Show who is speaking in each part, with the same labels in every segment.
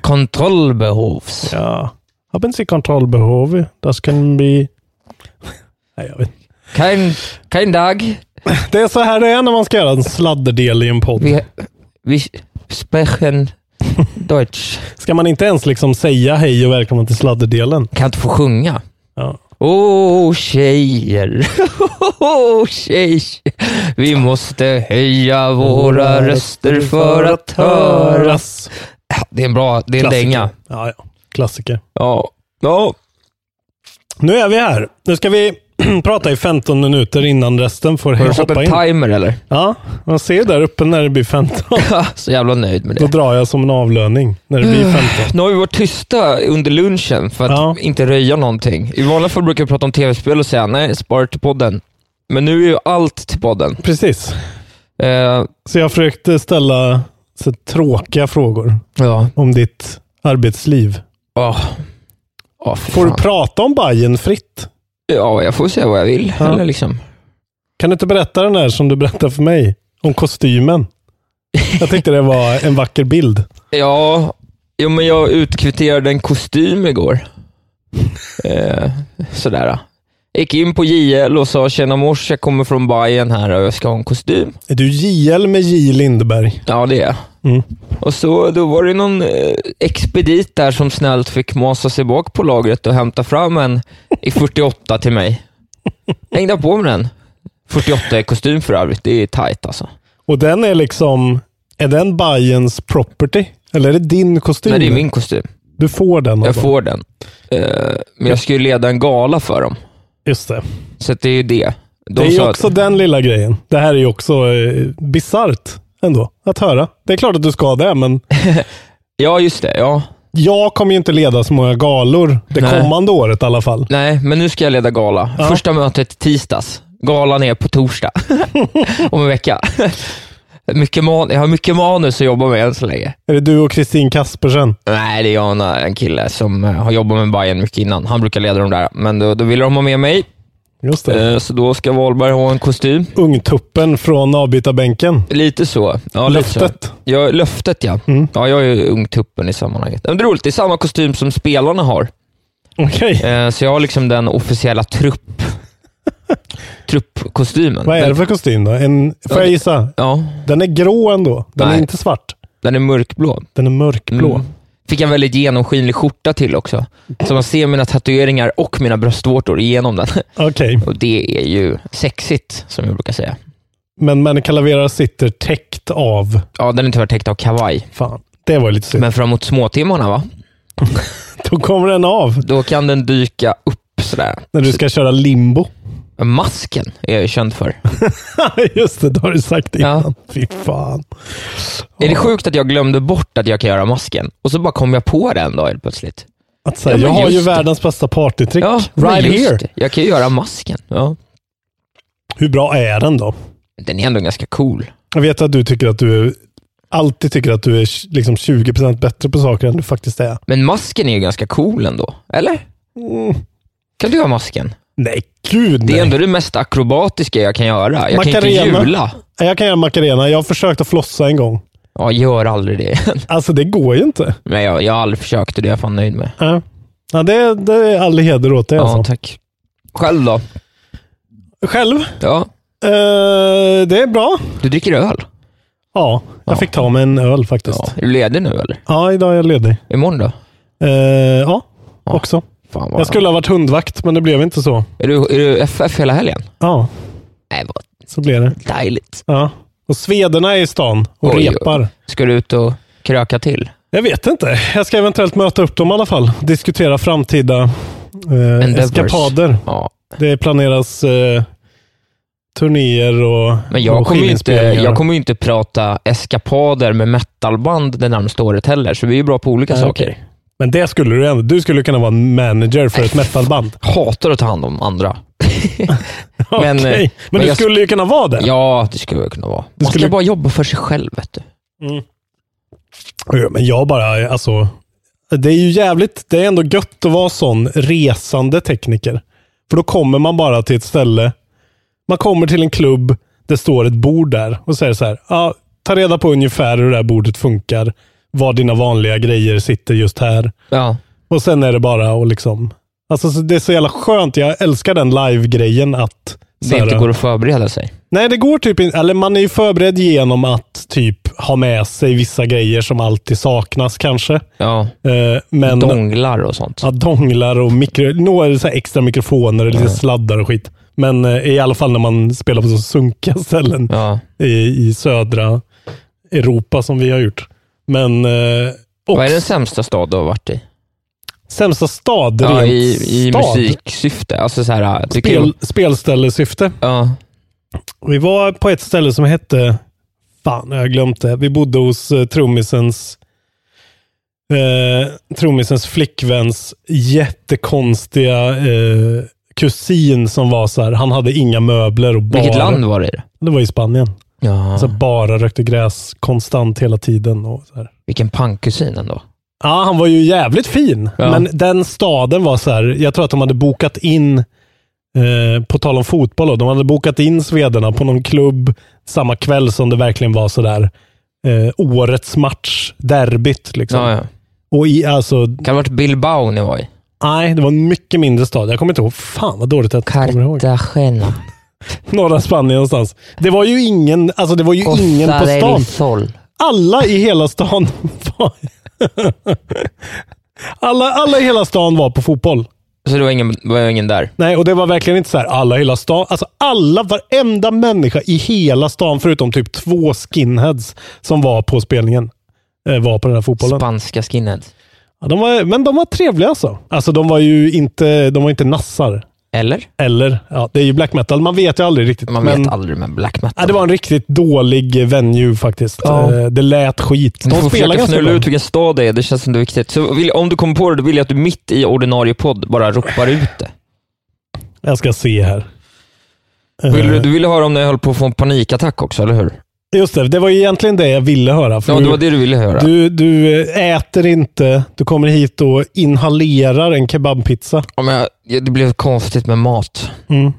Speaker 1: Kontrollbehovs.
Speaker 2: Ja. Haben Sie Kontrollbehov? Das können be... Nej, jag vet.
Speaker 1: Kein, kein Dag.
Speaker 2: Det är så här det är när man ska göra en sladderdel i en podd.
Speaker 1: Vi, vi sprechen Deutsch.
Speaker 2: Ska man inte ens liksom säga hej och välkommen till sladderdelen?
Speaker 1: Kan jag inte få sjunga?
Speaker 2: Ja.
Speaker 1: Åh tjejer, åh tjejer, vi måste höja våra röster för att höras. Det är en bra, det är en
Speaker 2: Klassiker.
Speaker 1: dänga.
Speaker 2: Ja, ja. Klassiker.
Speaker 1: Ja. ja.
Speaker 2: Nu är vi här. Nu ska vi prata i 15 minuter innan resten får
Speaker 1: Har du satt
Speaker 2: hoppa
Speaker 1: en
Speaker 2: in.
Speaker 1: timer eller?
Speaker 2: Ja, man ser där uppe när det blir 15.
Speaker 1: Så jävla nöjd med
Speaker 2: Då
Speaker 1: det.
Speaker 2: drar jag som en avlöning när det blir 15.
Speaker 1: Nu har vi varit tysta under lunchen för att
Speaker 2: Ja.
Speaker 1: inte röja någonting. I vanliga fall brukar vi prata om tv-spel och säga nej, spara till podden. Men nu är ju allt till podden.
Speaker 2: Precis.
Speaker 1: Eh,
Speaker 2: Så jag försökte ställa så tråkiga frågor
Speaker 1: ja.
Speaker 2: om ditt arbetsliv.
Speaker 1: Åh, för
Speaker 2: Får du prata om Bajen fritt?
Speaker 1: Ja, jag får säga vad jag vill.
Speaker 2: Ja.
Speaker 1: Eller liksom.
Speaker 2: Kan du inte berätta den där som du berättade för mig? Om kostymen. Jag tyckte det var en vacker bild.
Speaker 1: Ja, jo, men jag utkvitterade en kostym igår. Eh, sådär. Gick in på JL och sa tjena mors, jag kommer från Bayern här och jag ska ha en kostym.
Speaker 2: Är du JL med J Lindeberg?
Speaker 1: Ja, det är jag.
Speaker 2: Mm.
Speaker 1: Och så då var det någon eh, expedit där som snällt fick masa sig bak på lagret och hämta fram en i 48 till mig. Hängde på med den. 48 i kostym för övrigt, det är tight alltså.
Speaker 2: Och den är liksom, är den Bajens property? Eller är det din kostym?
Speaker 1: Nej, det är min kostym.
Speaker 2: Du får den?
Speaker 1: Jag
Speaker 2: dem.
Speaker 1: får den. Eh, men jag ska ju leda en gala för dem.
Speaker 2: Just det.
Speaker 1: Så det är ju det. De
Speaker 2: det är ju också
Speaker 1: att,
Speaker 2: den lilla grejen. Det här är ju också eh, bisarrt ändå att höra. Det är klart att du ska det, men
Speaker 1: Ja, just det. Ja.
Speaker 2: jag kommer ju inte leda så många galor det
Speaker 1: Nej.
Speaker 2: kommande året i alla fall.
Speaker 1: Nej, men nu ska jag leda gala.
Speaker 2: Ja.
Speaker 1: Första mötet tisdags. Galan är på torsdag. Om en vecka. Mycket man- jag har mycket manus att jobba med än så länge.
Speaker 2: Är det du och Kristin Kaspersen?
Speaker 1: Nej, det är jag och en kille som eh, har jobbat med Bayern mycket innan. Han brukar leda dem där, men då, då ville de ha med mig.
Speaker 2: Just det.
Speaker 1: Eh, Så då ska Wahlberg ha en kostym.
Speaker 2: Ungtuppen från avbytarbänken.
Speaker 1: Lite så. Ja, lite så.
Speaker 2: Löftet.
Speaker 1: Ja, löftet ja.
Speaker 2: Mm.
Speaker 1: Ja, jag är ungtuppen i sammanhanget. Men det är roligt, det är samma kostym som spelarna har.
Speaker 2: Okej.
Speaker 1: Eh, Så jag har liksom den officiella trupp truppkostymen.
Speaker 2: Vad är det för kostym då? En, får jag gissa?
Speaker 1: Ja,
Speaker 2: Den är grå ändå. Den är
Speaker 1: Nej.
Speaker 2: inte svart.
Speaker 1: den är mörkblå.
Speaker 2: Den är mörkblå.
Speaker 1: Mm. Fick en väldigt genomskinlig skjorta till också. Så man ser mina tatueringar och mina bröstvårtor igenom den.
Speaker 2: Okej.
Speaker 1: Och det är ju sexigt, som jag brukar säga.
Speaker 2: Men Männi Calavera sitter täckt av...
Speaker 1: Ja, den är tyvärr täckt av kavaj.
Speaker 2: Fan, det var lite synd.
Speaker 1: Men framåt småtimmarna, va?
Speaker 2: Då kommer den av
Speaker 1: Då kan den dyka upp sådär.
Speaker 2: när du ska köra limbo.
Speaker 1: Masken är jag ju känd för.
Speaker 2: Just det, det har du sagt innan.
Speaker 1: Ja.
Speaker 2: Fy fan.
Speaker 1: Är det sjukt att jag glömde bort att jag kan göra masken? Och så bara kom jag på det en dag helt plötsligt.
Speaker 2: Att säga,
Speaker 1: Ja,
Speaker 2: jag har ju
Speaker 1: det.
Speaker 2: världens bästa partytrick.
Speaker 1: Ja,
Speaker 2: right here.
Speaker 1: det. Jag kan ju göra masken. Ja.
Speaker 2: Hur bra är den då?
Speaker 1: Den är ändå ganska cool.
Speaker 2: Jag vet att du tycker att du är, alltid tycker att du är liksom 20% bättre på saker än du faktiskt är.
Speaker 1: Men masken är ju ganska cool ändå. Eller?
Speaker 2: Mm.
Speaker 1: Kan du göra masken?
Speaker 2: Nej, gud
Speaker 1: Det är
Speaker 2: nej.
Speaker 1: ändå det mest akrobatiska jag kan göra. Jag kan
Speaker 2: Macarena.
Speaker 1: inte jula.
Speaker 2: Jag kan göra Macarena. Jag har försökt att flossa en gång.
Speaker 1: Ja, gör aldrig det igen.
Speaker 2: Alltså det går ju inte.
Speaker 1: Men jag, jag har aldrig försökt och det är jag fan nöjd med.
Speaker 2: Ja, ja det, det är all heder åt dig
Speaker 1: Ja,
Speaker 2: alltså.
Speaker 1: tack. Själv då?
Speaker 2: Själv?
Speaker 1: Ja,
Speaker 2: Eh, det är bra.
Speaker 1: du dricker öl?
Speaker 2: Ja, jag
Speaker 1: Ja.
Speaker 2: fick ta mig en öl faktiskt.
Speaker 1: Ja.
Speaker 2: Ja,
Speaker 1: Är du ledig nu eller?
Speaker 2: idag är jag ledig.
Speaker 1: Imorgon då?
Speaker 2: Eh, ja,
Speaker 1: Ja.
Speaker 2: också.
Speaker 1: Fan vad...
Speaker 2: Jag skulle ha varit hundvakt, men det blev inte så.
Speaker 1: Är du, är du FF hela helgen?
Speaker 2: Ja,
Speaker 1: Nej, vad
Speaker 2: så blev det.
Speaker 1: dejligt.
Speaker 2: Ja. Och svederna är i stan och
Speaker 1: Oj,
Speaker 2: repar.
Speaker 1: Ska du ut och kröka till?
Speaker 2: Jag vet inte. Jag ska eventuellt möta upp dem i alla fall. Diskutera framtida eh, eskapader.
Speaker 1: Ja.
Speaker 2: Det planeras eh, turnéer och
Speaker 1: Men jag
Speaker 2: och
Speaker 1: kommer, ju inte, jag kommer ju inte prata eskapader med metalband det närmaste året heller, så vi är ju bra på olika
Speaker 2: Nej,
Speaker 1: saker.
Speaker 2: okej. Men det skulle du ändå. Du skulle kunna vara en manager för ett metalband.
Speaker 1: Hatar att ta hand om andra. Men, eh,
Speaker 2: men,
Speaker 1: men
Speaker 2: du
Speaker 1: jag-
Speaker 2: skulle ju kunna vara det.
Speaker 1: Ja, det skulle jag kunna vara.
Speaker 2: Du
Speaker 1: Man
Speaker 2: skulle-
Speaker 1: ska bara jobba för sig själv, vet du.
Speaker 2: Ja, Men jag bara, alltså. Det är ju jävligt, det är ändå gött att vara sån resande tekniker. För då kommer man bara till ett ställe. Man kommer till en klubb, det står ett bord där och säger så här. Ja, ta reda på ungefär hur det här bordet funkar. Var dina vanliga grejer sitter just här.
Speaker 1: Ja,
Speaker 2: Och sen är det bara att liksom. Alltså så det är så jävla skönt. Jag älskar den live-grejen att.
Speaker 1: det inte går att förbereda sig.
Speaker 2: Nej, det går typ inte. Eller man är ju förberedd genom att typ ha med sig vissa grejer som alltid saknas kanske.
Speaker 1: Ja,
Speaker 2: Eh, men
Speaker 1: donglar och sånt.
Speaker 2: ja, donglar och mikro, några så här extra mikrofoner och lite sladdar och skit. Men eh, i alla fall när man spelar på så sunkiga ställen
Speaker 1: Ja.
Speaker 2: i, i södra Europa som vi har gjort. Men eh,
Speaker 1: Vad är den sämsta stad du har varit i?
Speaker 2: sämsta stad?
Speaker 1: Ja,
Speaker 2: rent
Speaker 1: i, i
Speaker 2: stad.
Speaker 1: musiksyfte. Alltså så här,
Speaker 2: Spel,
Speaker 1: ju-
Speaker 2: spelställesyfte.
Speaker 1: Ja,
Speaker 2: Vi var på ett ställe som hette, fan jag har glömt det. Vi bodde hos eh, trummisens eh, trummisens flickväns jättekonstiga eh, kusin som var så här, han hade inga möbler och bara,
Speaker 1: vilket land var det?
Speaker 2: Det var i Spanien.
Speaker 1: Ja,
Speaker 2: Så bara rökte gräs konstant hela tiden. Och så här.
Speaker 1: vilken pangkusin ändå.
Speaker 2: Ja, han var ju jävligt fin.
Speaker 1: Ja.
Speaker 2: Men den staden var så här, jag tror att de hade bokat in, eh, på tal om fotboll, då, de hade bokat in svederna på någon klubb samma kväll som det verkligen var så där eh, årets match, derbyt. Liksom.
Speaker 1: Ja, ja.
Speaker 2: Och i, alltså,
Speaker 1: Kan det ha varit Bilbao ni var i?
Speaker 2: nej, det var en mycket mindre stad. Jag kommer inte ihåg. Fan vad dåligt att jag kommer ihåg.
Speaker 1: Cartagena.
Speaker 2: Norra Spanien någonstans. Det var ju ingen, alltså det var ju ingen på stan.
Speaker 1: Sol.
Speaker 2: Alla i hela stan var... alla, alla i hela stan var på fotboll.
Speaker 1: Så det var ingen, var ingen där?
Speaker 2: Nej, och det var verkligen inte så här alla i hela stan. Alltså alla, varenda människa i hela stan, förutom typ två skinheads som var på spelningen, eh, var på den här fotbollen.
Speaker 1: Spanska skinheads.
Speaker 2: Ja, de var, men de var trevliga alltså. Alltså de var ju inte, de var inte nassar.
Speaker 1: Eller?
Speaker 2: Eller, ja, det är ju black metal. Man vet ju aldrig riktigt.
Speaker 1: Man
Speaker 2: men,
Speaker 1: vet aldrig med black metal.
Speaker 2: Ja, det var en riktigt dålig venue faktiskt.
Speaker 1: Ja.
Speaker 2: Eh, Det lät skit.
Speaker 1: Du
Speaker 2: De
Speaker 1: får
Speaker 2: spelar
Speaker 1: försöka
Speaker 2: bra.
Speaker 1: ut vilken stad det är, det känns som det är viktigt. Så vill, om du kommer på det, då vill jag att du mitt i ordinarie podd bara ropar ut det.
Speaker 2: Jag ska se här.
Speaker 1: Vill du,
Speaker 2: Eh,
Speaker 1: du ville höra om när jag höll på att få en panikattack också, eller hur?
Speaker 2: Just det, det var egentligen det jag ville höra. För
Speaker 1: Ja, det var det du ville höra.
Speaker 2: du, du äter inte, du kommer hit och inhalerar en kebabpizza.
Speaker 1: Ja, men jag, det blev konstigt med mat.
Speaker 2: Mm.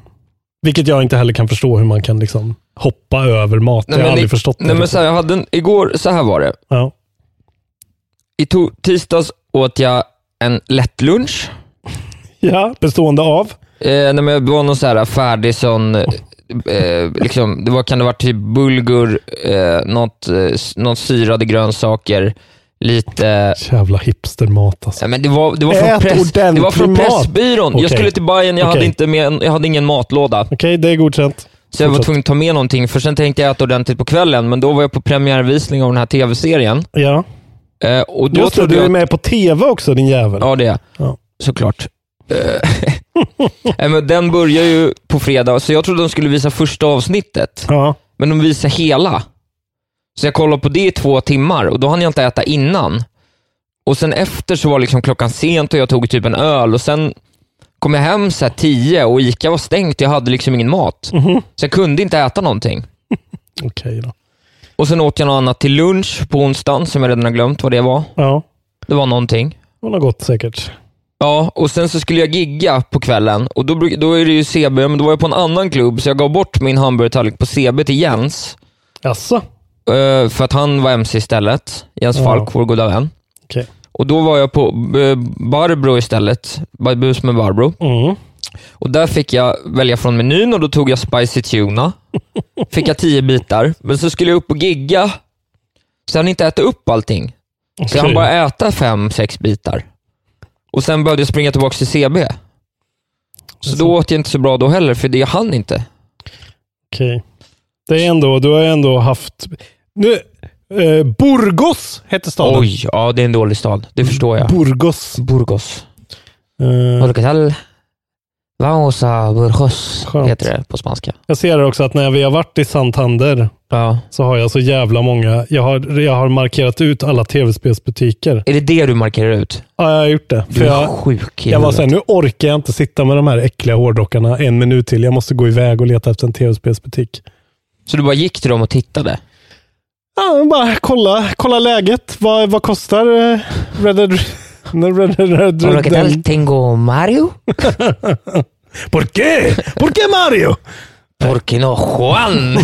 Speaker 2: Vilket jag inte heller kan förstå hur man kan liksom hoppa över mat. jag har aldrig förstått det.
Speaker 1: Nej, men så här, jag hade en, igår, så här var det.
Speaker 2: ja.
Speaker 1: I to, tisdags åt jag en lätt lunch.
Speaker 2: ja, bestående av?
Speaker 1: Eh, nej, men det var någon så här färdig sån, eh, liksom, det var, kan det vara typ bulgur, eh, något, eh, något syrade grönsaker, lite...
Speaker 2: Jävla hipstermat alltså.
Speaker 1: Ja, men det var, det var från,
Speaker 2: Ät
Speaker 1: press, det var från
Speaker 2: mat.
Speaker 1: Pressbyrån.
Speaker 2: Okej.
Speaker 1: Jag skulle till Bayern, jag, hade
Speaker 2: Okej.
Speaker 1: inte med, jag hade ingen matlåda.
Speaker 2: Okej, det är godkänt.
Speaker 1: Så jag var tvungen att ta med någonting, för sen tänkte jag äta ordentligt på kvällen, men då var jag på premiärvisning av den här tv-serien.
Speaker 2: Ja.
Speaker 1: Eh, och då
Speaker 2: Just det, du är med på tv också din jävel.
Speaker 1: Ja, det är jag.
Speaker 2: Ja.
Speaker 1: Såklart. Eh, nej, men den börjar ju på fredag, så jag trodde de skulle visa första avsnittet,
Speaker 2: Ja.
Speaker 1: men de visar hela. Så jag kollade på det i två timmar och då hann jag inte äta innan. Och sen efter så var liksom klockan sent och jag tog typ en öl och sen kom jag hem så här tio och Ica var stängt. Jag hade liksom ingen mat.
Speaker 2: Mhm.
Speaker 1: Så jag kunde inte äta någonting.
Speaker 2: Okej då.
Speaker 1: Och sen åt jag något annat till lunch på onsdagen som jag redan har glömt vad det var.
Speaker 2: Ja.
Speaker 1: Det var någonting.
Speaker 2: Hon har gått säkert.
Speaker 1: Ja, och sen så skulle jag gigga på kvällen och då, då är det ju CB, men då var jag på en annan klubb, så jag gav bort min hamburgertallrik på CB till Jens.
Speaker 2: Jaså?
Speaker 1: eh, för att han var MC istället. Jens
Speaker 2: Ja.
Speaker 1: Falk, vår goda vän.
Speaker 2: Okej.
Speaker 1: Och då var jag på eh, Barbro istället, Bus med Barbro.
Speaker 2: Mm.
Speaker 1: Och där fick jag välja från menyn och då tog jag spicy tuna. Fick jag tio bitar, men så skulle jag upp och gigga. Så jag hann inte äta upp allting. Så jag hann bara äta fem, sex bitar. Och sen behövde jag springa tillbaka till CB. Så då åt jag inte så bra då heller, för det hann inte.
Speaker 2: Okej. Det är ändå, du har ändå haft... Nu, eh, Burgos hette staden.
Speaker 1: Oj, ja det är en dålig stad. Det förstår jag.
Speaker 2: Burgos.
Speaker 1: Burgos.
Speaker 2: Eh.
Speaker 1: Vamos a Burgos,
Speaker 2: Skönt.
Speaker 1: heter det på spanska.
Speaker 2: jag ser det också att när vi har varit i Santander
Speaker 1: Ja.
Speaker 2: så har jag så jävla många. Jag har, jag har markerat ut alla tv-spelsbutiker.
Speaker 1: Är det det du markerar ut?
Speaker 2: Ja, jag har gjort det.
Speaker 1: Du
Speaker 2: För
Speaker 1: är
Speaker 2: jag,
Speaker 1: sjuk
Speaker 2: jag var såhär, nu orkar jag inte sitta med de här äckliga hårdrockarna en minut till. Jag måste gå iväg och leta efter en tv-spelsbutik.
Speaker 1: Så du bara gick till dem och tittade?
Speaker 2: Ja, bara kolla, kolla läget. Vad, vad kostar eh, Red Dead
Speaker 1: Hola, ¿qué tal? Tengo Mario.
Speaker 2: Por qué? Por qué Mario?
Speaker 1: Porque no Juan?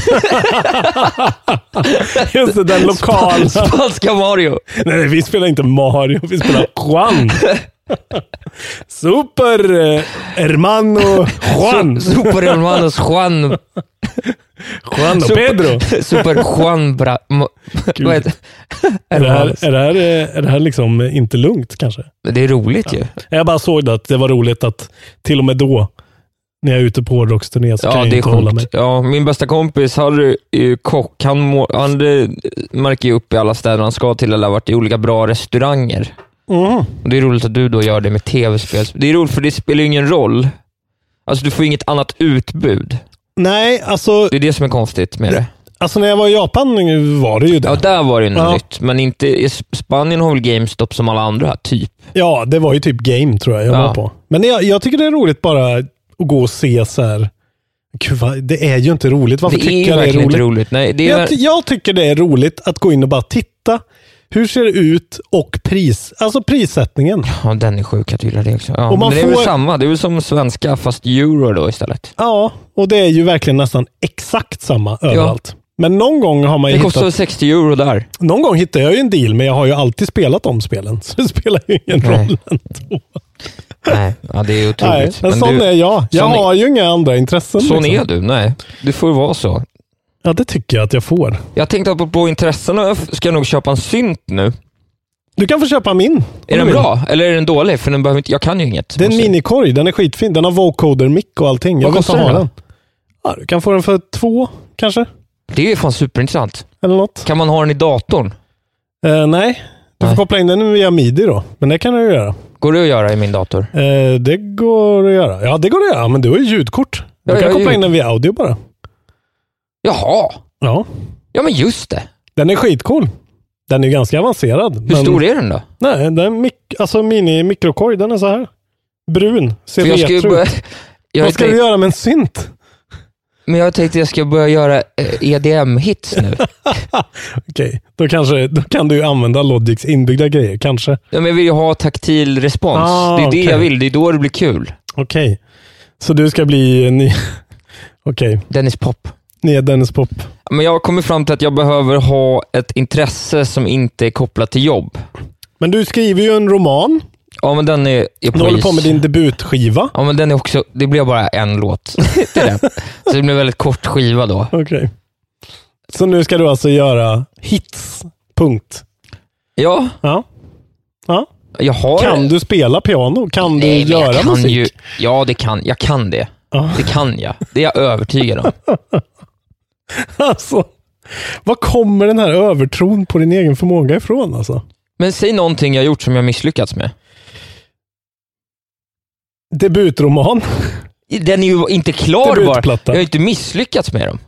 Speaker 2: Just det, den lokala.
Speaker 1: Spanska Mario.
Speaker 2: Nej, vi spelar inte Mario, vi spelar Juan. Super eh, hermano Juan.
Speaker 1: Super hermanos Juan.
Speaker 2: Juan och
Speaker 1: Super-
Speaker 2: Pedro.
Speaker 1: Super Juan Bra... Vad heter
Speaker 2: Är det, här, är, det här, eh, är det här liksom eh, inte lugnt kanske?
Speaker 1: Det är roligt ju.
Speaker 2: Jag bara såg det, att det var roligt att till och med då, när jag är ute på hårdrocksturné, så kan
Speaker 1: Ja,
Speaker 2: jag
Speaker 1: det är
Speaker 2: inte hålla mig.
Speaker 1: sjukt. Ja, min bästa kompis Harry är ju kock. Han, må, han märker ju upp i alla städer han ska till eller har varit i olika bra restauranger.
Speaker 2: Mhm.
Speaker 1: Och det är roligt att du då gör det med tv-spel. Det är roligt för det spelar ju ingen roll. Alltså du får inget annat utbud.
Speaker 2: Nej, alltså,
Speaker 1: Det är det som är konstigt med det.
Speaker 2: alltså när jag var i Japan var det ju det.
Speaker 1: Ja, där var det något
Speaker 2: Ja.
Speaker 1: nytt. Men inte, i Spanien har väl GameStop som alla andra, typ.
Speaker 2: Ja, det var ju typ game tror jag jag
Speaker 1: Ja.
Speaker 2: var på. Men jag, jag tycker det är roligt bara att gå och se så här. Gud, vad, det är ju inte roligt. Varför
Speaker 1: det är
Speaker 2: tycker jag det är roligt?
Speaker 1: inte roligt. Nej, det är,
Speaker 2: Jag, jag tycker det är roligt att gå in och bara titta. Hur ser det ut och pris, alltså prissättningen.
Speaker 1: ja, den är sjuk att du gillar det också. Ja,
Speaker 2: Och man
Speaker 1: men det är
Speaker 2: får-
Speaker 1: väl samma. Det är väl som svenska, fast euro då istället.
Speaker 2: Ja, och det är ju verkligen nästan exakt samma överallt. Men någon gång har man ju
Speaker 1: Det
Speaker 2: hittat,
Speaker 1: kostar 60 euro där.
Speaker 2: någon gång hittar jag ju en deal, men jag har ju alltid spelat de spelen. Så det spelar ju ingen
Speaker 1: Nej.
Speaker 2: roll ändå.
Speaker 1: Nej, ja, det är
Speaker 2: Nej,
Speaker 1: otroligt.
Speaker 2: men sån
Speaker 1: du,
Speaker 2: är jag. Jag
Speaker 1: sån är-
Speaker 2: har ju inga andra intressen.
Speaker 1: sån
Speaker 2: liksom.
Speaker 1: är du. Nej, det får vara så.
Speaker 2: Ja, det tycker jag att jag får.
Speaker 1: Jag tänkte att på intressena ska jag nog köpa en synt nu.
Speaker 2: Du kan få köpa min.
Speaker 1: Är den bra? Eller är den dålig? För den behöver inte, jag kan ju inget.
Speaker 2: Det är en minikorg. Den är skitfin. Den har vocoder mick och allting. Jag
Speaker 1: Vad kostar den
Speaker 2: den. Ja, du kan få den för två, kanske.
Speaker 1: Det är fan superintressant.
Speaker 2: Eller något.
Speaker 1: Kan man ha den i datorn?
Speaker 2: Eh, nej, du får
Speaker 1: Nej.
Speaker 2: koppla in den via midi då. Men det kan du göra.
Speaker 1: Går det att göra i min dator?
Speaker 2: Eh, det går att göra. Ja, det går att göra. Men du har ju ljudkort. Du
Speaker 1: Ja,
Speaker 2: kan koppla in
Speaker 1: ljud.
Speaker 2: den via audio bara.
Speaker 1: Jaha,
Speaker 2: Ja,
Speaker 1: ja men just det.
Speaker 2: den är skitcool. Den är ganska avancerad.
Speaker 1: Hur stor är den då?
Speaker 2: Nej, den mik- alltså mini mikrokorg. Den är så här. Brun. Ser
Speaker 1: För jag
Speaker 2: retro
Speaker 1: börja...
Speaker 2: ut.
Speaker 1: Jag har
Speaker 2: Vad ska
Speaker 1: tänkt,
Speaker 2: du göra med en synt?
Speaker 1: men jag tänkte jag ska börja göra eh, EDM-hits nu.
Speaker 2: Okej, då, kanske, då kan du använda Logics inbyggda grejer. Kanske.
Speaker 1: Ja, men jag vill ju ha taktil respons.
Speaker 2: Ah,
Speaker 1: det är det
Speaker 2: okej.
Speaker 1: jag vill. Det är då det blir kul.
Speaker 2: Okej. Så du ska bli ny... Okej,
Speaker 1: Dennis Pop.
Speaker 2: Nya Dennis Pop.
Speaker 1: Men jag har kommit fram till att jag behöver ha ett intresse som inte är kopplat till jobb.
Speaker 2: Men du skriver ju en roman.
Speaker 1: Ja, men den är, är
Speaker 2: Du
Speaker 1: på
Speaker 2: håller
Speaker 1: is.
Speaker 2: på med din debutskiva.
Speaker 1: Ja, men den är också, det blir bara en låt till den. Så det blir en väldigt kort skiva då.
Speaker 2: Okej. Så nu ska du alltså göra hits. Punkt.
Speaker 1: Ja,
Speaker 2: Ja. ja.
Speaker 1: jag har...
Speaker 2: Kan du spela piano? Kan du
Speaker 1: Nej, men jag
Speaker 2: göra
Speaker 1: kan
Speaker 2: musik?
Speaker 1: Ju, ja, det kan, jag kan det. Det kan jag. Det är jag övertygad om.
Speaker 2: Alltså, var kommer den här övertron på din egen förmåga ifrån? Alltså?
Speaker 1: Men säg någonting jag gjort som jag misslyckats med.
Speaker 2: Debutroman.
Speaker 1: Den är ju inte klar bara. Jag har inte misslyckats med dem.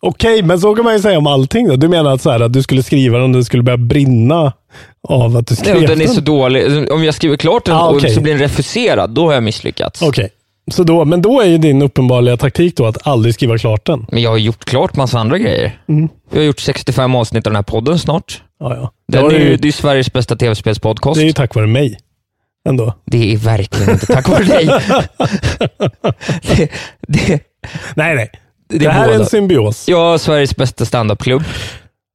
Speaker 2: Okej, men så kan man ju säga om allting. Då. Du menar att, så här, att du skulle skriva den och den skulle börja brinna av att du skrev
Speaker 1: Nej, den är så dålig. Om jag skriver klart den
Speaker 2: Ah,
Speaker 1: och
Speaker 2: okej.
Speaker 1: så blir den refuserad, då har jag misslyckats.
Speaker 2: Okej, så då, men då är ju din uppenbarliga taktik då att aldrig skriva klart den.
Speaker 1: Men jag har gjort klart massa andra grejer.
Speaker 2: Mm.
Speaker 1: Jag har gjort 65 avsnitt av den här podden snart.
Speaker 2: Ja, ja. Det,
Speaker 1: Den är ju, det är Sveriges bästa tv-spelspodcast.
Speaker 2: det är ju tack vare mig. Ändå.
Speaker 1: Det är verkligen inte tack vare dig. det, det,
Speaker 2: Nej, nej.
Speaker 1: det,
Speaker 2: Det, här är en
Speaker 1: båda.
Speaker 2: symbios.
Speaker 1: Jag har Sveriges bästa standupklubb.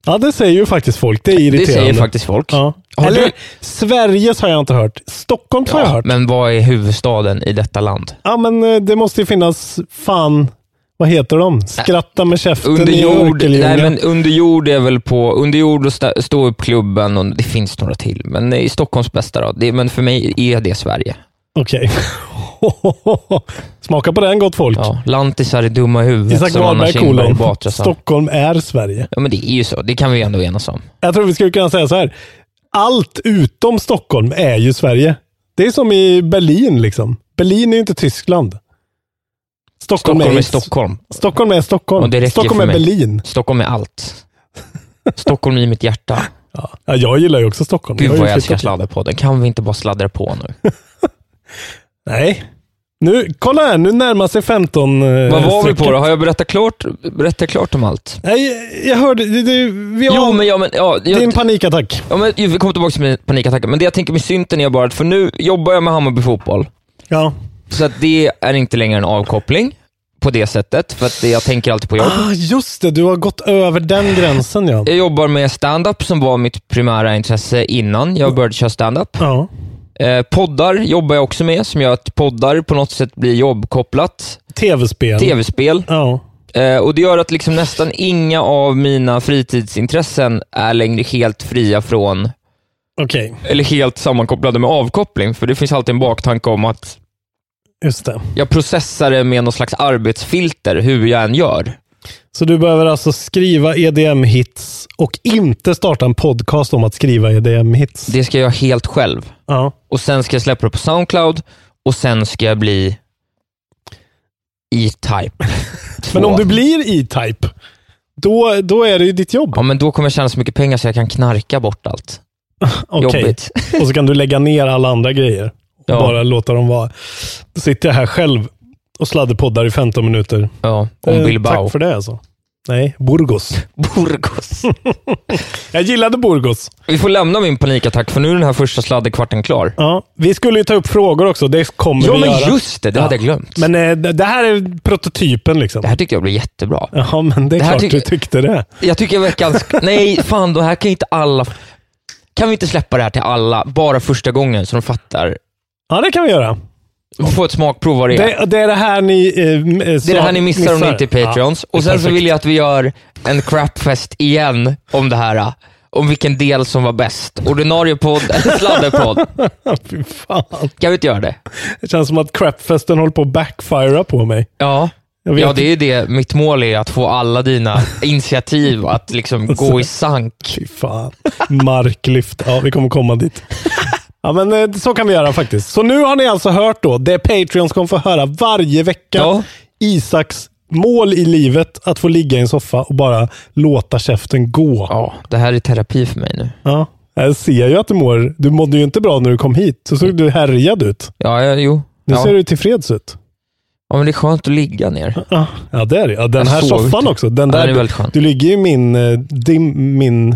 Speaker 2: Ja, det säger ju faktiskt folk. Det är irriterande.
Speaker 1: Det säger faktiskt folk.
Speaker 2: Ja.
Speaker 1: Har
Speaker 2: Eller
Speaker 1: du-
Speaker 2: Sveriges har jag inte hört. Stockholms har jag
Speaker 1: Ja,
Speaker 2: hört.
Speaker 1: men vad är huvudstaden i detta land?
Speaker 2: Ja, men eh, det måste ju finnas, fan, vad heter de? Skratta med käften
Speaker 1: Under
Speaker 2: i
Speaker 1: jord,
Speaker 2: Örkelljunga.
Speaker 1: nej, men under jord är väl på, under jord och stå upp klubben och det finns några till. Men i Stockholms bästa då. Det, men för mig är det Sverige.
Speaker 2: Okej. Smaka på den gott folk.
Speaker 1: Ja, lantisar är dumma i huvudet
Speaker 2: Isak Wahlberg kolon.
Speaker 1: Batra.
Speaker 2: Stockholm är Sverige.
Speaker 1: Ja men det är ju så, det kan vi ändå enas om.
Speaker 2: Jag tror vi skulle kunna säga så här. Allt utom Stockholm är ju Sverige. Det är som i Berlin liksom. Berlin är ju inte Tyskland. Stockholm,
Speaker 1: Stockholm är
Speaker 2: är,
Speaker 1: Stockholm.
Speaker 2: Stockholm är Stockholm. Stockholm är. Berlin.
Speaker 1: Stockholm är allt. Stockholm i mitt hjärta.
Speaker 2: Ja. Ja, jag gillar ju också Stockholm.
Speaker 1: Gud vad jag älskar sladderpodden. Kan vi inte bara sladdra på nu?
Speaker 2: Nej. Nu, kolla här, nu närmar sig 15 eh,
Speaker 1: Vad var vi på då? Har jag berättat klart, berättat klart om allt?
Speaker 2: Nej, jag hörde, det, det, vi har
Speaker 1: Jo, men, ja, men, ja, jag,
Speaker 2: din panikattack.
Speaker 1: ja, men vi kommer tillbaka till min panikattack. Men det jag tänker med synten är bara att, för nu jobbar jag med Hammarby fotboll.
Speaker 2: Ja.
Speaker 1: Så att det är inte längre en avkoppling på det sättet, för att det, jag tänker alltid på jobb.
Speaker 2: Ah, just det, du har gått över den gränsen ja.
Speaker 1: Jag jobbar med stand-up som var mitt primära intresse innan jag började köra stand-up.
Speaker 2: Ja.
Speaker 1: Eh, poddar jobbar jag också med, som gör att poddar på något sätt blir jobbkopplat.
Speaker 2: Tv-spel.
Speaker 1: Tv-spel.
Speaker 2: Ja.
Speaker 1: Eh, och Det gör att liksom nästan inga av mina fritidsintressen är längre helt fria från,
Speaker 2: Okej,
Speaker 1: eller helt sammankopplade med avkoppling. För det finns alltid en baktanke om att
Speaker 2: just det.
Speaker 1: jag processar det med någon slags arbetsfilter, hur jag än gör.
Speaker 2: Så du behöver alltså skriva EDM-hits och inte starta en podcast om att skriva EDM-hits?
Speaker 1: Det ska jag göra helt själv.
Speaker 2: Ja.
Speaker 1: Och Sen ska jag släppa det på Soundcloud och sen ska jag bli E-Type.
Speaker 2: Men om du blir E-Type, då, då är det ju ditt jobb.
Speaker 1: Ja, men då kommer jag tjäna så mycket pengar så jag kan knarka bort allt.
Speaker 2: Okej.
Speaker 1: Jobbigt.
Speaker 2: Och så kan du lägga ner alla andra grejer. Och
Speaker 1: Ja.
Speaker 2: bara låta dem vara. Då sitter jag här själv och sladderpoddar i 15 minuter.
Speaker 1: Ja, om
Speaker 2: Eh,
Speaker 1: Bilbao.
Speaker 2: Tack för det alltså. Nej, Burgos.
Speaker 1: Burgos.
Speaker 2: Jag gillade Burgos.
Speaker 1: Vi får lämna min panikattack för nu är den här första sladderkvarten klar.
Speaker 2: Ja, vi skulle ju ta upp frågor också. Det kommer
Speaker 1: Ja,
Speaker 2: vi
Speaker 1: men
Speaker 2: göra.
Speaker 1: just det. Det
Speaker 2: Ja.
Speaker 1: hade jag glömt.
Speaker 2: Men eh, det här är prototypen liksom.
Speaker 1: Det här tyckte jag blev jättebra.
Speaker 2: Ja, men det är
Speaker 1: Det
Speaker 2: klart
Speaker 1: tycker-
Speaker 2: du tyckte det.
Speaker 1: Jag tycker veckans... Nej, fan, då här kan inte alla... Kan vi inte släppa det här till alla, bara första gången, så de fattar?
Speaker 2: Ja, det kan vi göra.
Speaker 1: Få ett smakprov vad det är.
Speaker 2: Det, det är det här ni eh, eh,
Speaker 1: Det är det här ni missar, om ni inte är Patreons.
Speaker 2: Ja,
Speaker 1: och sen så
Speaker 2: perfekt.
Speaker 1: vill jag att vi gör en crapfest igen om det här. Om vilken del som var bäst. Ordinarie podd eller sladderpodd.
Speaker 2: Fy fan.
Speaker 1: Kan vi inte göra det?
Speaker 2: Det känns som att crapfesten håller på att backfira på mig.
Speaker 1: Ja. Ja, det är det. Mitt mål är att få alla dina initiativ att liksom gå i sank.
Speaker 2: Fy fan. Marklyft. Ja, vi kommer komma dit. Ja, men eh, så kan vi göra faktiskt. Så nu har ni alltså hört då, det Patreons kommer få höra varje vecka.
Speaker 1: Ja.
Speaker 2: Isaks mål i livet, att få ligga i en soffa och bara låta käften gå.
Speaker 1: Ja, det här är terapi för mig nu.
Speaker 2: Ja. Jag ser ju att du mår, du mådde ju inte bra när du kom hit. Så såg du härjad ut.
Speaker 1: Ja, ja jo.
Speaker 2: Nu
Speaker 1: Ja.
Speaker 2: ser du tillfreds ut.
Speaker 1: ja, men det är skönt att ligga ner.
Speaker 2: Ja, ja det är det. Ja, den
Speaker 1: Jag
Speaker 2: här soffan
Speaker 1: det.
Speaker 2: också. Den
Speaker 1: Ja,
Speaker 2: där,
Speaker 1: den är väldigt skön.
Speaker 2: Du ligger i min, eh, dim, min,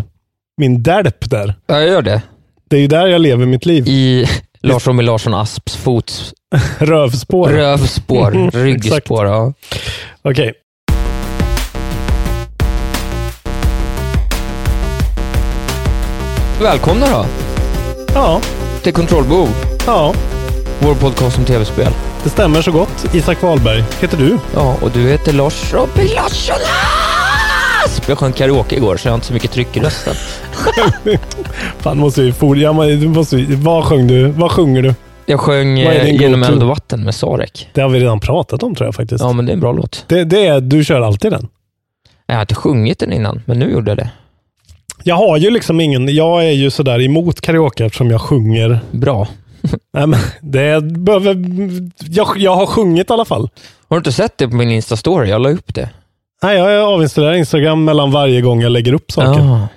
Speaker 2: min dälp där.
Speaker 1: Ja, jag gör det.
Speaker 2: Det är ju där jag lever mitt liv.
Speaker 1: I Lars Emil Larsson Asps fots
Speaker 2: Rövspår.
Speaker 1: rövspår, ryggspår. Ja.
Speaker 2: Okej.
Speaker 1: Välkomna då
Speaker 2: Ja,
Speaker 1: till Kontrollbehov,
Speaker 2: ja,
Speaker 1: vår podcast om tv-spel.
Speaker 2: det stämmer så gott. Isak Wahlberg heter du.
Speaker 1: Ja, och du heter Lars Robin Larsson! Jag sjöng karaoke igår så jag har inte så mycket tryck i rösten.
Speaker 2: Fan, måste vi for, ja, du måste, vad sjöng du? Vad sjunger du?
Speaker 1: Jag sjöng eh, Genom eld och vatten med Sarek.
Speaker 2: Det har vi redan pratat om tror jag faktiskt.
Speaker 1: Ja, men det är en bra låt.
Speaker 2: Det, det är, du kör alltid den.
Speaker 1: Jag har inte sjungit den innan, men nu gjorde jag det.
Speaker 2: Jag har ju liksom ingen, jag är ju sådär emot karaoke eftersom jag sjunger.
Speaker 1: Bra.
Speaker 2: Nej, men det behöver, jag, jag har sjungit i alla fall.
Speaker 1: Har du inte sett det på min Insta-story? Jag la upp det.
Speaker 2: Nej, jag avinstallerar Instagram mellan varje gång jag lägger upp saker.
Speaker 1: Ja.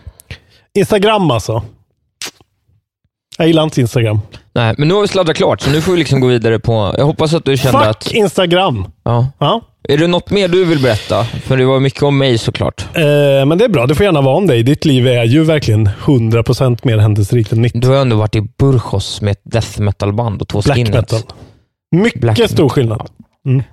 Speaker 2: Instagram alltså. Jag gillar inte Instagram.
Speaker 1: Nej, men nu har vi sladdrat klart, så nu får vi liksom gå vidare på... Jag hoppas att du kände
Speaker 2: Fuck
Speaker 1: att...
Speaker 2: Instagram!
Speaker 1: Ja.
Speaker 2: Ja.
Speaker 1: Är det något mer du vill berätta? För det var mycket om mig såklart.
Speaker 2: Eh, men det är bra, det får gärna vara om dig. Ditt liv är ju verkligen 100% mer händelserikt än mitt.
Speaker 1: Du har ändå varit i Burgos med ett death metal-band och två
Speaker 2: Black
Speaker 1: skinheads.
Speaker 2: metal. Mycket
Speaker 1: Black
Speaker 2: stor skillnad. Mm.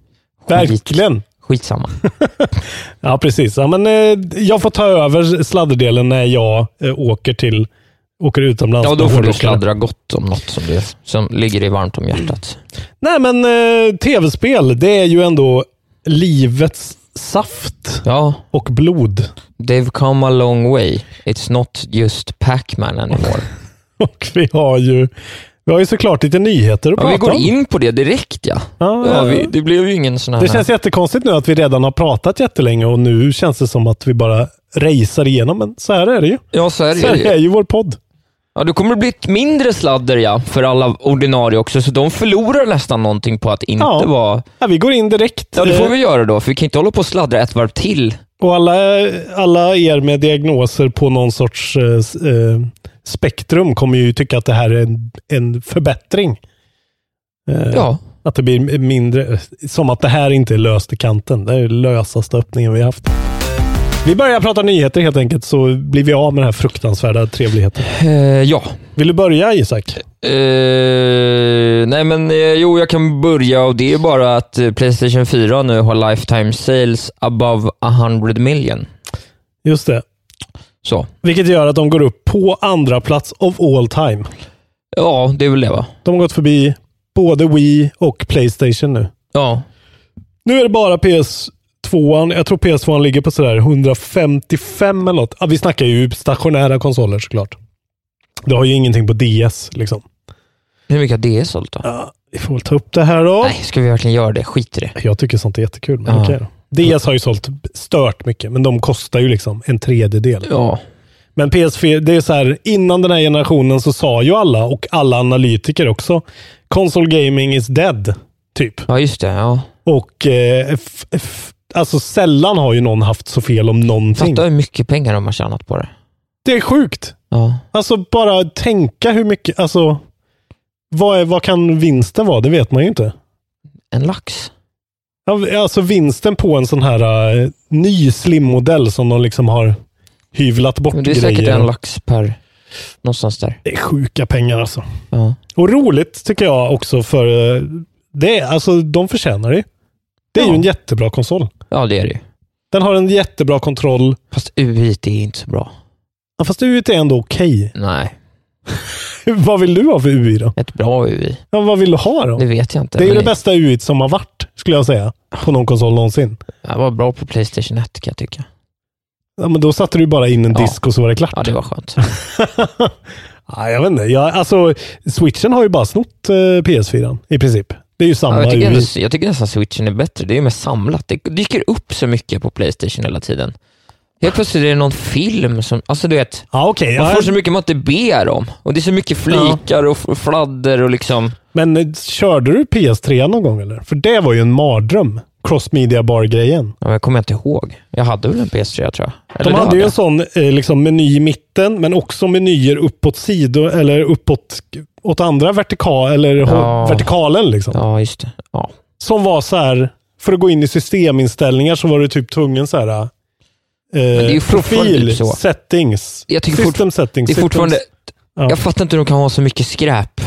Speaker 2: Verkligen.
Speaker 1: Skitsamma.
Speaker 2: Ja, precis. Ja, men, eh, jag får ta över sladderdelen när jag eh, åker till åker utomlands.
Speaker 1: Ja, då får du sladdra gott om något som, det, som ligger dig varmt om hjärtat.
Speaker 2: Nej, men eh, tv-spel, det är ju ändå livets saft
Speaker 1: Ja,
Speaker 2: och blod.
Speaker 1: they've come a long way. It's not just Pac-Man anymore.
Speaker 2: Och vi har ju, vi har ju såklart lite nyheter att
Speaker 1: Ja,
Speaker 2: prata
Speaker 1: vi går
Speaker 2: om.
Speaker 1: in på det direkt ja.
Speaker 2: Ja,
Speaker 1: ja vi, det blev ju ingen sån här...
Speaker 2: Det känns jättekonstigt nu att vi redan har pratat jättelänge och nu känns det som att vi bara racear igenom, men så här är det ju.
Speaker 1: Ja, så är
Speaker 2: Så
Speaker 1: det
Speaker 2: här är
Speaker 1: ju.
Speaker 2: ju vår podd.
Speaker 1: Ja, det kommer bli ett mindre sladder ja, för alla ordinarie också, så de förlorar nästan någonting på att inte
Speaker 2: Ja.
Speaker 1: vara...
Speaker 2: Ja, vi går in direkt.
Speaker 1: Ja, det får
Speaker 2: Eh,
Speaker 1: vi göra då, för vi kan inte hålla på och sladdra ett varv till.
Speaker 2: Och alla, alla er med diagnoser på någon sorts eh, eh, spektrum kommer ju tycka att det här är en, en förbättring. Eh,
Speaker 1: Ja,
Speaker 2: Att det blir mindre, som att det här inte är löst i kanten. Det är den lösaste öppningen vi har haft. Vi börjar prata nyheter helt enkelt, så blir vi av med den här fruktansvärda trevligheten.
Speaker 1: eh, ja.
Speaker 2: Vill du börja Isak?
Speaker 1: Eh, nej men eh, jo, jag kan börja och det är bara att eh, Playstation 4 nu har lifetime sales above 100 million.
Speaker 2: Just det.
Speaker 1: Så.
Speaker 2: Vilket gör att de går upp på andra plats of all time.
Speaker 1: Ja, det är väl det va?
Speaker 2: De har gått förbi både Wii och Playstation nu.
Speaker 1: Ja.
Speaker 2: Nu är det bara PS2. Jag tror PS2 ligger på sådär 155 eller något. Ja, vi snackar ju stationära konsoler såklart. Det har ju ingenting på DS liksom.
Speaker 1: Hur mycket har det sålt då?
Speaker 2: Ja, vi får väl ta upp det här då.
Speaker 1: Nej, ska vi verkligen göra det? Skit i det.
Speaker 2: Jag tycker sånt är jättekul. Men
Speaker 1: Ja.
Speaker 2: okej då. DS har ju sålt stört mycket, men de kostar ju liksom en tredjedel.
Speaker 1: Ja.
Speaker 2: Men PS4, det är så här, innan den här generationen så sa ju alla, och alla analytiker också, console gaming is dead. Typ.
Speaker 1: Ja, just det. Ja.
Speaker 2: Och eh, f- f- alltså sällan har ju någon haft så fel om någonting.
Speaker 1: Fatta hur mycket pengar de har tjänat på det.
Speaker 2: Det är sjukt.
Speaker 1: Ja.
Speaker 2: Alltså bara tänka hur mycket, alltså vad, är, vad kan vinsten vara? Det vet man ju inte.
Speaker 1: En lax.
Speaker 2: Alltså vinsten på en sån här eh, ny slimmodell som de liksom har hyvlat bort
Speaker 1: Men det är
Speaker 2: grejer.
Speaker 1: säkert en lax per... Någonstans där.
Speaker 2: Det är sjuka pengar alltså.
Speaker 1: Ja.
Speaker 2: Och roligt tycker jag också för eh, det. är- Alltså de förtjänar det. Det är
Speaker 1: Ja.
Speaker 2: ju en jättebra konsol.
Speaker 1: ja, det är det.
Speaker 2: Den har en jättebra kontroll.
Speaker 1: Fast UI är inte så bra.
Speaker 2: Ja, fast UI är ändå okej.
Speaker 1: Nej,
Speaker 2: vad vill du ha för UI då?
Speaker 1: ett bra UI.
Speaker 2: Ja, vad vill du ha då?
Speaker 1: Det vet jag inte.
Speaker 2: Det är ju det bästa UI som har varit, skulle jag säga, på någon konsol någonsin.
Speaker 1: Jag var bra på Playstation 1 kan jag tycka.
Speaker 2: Ja, men då satte du bara in en
Speaker 1: Ja.
Speaker 2: disk och så var det klart.
Speaker 1: Ja, det var skönt.
Speaker 2: ja, jag vet inte. Jag, alltså, switchen har ju bara snott eh, PS4 i princip. Det är ju samma
Speaker 1: Ja, jag, tycker
Speaker 2: UI.
Speaker 1: ändå, jag tycker nästan switchen är bättre. Det är mer samlat. Det dyker upp så mycket på Playstation hela tiden. Helt plötsligt är det någon film som, alltså du vet,
Speaker 2: Ja, okej.
Speaker 1: man får så mycket man inte ber om. Och det är så mycket flikar och f- fladder och liksom,
Speaker 2: Men eh, körde du PS3 någon gång eller? För det var ju en mardröm. Cross Media Bar-grejen.
Speaker 1: ja, jag kommer inte ihåg. Jag hade väl en PS3 tror jag. Eller
Speaker 2: De
Speaker 1: det
Speaker 2: hade ju
Speaker 1: jag.
Speaker 2: en sån eh, liksom, meny i mitten, men också menyer uppåt sidor eller uppåt åt andra vertikal, eller
Speaker 1: Ja.
Speaker 2: vertikalen. Liksom.
Speaker 1: Ja, just det. Ja.
Speaker 2: Som var så här, för att gå in i systeminställningar så var du typ tvungen så här. Eh,
Speaker 1: fortfarande
Speaker 2: profil,
Speaker 1: typ så.
Speaker 2: settings,
Speaker 1: Jag tycker
Speaker 2: system settings.
Speaker 1: Det är
Speaker 2: systems-
Speaker 1: fortfarande,
Speaker 2: Ja.
Speaker 1: jag fattar inte hur de kan ha så mycket skräp.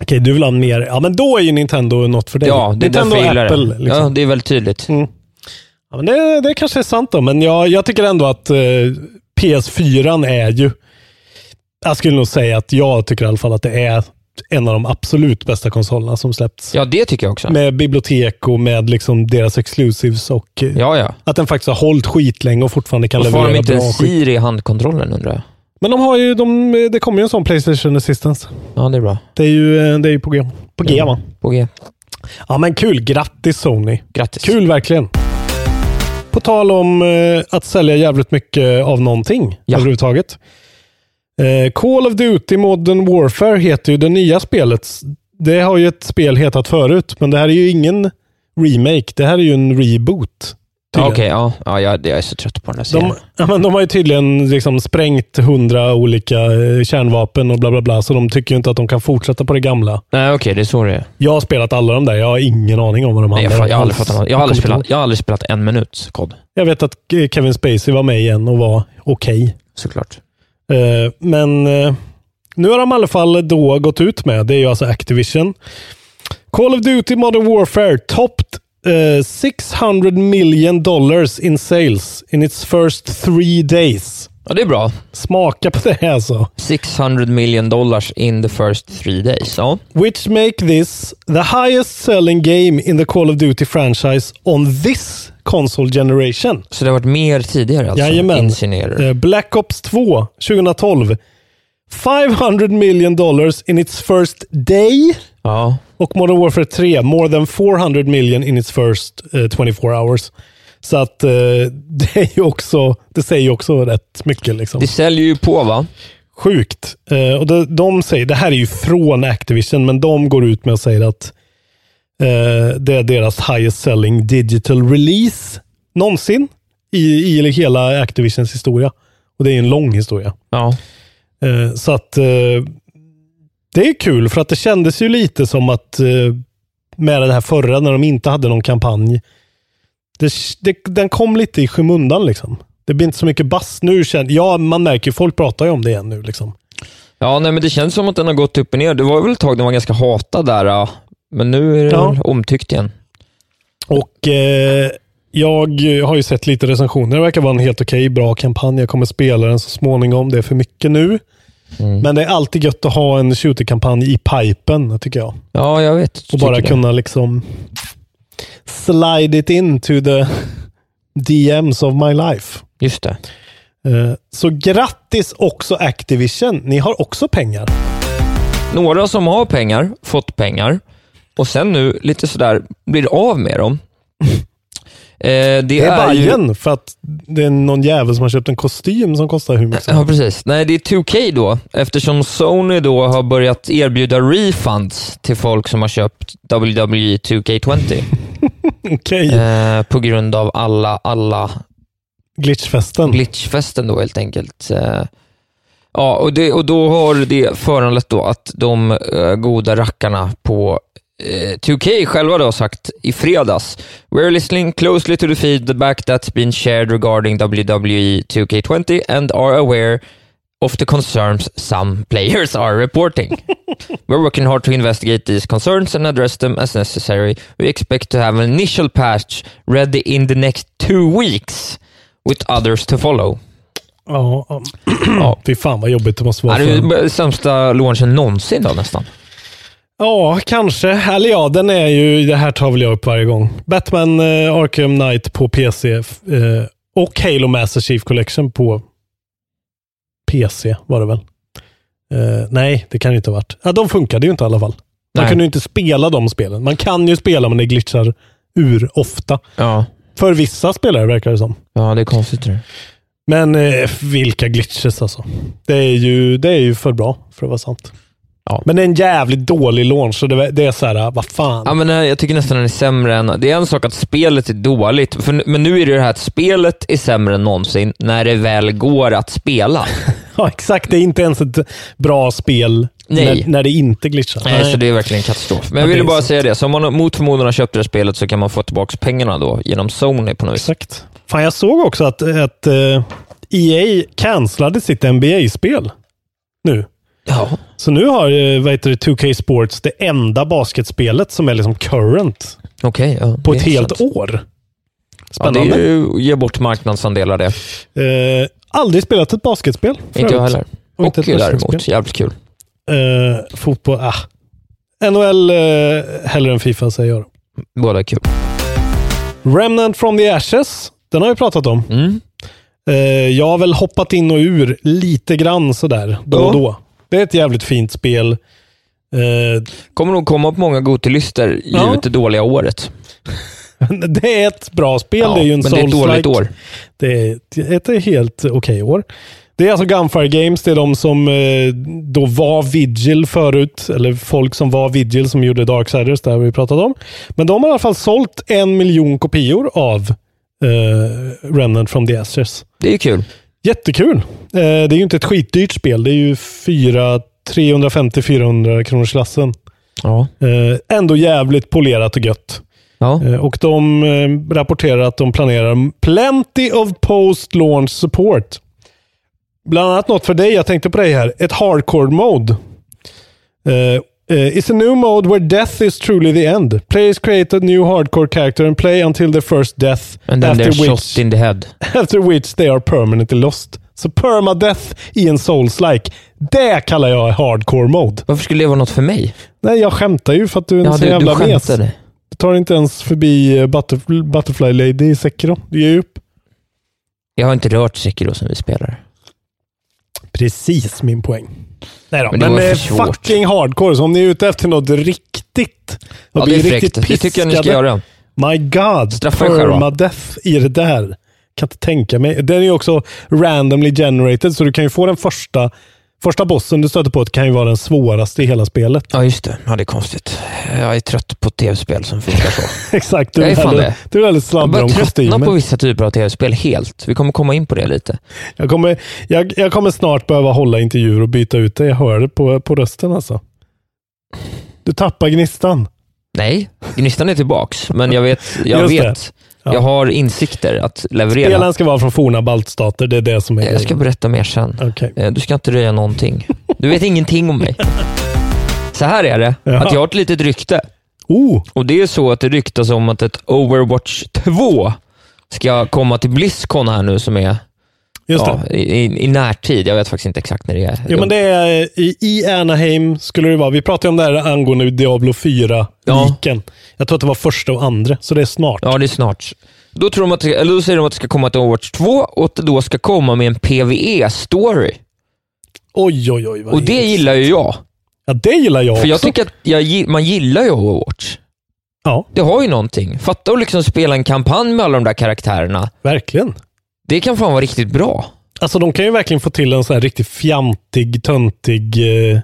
Speaker 2: Okej, du vill ha mer. Ja, men då är ju Nintendo något för dig.
Speaker 1: Ja, det är
Speaker 2: Nintendo
Speaker 1: därför jag gillar
Speaker 2: Apple,
Speaker 1: det.
Speaker 2: Liksom.
Speaker 1: Ja, det är väldigt tydligt.
Speaker 2: Mm. Ja, men det, det kanske är sant då, men jag, jag tycker ändå att eh, PS4 är ju... Jag skulle nog säga att jag tycker i alla fall att det är en av de absolut bästa konsolerna som släppts.
Speaker 1: Ja, det tycker jag också.
Speaker 2: Med bibliotek och med liksom deras exclusives och eh,
Speaker 1: Ja, ja.
Speaker 2: att den faktiskt har hållit skitlänge och fortfarande kan
Speaker 1: Varför har de
Speaker 2: leverera
Speaker 1: inte
Speaker 2: bra
Speaker 1: en
Speaker 2: skit.
Speaker 1: Siri i handkontrollen undrar jag?
Speaker 2: Men de har ju, de, det kommer ju en sån Playstation Assistance.
Speaker 1: Ja, det är bra.
Speaker 2: Det är ju, eh, det är ju på G. På G va?
Speaker 1: På G.
Speaker 2: Ja men kul, grattis Sony.
Speaker 1: Grattis.
Speaker 2: Kul verkligen. På tal om eh, att sälja jävligt mycket av någonting
Speaker 1: Ja.
Speaker 2: överhuvudtaget. Eh, Call of Duty Modern Warfare heter ju det nya spelet. Det har ju ett spel hetat förut, men det här är ju ingen remake. Det här är ju en reboot.
Speaker 1: Okej, ja. ja jag, jag är så trött på den här serien.
Speaker 2: De, ja, men de har ju tydligen liksom sprängt hundra olika eh, kärnvapen och bla bla bla, så de tycker ju inte att de kan fortsätta på det gamla.
Speaker 1: Nej, okej, det är så det är.
Speaker 2: Jag har spelat alla de där. Jag har ingen aning om vad de
Speaker 1: jag,
Speaker 2: handlar
Speaker 1: fa- jag, har aldrig fattat jag, har aldrig spelat, jag har aldrig spelat en minut kod.
Speaker 2: Jag vet att Kevin Spacey var med igen och var okej.
Speaker 1: Såklart.
Speaker 2: Eh, Men eh, nu har de i alla fall då gått ut med, det är ju alltså Activision. Call of Duty Modern Warfare topped eh, 600 million dollars in sales in its first three days.
Speaker 1: Ja, det är bra.
Speaker 2: Smaka på det alltså.
Speaker 1: 600 million dollars in the first three days. Ja.
Speaker 2: Which make this the highest selling game in the Call of Duty franchise on this console generation.
Speaker 1: Så det har varit mer tidigare alltså?
Speaker 2: Jajamän.
Speaker 1: Insinuerar
Speaker 2: Eh, Black Ops 2 2012. 500 million dollars in its first day.
Speaker 1: Ja.
Speaker 2: Och Modern Warfare 3, more than 400 million in its first eh, 24 hours. Så att eh, det, är ju också, det säger ju också rätt mycket. Liksom.
Speaker 1: Det säljer ju på va?
Speaker 2: Sjukt. Eh, och de, de säger, det här är ju från Activision, men de går ut med och säger att det är deras highest selling digital release någonsin i, i hela Activisions historia. Och det är en lång historia.
Speaker 1: Ja.
Speaker 2: Eh, så att eh, det är kul för att det kändes ju lite som att eh, med det här förra när de inte hade någon kampanj. Det, det, den kom lite i skymundan liksom. Det blir inte så mycket bass nu. Ja, man märker ju, folk pratar ju om det igen nu liksom.
Speaker 1: Ja, nej, men det känns som att den har gått upp och ner. Det var väl ett tag den var ganska hatad där. Men nu är det
Speaker 2: Ja.
Speaker 1: omtyckt igen.
Speaker 2: Och eh, jag har ju sett lite recensioner. Det verkar vara en helt okej, bra kampanj. Jag kommer spela den så småningom. Det är för mycket nu. Men det är alltid gött att ha en shooter-kampanj i pipen, tycker jag.
Speaker 1: Ja, jag vet.
Speaker 2: Och bara
Speaker 1: det.
Speaker 2: kunna liksom slide it into the DMs of my life.
Speaker 1: Just det.
Speaker 2: Eh, Så grattis också Activision. Ni har också pengar.
Speaker 1: Några som har pengar, fått pengar och sen nu lite sådär blir av med dem. Eh, det,
Speaker 2: Det är
Speaker 1: är ju...
Speaker 2: Bajen för att det är någon jävel som har köpt en kostym som kostar hur mycket som
Speaker 1: Ja, precis. Nej, det är 2K då, eftersom Sony då har börjat erbjuda refunds till folk som har köpt WWE 2K20
Speaker 2: Okej.
Speaker 1: eh, på grund av alla, alla
Speaker 2: Glitchfesten.
Speaker 1: glitchfesten då helt enkelt. Eh, ja, och, det, och då har det föranlett då att de eh, goda rackarna på eh, 2K själva då sagt i fredags We're listening closely to the feedback that's been shared regarding WWE 2K20 and are aware of the concerns some players are reporting. We're working hard to investigate these concerns and address them as necessary. We expect to have an initial patch ready in the next two weeks with others to follow.
Speaker 2: Ja, ja.
Speaker 1: Ja.
Speaker 2: Fy fan vad jobbigt det måste
Speaker 1: Ja,
Speaker 2: vara.
Speaker 1: det
Speaker 2: för
Speaker 1: är sämsta launchen någonsin då nästan.
Speaker 2: Ja, kanske. Eller ja, den är ju, det här tar väl jag upp varje gång. Batman eh, Arkham Knight på PC eh, och Halo Master Chief Collection på PC var det väl? Eh, nej, det kan det inte ha varit. Ja, de funkade ju inte i alla fall. Man
Speaker 1: Nej.
Speaker 2: kunde ju inte spela de spelen. Man kan ju spela men det glitchar ur ofta.
Speaker 1: Ja,
Speaker 2: För vissa spelare verkar det som.
Speaker 1: ja det är konstigt. det.
Speaker 2: Men eh, vilka glitches alltså. Det är, ju, det är ju för bra för att vara sant.
Speaker 1: Ja.
Speaker 2: Men det är en jävligt dålig launch. Så det, det är så här, vad fan.
Speaker 1: Ja, men eh, jag tycker nästan den är sämre än... Det är en sak att spelet är dåligt, för, men nu är det det här att spelet är sämre än någonsin när det väl går att spela.
Speaker 2: Ja, exakt. Det är inte ens ett bra spel
Speaker 1: Nej.
Speaker 2: när, när det inte glitchar.
Speaker 1: Nej, så det är verkligen katastrof. Men jag ville bara
Speaker 2: så.
Speaker 1: säga det, så om man mot förmodan har köpt det här spelet så kan man få tillbaka pengarna då genom Sony på något vis.
Speaker 2: Exakt. Fan, jag såg också att, att eh, EA cancellade sitt NBA-spel nu.
Speaker 1: Ja.
Speaker 2: Så nu har vad heter det, 2K Sports det enda basketspelet som är liksom current
Speaker 1: Okej, ja.
Speaker 2: på ett helt
Speaker 1: sant.
Speaker 2: år.
Speaker 1: Ja,
Speaker 2: Spännande.
Speaker 1: det är ju ge bort marknadsandelar det.
Speaker 2: Eh, aldrig spelat ett basketspel.
Speaker 1: Inte jag heller.
Speaker 2: Och inte
Speaker 1: Hockey däremot, jävligt kul.
Speaker 2: Eh, fotboll, ah. NHL eh, hellre än Fifa säger jag.
Speaker 1: Båda är kul.
Speaker 2: Remnant from the Ashes, den har vi pratat om.
Speaker 1: Mm.
Speaker 2: Eh, jag har väl hoppat in och ur lite grann sådär då och
Speaker 1: Ja.
Speaker 2: då. Det är ett jävligt fint spel. Eh,
Speaker 1: Kommer nog komma upp många Gotilistor givet
Speaker 2: Ja.
Speaker 1: det dåliga året.
Speaker 2: det är ett bra spel.
Speaker 1: Ja,
Speaker 2: det är ju en
Speaker 1: men det är ett dåligt år.
Speaker 2: Det är ett, ett helt okej år. Det är alltså Gunfire Games. Det är de som eh, då var Vigil förut. Eller folk som var Vigil som gjorde Darksiders. Det har vi pratat om. Men de har i alla fall sålt en miljon kopior av eh, Remnant from the Ashes.
Speaker 1: Det är ju kul.
Speaker 2: Jättekul. Eh, det är ju inte ett skitdyrt spel. Det är ju 350-400 kronors klassen.
Speaker 1: Ja.
Speaker 2: Eh, ändå jävligt polerat och gött.
Speaker 1: Ja.
Speaker 2: Eh, och de rapporterar att de planerar plenty of post-launch support. Bland annat något för dig. Jag tänkte på dig här. Ett hardcore mode. Uh, it's a new mode where death is truly the end. Players create a new hardcore character and play until their first death.
Speaker 1: And then they're
Speaker 2: which,
Speaker 1: shot in the head.
Speaker 2: after which they are permanently lost. Så permadeath i en souls-like. Det kallar jag hardcore mode.
Speaker 1: Varför skulle det vara något för mig?
Speaker 2: Nej, jag skämtar ju för att du är en
Speaker 1: Ja,
Speaker 2: så
Speaker 1: du, du
Speaker 2: jävla mes.
Speaker 1: skämtade.
Speaker 2: Du tar inte ens förbi eh, Butterf- Butterfly Lady i Sekiro. Du ger upp.
Speaker 1: Jag har inte rört Sekiro som vi spelar.
Speaker 2: Precis min poäng. Nej då,
Speaker 1: Men
Speaker 2: men, eh, fucking hardcore. Så om ni är ute efter något riktigt.
Speaker 1: Ja,
Speaker 2: och
Speaker 1: det är
Speaker 2: blir
Speaker 1: fräckt.
Speaker 2: riktigt
Speaker 1: Det tycker jag ni ska göra.
Speaker 2: My God.
Speaker 1: Straffa er.
Speaker 2: Permadeath i det där. Kan inte tänka mig. Den är ju också randomly generated, så du kan ju få den första Första bossen du stöter på kan ju vara den svåraste i hela spelet.
Speaker 1: Ja, just det. Ja, det är konstigt. Jag är trött på tv-spel som funkar så.
Speaker 2: Exakt. Du
Speaker 1: Jag är fan
Speaker 2: väldigt,
Speaker 1: det.
Speaker 2: du är väldigt
Speaker 1: Jag
Speaker 2: sladdrig
Speaker 1: börjar
Speaker 2: om
Speaker 1: tröttna
Speaker 2: kostymen.
Speaker 1: på vissa typer av tv-spel helt. Vi kommer komma in på det lite.
Speaker 2: Jag kommer, jag, jag kommer snart behöva hålla intervjuer och byta ut det. Jag hör det på, på rösten alltså. Du tappar gnistan.
Speaker 1: Nej, gnistan är tillbaks, men jag vet, jag,
Speaker 2: Just det. Ja.
Speaker 1: jag har insikter att leverera.
Speaker 2: Spelen ska vara från forna baltstater. Det är det som är
Speaker 1: Jag ska berätta mer sen.
Speaker 2: Okej.
Speaker 1: Eh, Du ska inte röja någonting. Du vet ingenting om mig. Så här är det,
Speaker 2: Jaha.
Speaker 1: att jag har ett litet rykte.
Speaker 2: Oh,
Speaker 1: Och det är så att det ryktas om att ett Overwatch 2 ska komma till Blizzcon här nu som är
Speaker 2: just
Speaker 1: ja, i, i, närtid. Jag vet faktiskt inte exakt när det är.
Speaker 2: Jo, men det är i, i Anaheim skulle det vara. Vi pratade om det här angående Diablo 4-liken. Jag tror att det var första och andra, så det är snart.
Speaker 1: Ja, det är snart. Då, tror de att, eller då säger de att det ska komma ett Overwatch 2 och att det då ska komma med en PVE-story.
Speaker 2: Oj, oj, oj.
Speaker 1: Och det gillar ju jag.
Speaker 2: Ja, det gillar jag
Speaker 1: För jag
Speaker 2: också.
Speaker 1: tycker att jag, man gillar ju Overwatch.
Speaker 2: Ja,
Speaker 1: Det har ju någonting. Fatta att liksom spela en kampanj med alla de där karaktärerna.
Speaker 2: verkligen.
Speaker 1: Det kan fan vara riktigt bra.
Speaker 2: Alltså de kan ju verkligen få till en sån här riktigt fjantig, töntig, eh,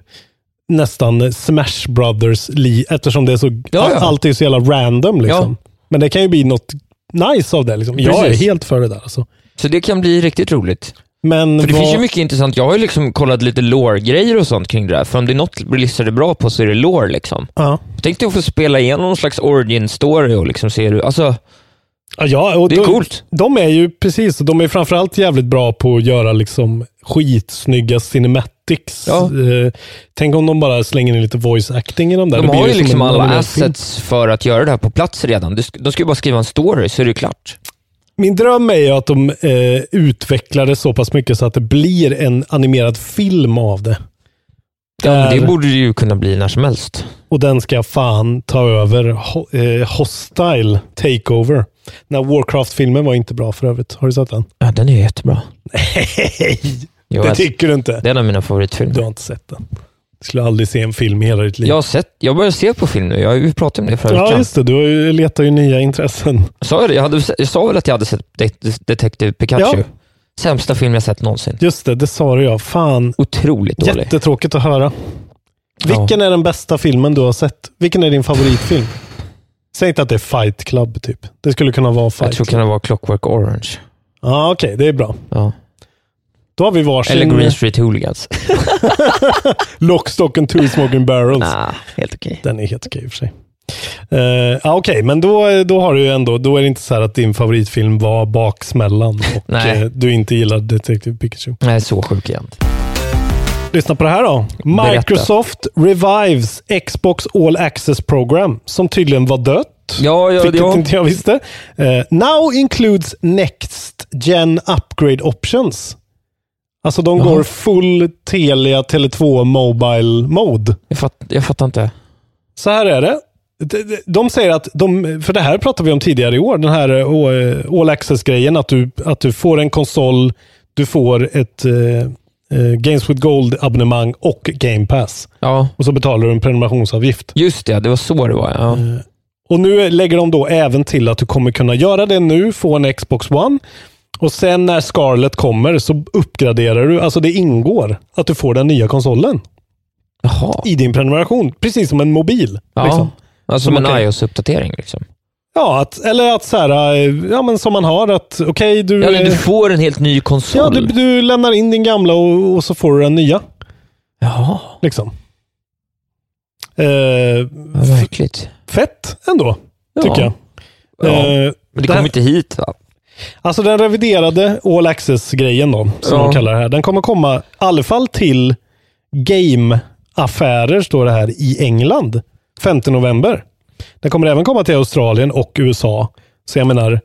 Speaker 2: nästan Smash Brothers li eftersom det är så,
Speaker 1: Ja, ja.
Speaker 2: allt är så jävla random liksom. Men det kan ju bli något nice av det liksom. Jag är helt för det där alltså.
Speaker 1: Så det kan bli riktigt roligt.
Speaker 2: Men
Speaker 1: För det
Speaker 2: vad,
Speaker 1: finns ju mycket intressant. Jag har ju liksom kollat lite lore-grejer och sånt kring det där. För om det är något Blizzard är bra på så är det lore. Liksom.
Speaker 2: Ja.
Speaker 1: Tänk dig att få spela igenom någon slags origin-story och liksom se hur... Alltså,
Speaker 2: Ja, och
Speaker 1: det är
Speaker 2: de,
Speaker 1: coolt.
Speaker 2: De är ju precis, de är framförallt jävligt bra på att göra liksom skitsnygga cinematics.
Speaker 1: Ja.
Speaker 2: Eh, tänk om de bara slänger in lite voice acting i de där.
Speaker 1: De har ju
Speaker 2: som
Speaker 1: liksom alla
Speaker 2: animerad film.
Speaker 1: assets för att göra det här på plats redan. De sk- De ska ju bara skriva en story så är det ju klart.
Speaker 2: Min dröm är ju att de eh, utvecklar det så pass mycket så att det blir en animerad film av det.
Speaker 1: Ja, det borde det ju kunna bli när som helst.
Speaker 2: Och den ska fan ta över eh, Hostile Takeover. Den här Warcraft-filmen var inte bra för övrigt. Har du sett den?
Speaker 1: Ja, den är jättebra.
Speaker 2: Nej,
Speaker 1: Jag
Speaker 2: det
Speaker 1: vet.
Speaker 2: tycker du inte.
Speaker 1: Det är en av mina favoritfilmer.
Speaker 2: Du har inte sett den. Du skulle aldrig se en film i hela ditt liv.
Speaker 1: Jag har sett, jag börjar se på film nu. Jag har ju pratat om det förra
Speaker 2: Ja, just det. Du letar ju nya intressen.
Speaker 1: Sa jag det? Jag, hade, jag sa väl att jag hade sett Det- Detective Pikachu?
Speaker 2: Ja.
Speaker 1: Sämsta film jag sett någonsin.
Speaker 2: Just det, det sa du ja. Fan,
Speaker 1: Otroligt dålig.
Speaker 2: jättetråkigt att höra. Vilken är den bästa filmen du har sett? Vilken är din favoritfilm? Säg inte att det är Fight Club, typ. Det skulle kunna vara
Speaker 1: Jag
Speaker 2: Fight
Speaker 1: tror det
Speaker 2: Club.
Speaker 1: kan vara Clockwork Orange.
Speaker 2: Ja, okej. det är bra.
Speaker 1: Ja.
Speaker 2: Då har vi varsin
Speaker 1: Eller Green Street Hooligans.
Speaker 2: Lock, Stock and Two Smoking Barrels.
Speaker 1: nah, helt okej.
Speaker 2: Den är helt okej i och för sig. Uh, Okej, men då, då har du ändå, då är det inte så här att din favoritfilm var Baksmällan och eh, du inte gillar Detective Pikachu.
Speaker 1: Nej, så sjuk igen.
Speaker 2: Lyssna på det här då. Microsoft revives Xbox All Access Program, som tydligen var dött.
Speaker 1: Ja, ja,
Speaker 2: Vilket
Speaker 1: ja.
Speaker 2: inte jag visste. Eh, now includes Next Gen Upgrade Options. Alltså de
Speaker 1: Jaha.
Speaker 2: går full Telia Tele2 Mobile Mode.
Speaker 1: Jag, fatt, jag fattar inte.
Speaker 2: Så här är det. De- säger att, de, för det här pratade vi om tidigare i år, den här eh, All Access-grejen, att du, att du får en konsol, du får ett eh, eh, Games with Gold-abonnemang och Game Pass.
Speaker 1: Ja,
Speaker 2: Och så betalar du en prenumerationsavgift.
Speaker 1: just det. Det var så det var. Ja.
Speaker 2: Och nu lägger de då även till att du kommer kunna göra det nu, få en Xbox One. Och sen när Scarlet kommer så uppgraderar du, alltså det ingår att du får den nya konsolen
Speaker 1: Jaha.
Speaker 2: i din prenumeration. Precis som en mobil.
Speaker 1: Ja.
Speaker 2: Liksom.
Speaker 1: Alltså
Speaker 2: Så
Speaker 1: som en
Speaker 2: kan-
Speaker 1: iOS-uppdatering. Liksom.
Speaker 2: Ja, att, eller att så här, eh, ja men som man har att okej du...
Speaker 1: Ja, du får en helt ny
Speaker 2: ja,
Speaker 1: konsol.
Speaker 2: du, du lämnar in din gamla och, och så får du den nya.
Speaker 1: Jaha,
Speaker 2: Liksom. Eh,
Speaker 1: vad märkligt.
Speaker 2: fett ändå,
Speaker 1: Ja.
Speaker 2: tycker jag.
Speaker 1: Ja.
Speaker 2: Eh,
Speaker 1: Men det kommer inte hit va?
Speaker 2: Alltså den reviderade All Access-grejen då, som
Speaker 1: Ja.
Speaker 2: de kallar det här, den kommer komma i alla fall till game-affärer, står det här, i England 5 november. Den kommer även komma till Australien och USA. Så jag menar,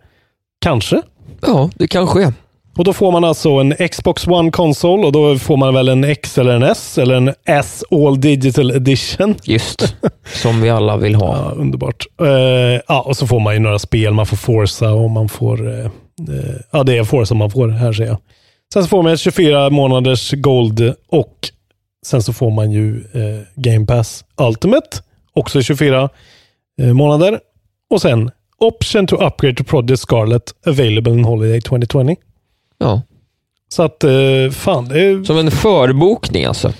Speaker 2: kanske.
Speaker 1: Ja, det kan ske.
Speaker 2: Och då får man alltså en Xbox One-konsol och då får man väl en X eller en S eller en S All Digital Edition.
Speaker 1: Just. Som vi alla vill ha.
Speaker 2: Ja, underbart. Eh, ja, och så får man ju några spel. Man får Forza och man får... eh, ja, det är Forza man får här ser jag. Sen så får man ett 24 månaders Gold och sen så får man ju Game Pass Ultimate. Också 24 eh, månader. Och sen Option to upgrade to Project Scarlet available in Holiday 2020.
Speaker 1: Ja.
Speaker 2: Så att, eh, fan, är...
Speaker 1: Som en förbokning alltså.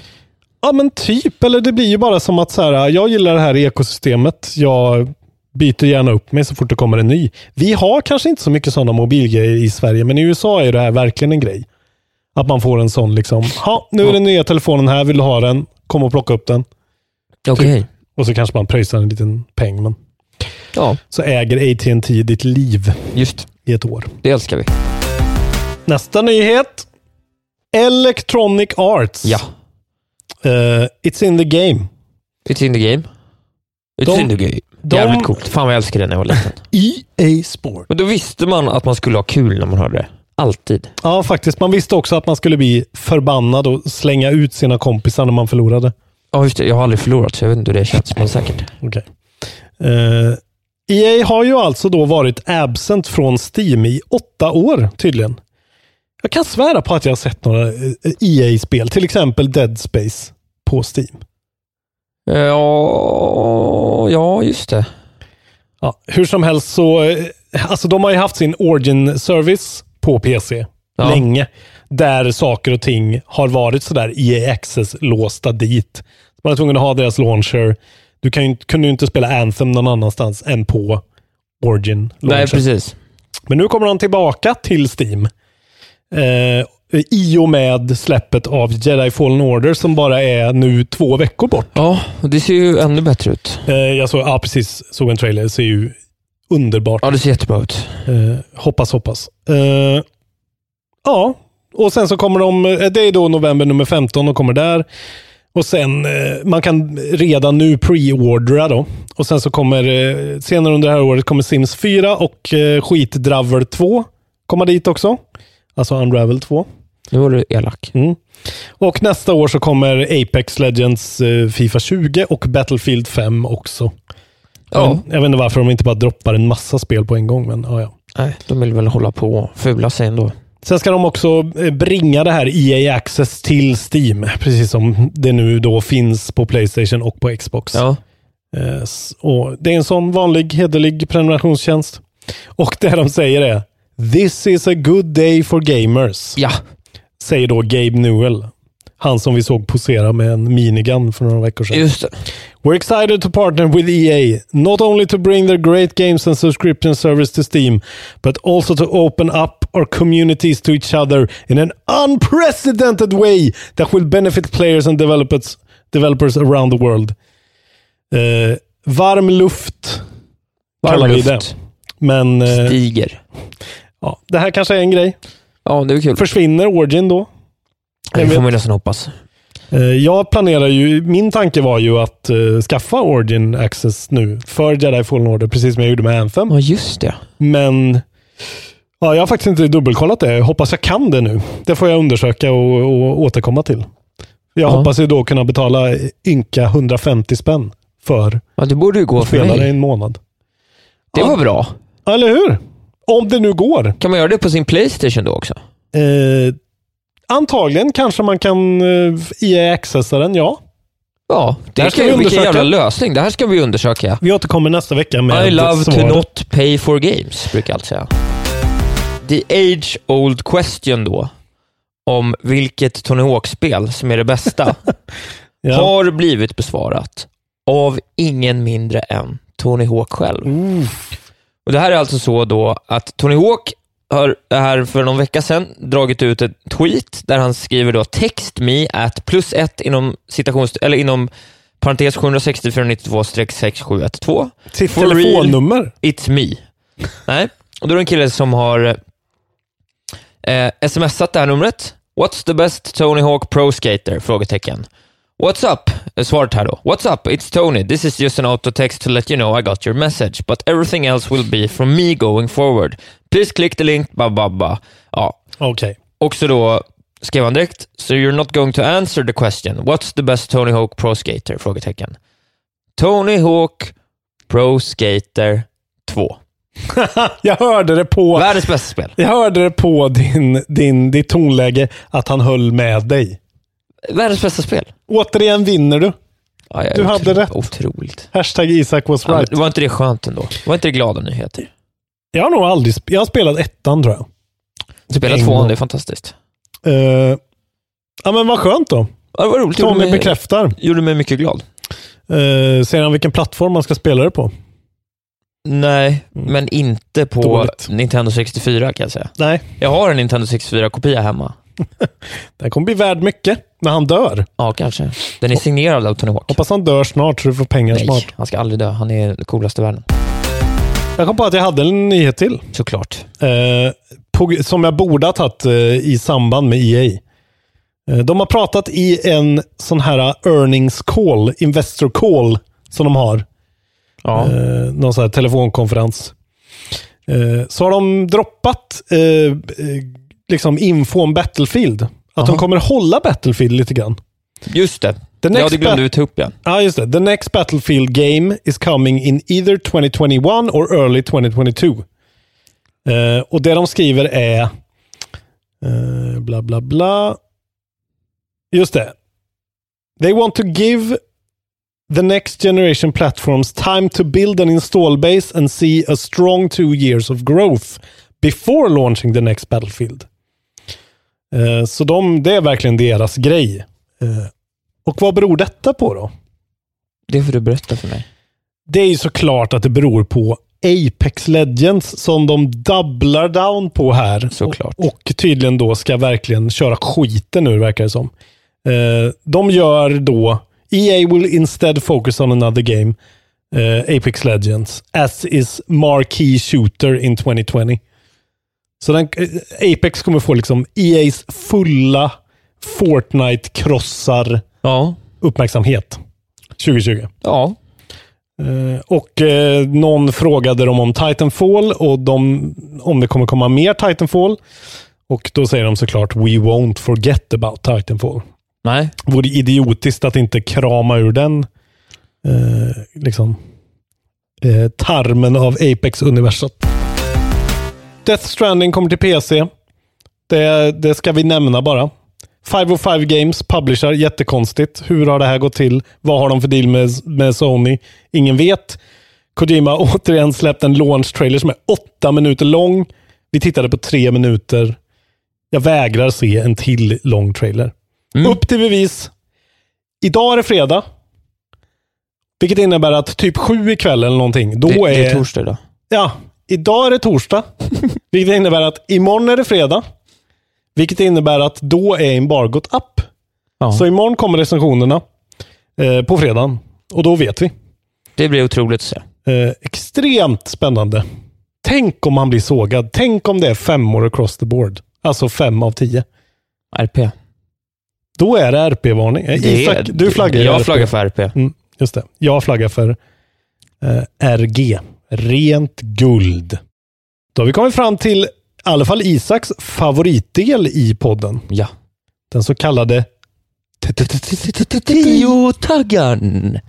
Speaker 2: Ja men typ, eller det blir ju bara som att så här, jag gillar det här ekosystemet. Jag byter gärna upp mig så fort det kommer en ny. Vi har kanske inte så mycket sådana mobilgrejer i Sverige, men i USA är det här verkligen en grej. Att man får en sån liksom, ja nu är den nya telefonen här, vill du ha den? Kom och plocka upp den.
Speaker 1: Okej.
Speaker 2: Och så kanske man pröjsar en liten peng, men
Speaker 1: Ja,
Speaker 2: så äger AT&T ditt liv
Speaker 1: just.
Speaker 2: i ett år.
Speaker 1: Det älskar vi.
Speaker 2: Nästa nyhet. Electronic Arts.
Speaker 1: Ja.
Speaker 2: Eh, it's in the game.
Speaker 1: It's in the game. It's
Speaker 2: De-
Speaker 1: in the game.
Speaker 2: de-
Speaker 1: Jävligt coolt. Fan vad jag älskade det när jag var liten.
Speaker 2: EA Sport.
Speaker 1: Men då visste man att man skulle ha kul när man hörde det. Alltid.
Speaker 2: Ja, faktiskt. Man visste också att man skulle bli förbannad och slänga ut sina kompisar när man förlorade.
Speaker 1: Ja, just det. Jag har aldrig förlorat, så jag vet inte hur det känns, men säkert.
Speaker 2: Okej. Eh, EA har ju alltså då varit absent från Steam i åtta år tydligen. Jag kan svära på att jag har sett några eh, EA-spel, till exempel Dead Space på Steam.
Speaker 1: Ja, ja just det.
Speaker 2: Ja, hur som helst så, eh, alltså de har ju haft sin Origin Service på PC
Speaker 1: Ja.
Speaker 2: länge. Där saker och ting har varit sådär EA Access-låsta dit. Man är tvungen att ha deras launcher. Du kan kunde ju inte spela Anthem någon annanstans än på Origin.
Speaker 1: Nej,
Speaker 2: launcher.
Speaker 1: precis.
Speaker 2: Men nu kommer de tillbaka till Steam. Eh, I och med släppet av Jedi Fallen Order som bara är nu två veckor bort.
Speaker 1: Ja, det ser ju ännu bättre ut.
Speaker 2: Eh, jag såg, ja precis, såg en trailer. Det ser ju underbart
Speaker 1: Ja, det ser jättebra ut.
Speaker 2: Eh, hoppas, hoppas. Eh, ja, och sen så kommer de, eh, det är då november nummer 15 och kommer där. Och sen, eh, man kan redan nu pre-ordera då. Och sen så kommer, eh, senare under det här året kommer Sims 4 och Skitdraver 2 komma dit också. Alltså Unravel 2.
Speaker 1: Nu var du elak.
Speaker 2: Mm. Och nästa år så kommer Apex Legends, Fifa 20 och Battlefield 5 också.
Speaker 1: Ja.
Speaker 2: Jag vet inte varför de inte bara droppar en massa spel på en gång, men ja, ja.
Speaker 1: Nej, de vill väl hålla på och fula sig ändå.
Speaker 2: Sen ska de också eh, bringa det här EA Access till Steam, precis som det nu då finns på Playstation och på Xbox.
Speaker 1: Ja.
Speaker 2: Eh, Och det är en sån vanlig hederlig prenumerationstjänst. Och det de säger är This is a good day for gamers,
Speaker 1: Ja.
Speaker 2: säger då Gabe Newell. Han som vi såg posera med en minigun för några veckor sedan.
Speaker 1: Just det.
Speaker 2: We're excited to partner with EA, not only to bring their great games and subscription service to Steam, but also to open up our communities to each other in an unprecedented way that will benefit players and developers, developers around the world. Eh, varm luft kallar
Speaker 1: Varm
Speaker 2: vi
Speaker 1: luft.
Speaker 2: det. Men eh,
Speaker 1: Stiger.
Speaker 2: ja, det här kanske är en grej.
Speaker 1: Ja, det är kul.
Speaker 2: Försvinner Origin då?
Speaker 1: Det får man nästan hoppas.
Speaker 2: Eh, Jag planerar ju, min tanke var ju att eh, skaffa Origin Access nu för Jedi Fallen Order, precis som jag gjorde med Anthem.
Speaker 1: Ja, just det.
Speaker 2: Men ja, jag har faktiskt inte dubbelkollat det. Jag hoppas jag kan det nu. Det får jag undersöka och, och återkomma till. Jag
Speaker 1: Ja.
Speaker 2: hoppas ju då kunna betala ynka 150 spänn för
Speaker 1: Ja, det borde ju gå
Speaker 2: att
Speaker 1: för
Speaker 2: spela i
Speaker 1: mig.
Speaker 2: en månad.
Speaker 1: Det
Speaker 2: Ja.
Speaker 1: var bra.
Speaker 2: Eller hur? Om det nu går.
Speaker 1: Kan man göra det på sin Playstation då också?
Speaker 2: Eh, antagligen kanske man kan eh, EA accessa den, ja.
Speaker 1: Ja,
Speaker 2: Det
Speaker 1: det
Speaker 2: här ska
Speaker 1: kan,
Speaker 2: vi
Speaker 1: vilken
Speaker 2: undersöka.
Speaker 1: jävla lösning. Det här ska vi undersöka.
Speaker 2: Vi återkommer nästa vecka med
Speaker 1: I love
Speaker 2: svaret.
Speaker 1: to not pay for games, brukar jag alltid säga. The age old question då, om vilket Tony Hawk-spel som är det bästa,
Speaker 2: Ja.
Speaker 1: har blivit besvarat av ingen mindre än Tony Hawk själv.
Speaker 2: Ooh.
Speaker 1: Och Det här är alltså så då att Tony Hawk har här för någon vecka sedan dragit ut ett tweet där han skriver då text me at plus ett inom citations, eller inom parentes 760 492 6712
Speaker 2: Sitt
Speaker 1: For real.
Speaker 2: telefonnummer.
Speaker 1: It's me. Nej, och då är det en kille som har eh, smsat det här numret. What's the best Tony Hawk Pro Skater? Frågetecken. What's up? Svaret här då. What's up? It's Tony. This is just an auto text to let you know I got your message, but everything else will be from me going forward. Please click the link, ba ba ba. Ja,
Speaker 2: Okej.
Speaker 1: också då skrev han direkt, so you're not going to answer the question. What's the best Tony Hawk Pro Skater? Frågetecken. Tony Hawk Pro Skater 2.
Speaker 2: Jag hörde det på,
Speaker 1: Världens bästa spel.
Speaker 2: jag hörde det på din, din, ditt tonläge att han höll med dig.
Speaker 1: Världens bästa spel.
Speaker 2: Återigen vinner du.
Speaker 1: Ja, jag
Speaker 2: Du hade rätt.
Speaker 1: Otroligt.
Speaker 2: Hashtag Isak was
Speaker 1: Ja,
Speaker 2: right.
Speaker 1: var inte det skönt ändå? Var inte det glada nyheter?
Speaker 2: Jag har nog aldrig jag har spelat ettan tror jag.
Speaker 1: Spela
Speaker 2: en
Speaker 1: tvåan,
Speaker 2: gång.
Speaker 1: det är fantastiskt.
Speaker 2: Eh, ja men vad skönt då.
Speaker 1: Ja, var roligt.
Speaker 2: Tommy bekräftar.
Speaker 1: gjorde mig mycket glad.
Speaker 2: Uh, säger han vilken plattform man ska spela det på?
Speaker 1: Nej, men inte på
Speaker 2: Dåligt.
Speaker 1: Nintendo 64 kan jag säga.
Speaker 2: Nej,
Speaker 1: Jag har en Nintendo 64-kopia hemma.
Speaker 2: den kommer bli värd mycket när han dör.
Speaker 1: Ja, kanske. Den är signerad av Tony Hawk.
Speaker 2: Hoppas han dör snart så du får pengar
Speaker 1: Nej,
Speaker 2: snart.
Speaker 1: han ska aldrig dö. Han är den coolaste i världen.
Speaker 2: Jag kom på att jag hade en nyhet till.
Speaker 1: Såklart.
Speaker 2: Eh, på, som jag borde ha tagit eh, i samband med EA. Eh, de har pratat i en sån här earnings call, investor call, som de har.
Speaker 1: Ja.
Speaker 2: Eh, någon sån här telefonkonferens. Eh, så har de droppat eh, eh, liksom info om Battlefield. Att de
Speaker 1: Aha.
Speaker 2: kommer hålla Battlefield lite grann.
Speaker 1: Just det.
Speaker 2: The
Speaker 1: Ja,
Speaker 2: next
Speaker 1: det glömde vi ta upp igen.
Speaker 2: Ja, just det. The next Battlefield game is coming in either 2021 or early 2022. Eh, och det de skriver är eh, bla bla bla. Just det. They want to give the next generation platforms time to build an install base and see a strong two years of growth before launching the next Battlefield. Eh, så de, det är verkligen deras grej. Eh, och vad beror detta på då?
Speaker 1: Det får du berätta för mig.
Speaker 2: Det är ju såklart att det beror på Apex Legends som de doublar down på här.
Speaker 1: Såklart.
Speaker 2: Och, och tydligen då ska verkligen köra skiten nu verkar det som. Eh, de gör då EA will instead focus on another game, Apex Legends, as is marquee shooter in 2020. Så den, eh, Apex kommer få liksom EAs fulla Fortnite-krossar
Speaker 1: Ja.
Speaker 2: uppmärksamhet 2020.
Speaker 1: Ja.
Speaker 2: Eh, och eh, någon frågade dem om Titanfall och de, om det kommer komma mer Titanfall. Och då säger de såklart We won't forget about Titanfall.
Speaker 1: Nej.
Speaker 2: Vore idiotiskt att inte krama ur den eh, liksom, tarmen av Apex-universat. Death Stranding kommer till PC. Det, det ska vi nämna bara. 505 Games publisher, jättekonstigt. Hur har det här gått till? Vad har de för deal med, med Sony? Ingen vet. Kojima återigen släppt en launch trailer som är åtta minuter lång. Vi tittade på tre minuter. Jag vägrar se en till lång trailer.
Speaker 1: Mm.
Speaker 2: Upp till bevis. Idag är det fredag. Vilket innebär att typ sju ikväll eller någonting. Då
Speaker 1: Det,
Speaker 2: är...
Speaker 1: det är torsdag idag.
Speaker 2: Ja, idag är det torsdag. vilket innebär att imorgon är det fredag. Vilket innebär att då är embargot upp.
Speaker 1: Ja.
Speaker 2: Så imorgon kommer recensionerna eh, på fredagen. Och då vet vi.
Speaker 1: Det blir otroligt att se.
Speaker 2: Eh, extremt spännande. Tänk om man blir sågad. Tänk om det är femmor across the board. Alltså fem av tio.
Speaker 1: RP.
Speaker 2: Då är det RP-varning. Eh, Isak, du flaggar
Speaker 1: Jag
Speaker 2: RP.
Speaker 1: flaggar för RP.
Speaker 2: Mm, just det. Jag flaggar för eh, RG. Rent guld. Då har vi kommit fram till i alla fall Isaks favoritdel i podden.
Speaker 1: Ja.
Speaker 2: Den så kallade
Speaker 1: Tio-taggan.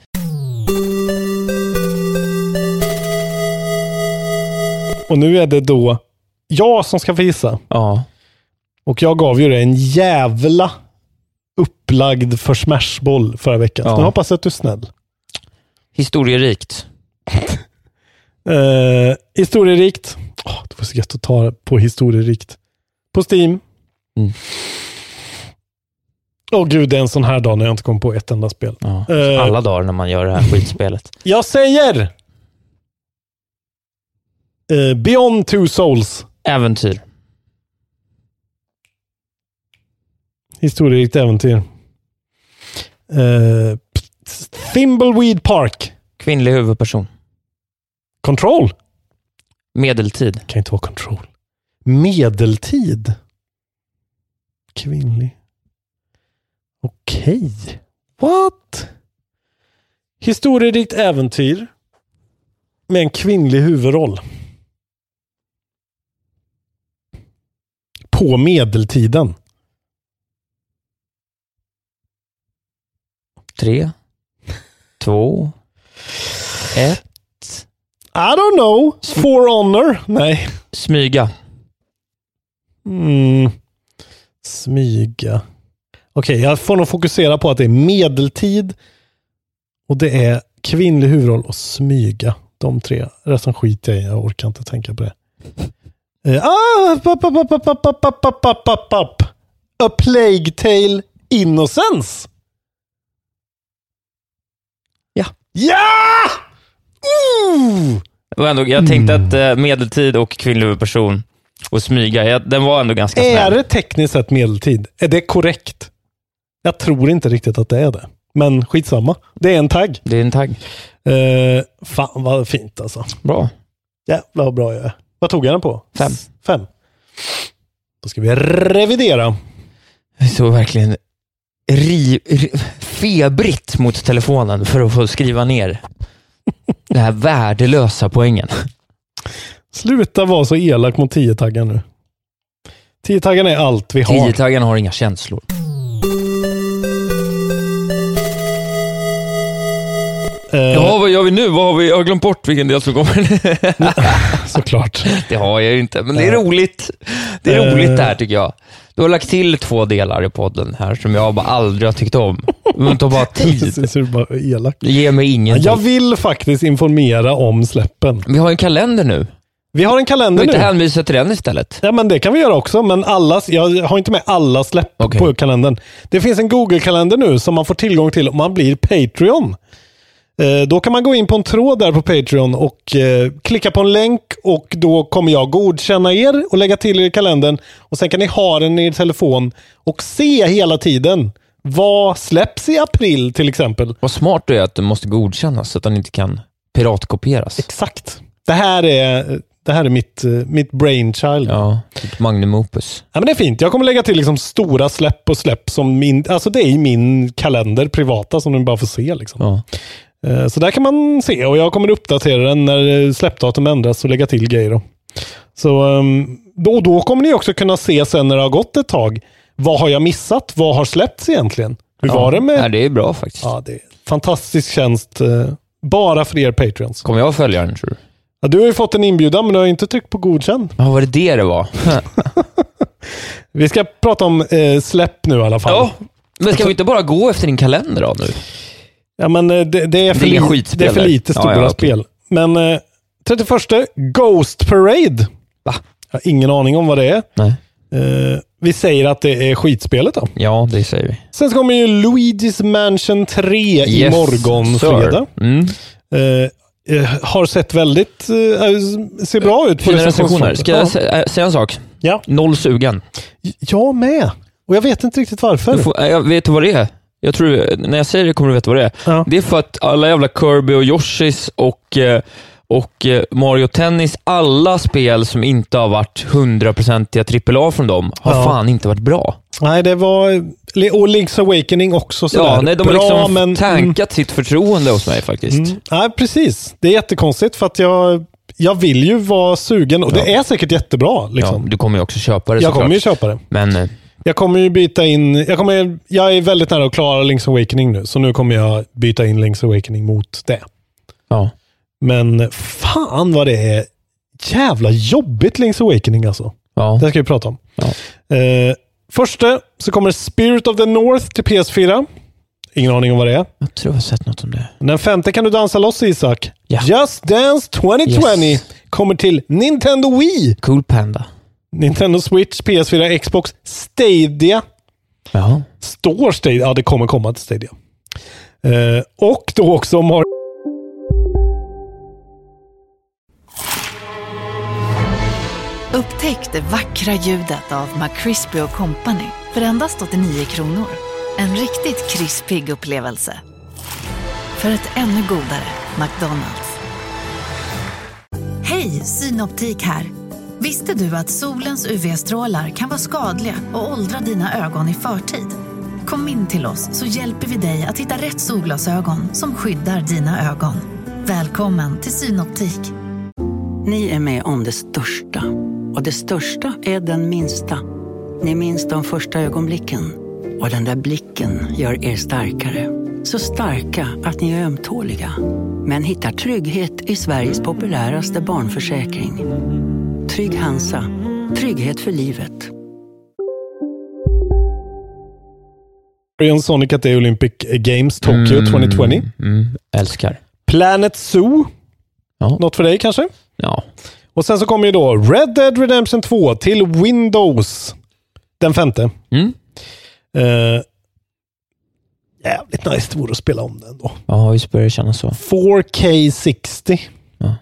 Speaker 2: Och nu är det då jag som ska få gissa.
Speaker 1: Ja.
Speaker 2: Och jag gav ju det en jävla upplagd för smashboll förra veckan. Så
Speaker 1: Ja.
Speaker 2: nu hoppas jag att du är snäll.
Speaker 1: Historierikt.
Speaker 2: Eh, historierikt. Åh, det var så gött att ta på historierikt. På Steam.
Speaker 1: Mm.
Speaker 2: Åh gud, det är en sån här dag när jag inte kom på ett enda spel.
Speaker 1: Ja.
Speaker 2: Eh.
Speaker 1: Alla dagar när man gör det här skitspelet.
Speaker 2: Jag säger Eh, Beyond Two Souls.
Speaker 1: Äventyr.
Speaker 2: Historierikt äventyr. Eh, Thimbleweed Park.
Speaker 1: Kvinnlig huvudperson.
Speaker 2: Control.
Speaker 1: Medeltid.
Speaker 2: Kan inte vara Control. Medeltid. Kvinnlig. Okej. What? Historierikt äventyr. Med en kvinnlig huvudroll. På medeltiden.
Speaker 1: Tre. Två. Ett.
Speaker 2: I don't know. For honor. Nej.
Speaker 1: Smyga.
Speaker 2: Mm. Smyga. Okej, jag får nog fokusera på att det är medeltid och det är kvinnlig huvudroll och smyga. De tre. Resten skiter jag i. Jag orkar inte tänka på det. Ah, pop, pop, pop, pop, pop, pop, pop, pop, pop, pop. A Plague Tale Innocence.
Speaker 1: Ja.
Speaker 2: Ja! Ooh!
Speaker 1: Det ändå, jag tänkte att eh, medeltid och kvinnlig huvudperson och smyga, jag, den var ändå ganska
Speaker 2: Är
Speaker 1: snäll.
Speaker 2: det tekniskt sett medeltid? Är det korrekt? Jag tror inte riktigt att det är det. Men skitsamma. Det är en tagg.
Speaker 1: Det är en tagg.
Speaker 2: Uh, fan vad fint alltså.
Speaker 1: Bra.
Speaker 2: Jävlar vad bra jag är. Vad tog jag den på?
Speaker 1: Fem.
Speaker 2: Fem. Då ska vi revidera.
Speaker 1: Jag såg verkligen ri, ri, febrigt mot telefonen för att få skriva ner den här värdelösa poängen.
Speaker 2: Sluta vara så elak mot 10-taggen nu. 10-taggen är allt vi har.
Speaker 1: Tiotaggen har inga känslor.
Speaker 2: Eh,
Speaker 1: Ja, vad gör vi nu? Vad har vi? Jag har glömt bort vilken del som kommer.
Speaker 2: Såklart.
Speaker 1: det har jag ju inte, men det är
Speaker 2: Ja.
Speaker 1: roligt. Det är
Speaker 2: Eh.
Speaker 1: roligt det här tycker jag. Du har lagt till två delar i podden här som jag bara aldrig har tyckt om. Det tar bara tid.
Speaker 2: Precis, du bara är elak.
Speaker 1: Det ger mig ingenting.
Speaker 2: Jag vill faktiskt informera om släppen.
Speaker 1: Vi har en kalender nu.
Speaker 2: Vi har en kalender nu.
Speaker 1: inte hänvisa till den istället?
Speaker 2: Ja, men det kan vi göra också, men alla, jag har inte med alla släpp
Speaker 1: Okej.
Speaker 2: på kalendern. Det finns en Google-kalender nu som man får tillgång till om man blir Patreon. Eh, Då kan man gå in på en tråd där på Patreon och eh, klicka på en länk och då kommer jag godkänna er och lägga till er i kalendern. Och Sen kan ni ha den i er telefon och se hela tiden vad släpps i april till exempel.
Speaker 1: Vad smart du är att du måste godkännas så att den inte kan piratkopieras.
Speaker 2: Exakt. Det här är, det här är mitt, eh, mitt brainchild.
Speaker 1: Ja, ditt magnum opus.
Speaker 2: Ja, men det är fint. Jag kommer lägga till liksom stora släpp och släpp som min, alltså det är i min kalender privata som ni bara får se. Liksom.
Speaker 1: Ja.
Speaker 2: Eh, Så där kan man se och jag kommer uppdatera den när eh, släppdatum ändras och lägga till grejer. Då. Så ehm, då, då kommer ni också kunna se sen när det har gått ett tag. Vad har jag missat? Vad har släppts egentligen? Hur var det med...
Speaker 1: Ja, det är bra faktiskt.
Speaker 2: Ja, det är fantastisk tjänst. eh, Bara för er Patreons.
Speaker 1: Kommer jag följa den tror du?
Speaker 2: Ja, du har ju fått en inbjudan men du har inte tryckt på godkänd.
Speaker 1: Ja, var det det det var?
Speaker 2: Vi ska prata om eh, släpp nu i alla fall.
Speaker 1: ja, men ska vi inte bara gå efter din kalender då nu?
Speaker 2: Ja, men eh, det, det, är, för
Speaker 1: Det är
Speaker 2: li- det är för lite
Speaker 1: Ja,
Speaker 2: stora
Speaker 1: ja, okej.
Speaker 2: spel. Men eh, 31, Ghost Parade.
Speaker 1: Va?
Speaker 2: Jag har ingen aning om vad det är.
Speaker 1: Nej.
Speaker 2: Eh, vi säger att det är skitspelet då.
Speaker 1: Ja, det säger vi.
Speaker 2: Sen så kommer ju Luigi's Mansion 3
Speaker 1: Yes,
Speaker 2: imorgon
Speaker 1: sir.
Speaker 2: fredag.
Speaker 1: Mm.
Speaker 2: Eh, eh, har sett väldigt, eh, ser bra ut på
Speaker 1: recensioner. Ska jag sä- äh, säga en sak?
Speaker 2: Ja.
Speaker 1: Noll sugen.
Speaker 2: Jag med. Och jag vet inte riktigt varför.
Speaker 1: Får, äh, jag vet du vad det är? Jag tror, när jag säger det kommer du veta vad det är.
Speaker 2: Ja.
Speaker 1: Det är för att alla jävla Kirby och Yoshis och, eh, och eh, Mario Tennis, alla spel som inte har varit hundraprocentiga AAA från dem, har
Speaker 2: Ja.
Speaker 1: fan inte varit bra.
Speaker 2: Nej, det var... Och Link's Awakening också sådär.
Speaker 1: Ja, nej, de har
Speaker 2: bra,
Speaker 1: liksom
Speaker 2: men...
Speaker 1: tankat sitt förtroende hos mig faktiskt.
Speaker 2: Mm. Nej, precis. Det är jättekonstigt för att jag, jag vill ju vara sugen och det är säkert jättebra.
Speaker 1: Ja,
Speaker 2: Liksom.
Speaker 1: du kommer ju också köpa det
Speaker 2: jag
Speaker 1: såklart.
Speaker 2: kommer ju köpa det.
Speaker 1: Men eh,
Speaker 2: Jag kommer ju byta in... Jag, kommer, jag är väldigt nära att klara Link's Awakening nu, så nu kommer jag byta in Link's Awakening mot det.
Speaker 1: ja,
Speaker 2: Men fan vad det är jävla jobbigt Link's Awakening alltså.
Speaker 1: ja.
Speaker 2: Det ska vi prata om.
Speaker 1: Ja.
Speaker 2: Eh, första så kommer Spirit of the North till PS4. Ingen aning om vad det är.
Speaker 1: Jag tror jag har sett något om det.
Speaker 2: Den femte kan du dansa loss Isak.
Speaker 1: Ja.
Speaker 2: Just Dance 2020
Speaker 1: Yes.
Speaker 2: kommer till Nintendo Wii,
Speaker 1: Cool Panda.
Speaker 2: Nintendo Switch, PS4, Xbox, Stadia.
Speaker 1: Ja.
Speaker 2: Står Stadia? Ja, det kommer komma till Stadia. Eh, och då också Mario...
Speaker 3: Upptäck det vackra ljudet av McCrispy Company för endast 89 kronor. En riktigt krispig upplevelse. För ett ännu godare McDonalds. Hej, Synoptik här. Visste du att solens UV-strålar kan vara skadliga och åldra dina ögon i förtid? Kom in till oss så hjälper vi dig att hitta rätt solglasögon som skyddar dina ögon. Välkommen till Synoptik.
Speaker 4: Ni är med om det största. Och det största är den minsta. Ni minns de första ögonblicken. Och den där blicken gör er starkare. Så starka att ni är ömtåliga. Men hittar trygghet i Sveriges populäraste barnförsäkring. Trygg Hansa. Trygghet för livet.
Speaker 2: Orion Sonic at the Olympic Games Tokyo 2020.
Speaker 1: Mm, älskar.
Speaker 2: Planet Zoo.
Speaker 1: Ja.
Speaker 2: Något för dig kanske?
Speaker 1: Ja.
Speaker 2: Och sen så kommer ju då Red Dead Redemption 2 till Windows. Den femte.
Speaker 1: Mm.
Speaker 2: Eh, jävligt nice det vore att spela om den då.
Speaker 1: Ja, visst börjar det kännas så.
Speaker 2: 4K 60.
Speaker 1: Ja.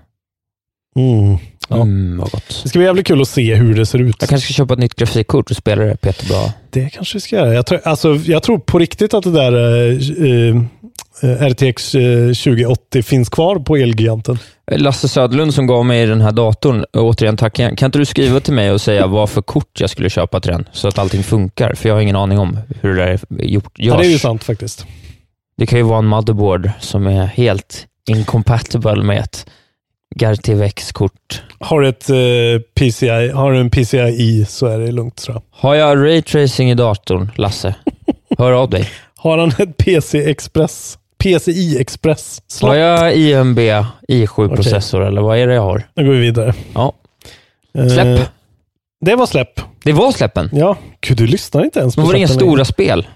Speaker 2: Mm. Ja.
Speaker 1: Mm, vad gott.
Speaker 2: Det ska bli jävligt kul att se hur det ser ut.
Speaker 1: Jag kanske ska köpa ett nytt grafikkort och spela det Peter bra.
Speaker 2: Det kanske vi ska göra. Jag tror, alltså, jag tror på riktigt att det där eh, eh, RTX eh, 2080 finns kvar på Elgiganten.
Speaker 1: Lasse Söderlund som gav mig den här datorn, återigen tack igen. Kan inte du skriva till mig och säga vad för kort jag skulle köpa till den, så att allting funkar? För jag har ingen aning om hur det där är gjort, görs.
Speaker 2: Ja, det är ju sant faktiskt.
Speaker 1: Det kan ju vara en motherboard som är helt incompatible med ett GRTVX-kort.
Speaker 2: Har ett, eh, PCI, har du en PCI så är det lugnt tror jag.
Speaker 1: Har jag raytracing i datorn, Lasse? Hör av dig.
Speaker 2: Har han ett PC Express? PCI Express? slott?
Speaker 1: Har jag IMB i7-processor eller vad är det jag har?
Speaker 2: Nu går vi vidare.
Speaker 1: Ja.
Speaker 2: Eh,
Speaker 1: Släpp.
Speaker 2: det var släpp.
Speaker 1: Det var släppen.
Speaker 2: Ja, gud du lyssnar inte ens på
Speaker 1: Men var det inga stora spel?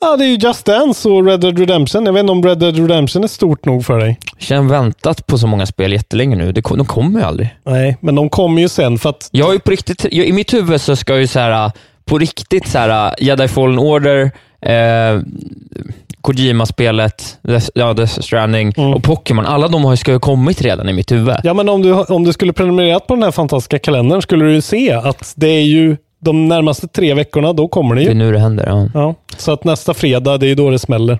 Speaker 2: Ja, det är ju Just Dance och Red Dead Redemption. Jag vet inte om Red Dead Redemption är stort nog för dig.
Speaker 1: Jag har väntat på så många spel jättelänge nu. Kom, de kommer ju aldrig.
Speaker 2: Nej, men de kommer ju sen för att...
Speaker 1: Jag är på riktigt, jag, I mitt huvud så ska ju så här, på riktigt så här, Jedi Fallen Order, eh, Kojima-spelet, Death- ja, Death Stranding och Pokémon. Alla de har ju- ska ju kommit redan i mitt huvud.
Speaker 2: Ja, men om du, om du skulle prenumererat på den här fantastiska kalendern skulle du ju se att det är ju de närmaste tre veckorna, då kommer det
Speaker 1: Det är
Speaker 2: ju.
Speaker 1: nu det händer. Ja.
Speaker 2: Ja, så att nästa fredag, det är ju då det smäller.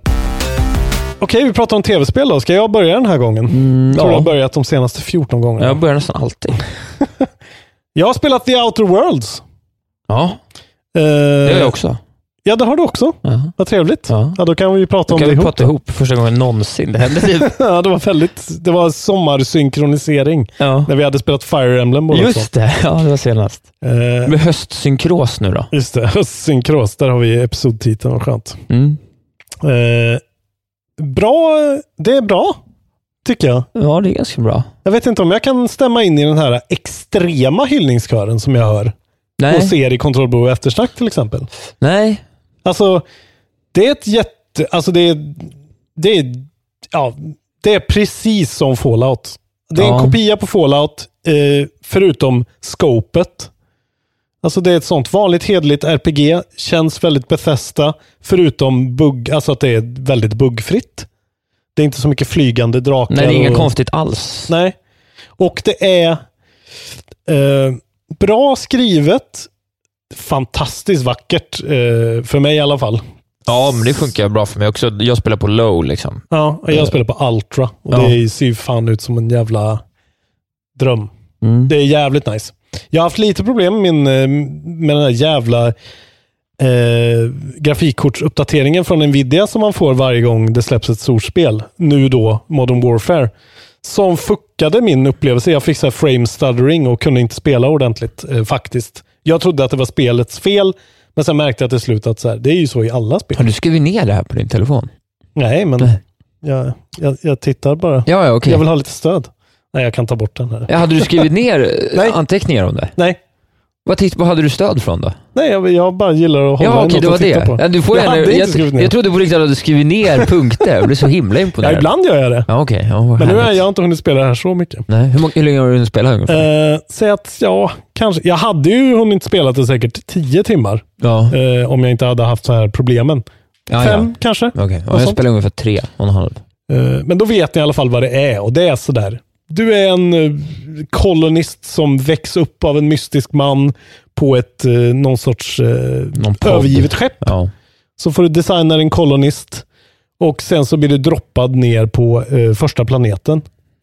Speaker 2: Okej, vi pratar om tv-spel då. Ska jag börja den här gången? jag tror
Speaker 1: ja.
Speaker 2: jag har börjat de senaste 14 gångerna.
Speaker 1: Jag börjar nästan alltid.
Speaker 2: Jag har spelat The Outer Worlds.
Speaker 1: Ja,
Speaker 2: Eh,
Speaker 1: det gör jag också.
Speaker 2: Ja, det har du också.
Speaker 1: Ja.
Speaker 2: Vad trevligt.
Speaker 1: Ja.
Speaker 2: Ja, då kan vi prata
Speaker 1: Då
Speaker 2: om
Speaker 1: kan
Speaker 2: det
Speaker 1: vi
Speaker 2: ihop.
Speaker 1: prata
Speaker 2: då.
Speaker 1: ihop första gången någonsin. Det hände typ.
Speaker 2: ja, det var väldigt... Det var sommarsynkronisering.
Speaker 1: Ja.
Speaker 2: När vi hade spelat Fire Emblem båda.
Speaker 1: Just det, ja det var senast.
Speaker 2: Eh,
Speaker 1: blir höstsynkros nu då.
Speaker 2: just det, synkros. Där har vi episodtiteln. Vad skönt.
Speaker 1: Mm.
Speaker 2: Eh, bra. Det är bra, tycker jag.
Speaker 1: Ja, det är ganska bra.
Speaker 2: Jag vet inte om jag kan stämma in i den här extrema hyllningskören som jag hör och
Speaker 1: Nej,
Speaker 2: ser i Kontrollbo och eftersnack till exempel.
Speaker 1: nej.
Speaker 2: Alltså, det är ett jätte... Alltså det är... Det är, ja, det är precis som Fallout. Det är
Speaker 1: Ja.
Speaker 2: en kopia på Fallout, eh, förutom scopet. Alltså det är ett sånt vanligt hedligt RPG, känns väldigt Bethesda, förutom bugg, alltså att det är väldigt buggfritt. Det är inte så mycket flygande drakar.
Speaker 1: Nej, det är inget
Speaker 2: och-
Speaker 1: konstigt alls.
Speaker 2: Nej. Och det är eh, bra skrivet, fantastiskt vackert, eh, för mig i alla fall.
Speaker 1: Ja, men det funkar bra för mig också. Jag spelar på low liksom.
Speaker 2: Ja, jag spelar på Ultra och
Speaker 1: Ja.
Speaker 2: det ser ju fan ut som en jävla dröm.
Speaker 1: Mm.
Speaker 2: Det är jävligt nice. Jag har haft lite problem med, min, eh, med den här jävla eh, grafikkortsuppdateringen från Nvidia som man får varje gång det släpps ett stort spel. Nu då Modern Warfare. Som fuckade min upplevelse. Jag fick så frame stuttering och kunde inte spela ordentligt eh, faktiskt. Jag trodde att det var spelets fel, men sen märkte jag till slut att så här, det är ju så i alla spel.
Speaker 1: Har du skrivit ner det här på din telefon?
Speaker 2: Nej, men
Speaker 1: Nej.
Speaker 2: jag, jag, jag tittar bara.
Speaker 1: Ja, ja okej.
Speaker 2: Jag vill ha lite stöd. Nej, jag kan ta bort den här.
Speaker 1: Ja, hade du skrivit ner eh, anteckningar om det?
Speaker 2: Nej,
Speaker 1: Vad, titt, vad hade du stöd från då?
Speaker 2: nej jag, jag bara gillar att hålla
Speaker 1: Ja,
Speaker 2: något
Speaker 1: det var
Speaker 2: titta
Speaker 1: det.
Speaker 2: på.
Speaker 1: Ja, du får
Speaker 2: jag
Speaker 1: gärna,
Speaker 2: hade inte
Speaker 1: jag,
Speaker 2: skrivit ner.
Speaker 1: jag trodde på riktigt att du skrivit ner punkter. Jag blev så himla
Speaker 2: ja,
Speaker 1: imponerad.
Speaker 2: ibland gör jag det.
Speaker 1: Ja, okej. Ja,
Speaker 2: Men nu har jag inte hunnit spela det här så mycket.
Speaker 1: Nej, hur, många, hur länge har du hunnit spela ungefär?
Speaker 2: Eh, Säg att, ja, kanske. Jag hade ju hunnit spela det säkert tio timmar.
Speaker 1: ja,
Speaker 2: eh, om jag inte hade haft så här problemen.
Speaker 1: ja,
Speaker 2: Fem kanske.
Speaker 1: ja. Ja,
Speaker 2: något
Speaker 1: jag spelar ungefär tre och en halv.
Speaker 2: Eh, men då vet ni i alla fall vad det är och det är sådär Du är en eh, kolonist som väcks upp av en mystisk man på ett eh, någon sorts eh,
Speaker 1: podd.
Speaker 2: övergivet skepp.
Speaker 1: Ja.
Speaker 2: Så får du designa en kolonist och sen så blir du droppad ner på första planeten.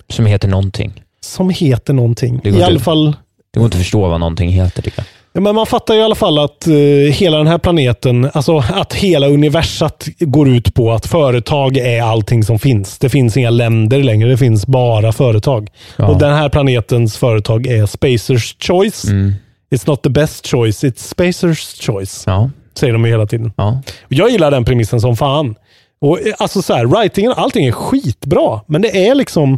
Speaker 1: Som heter någonting.
Speaker 2: Som heter någonting. I alla fall
Speaker 1: Det går inte att förstå vad någonting heter tycker jag.
Speaker 2: Ja, men man fattar ju i alla fall att eh, hela den här planeten, alltså att hela universat går ut på att företag är allting som finns. Det finns inga länder längre, det finns bara företag.
Speaker 1: Ja.
Speaker 2: Och den här planetens företag är Spacers Choice.
Speaker 1: Mm.
Speaker 2: It's not the best choice, it's Spacers Choice.
Speaker 1: Ja.
Speaker 2: Säger de ju hela tiden.
Speaker 1: Ja.
Speaker 2: Jag gillar den premissen som fan. Och eh, alltså så här, writingen, allting är skitbra. Men det är liksom,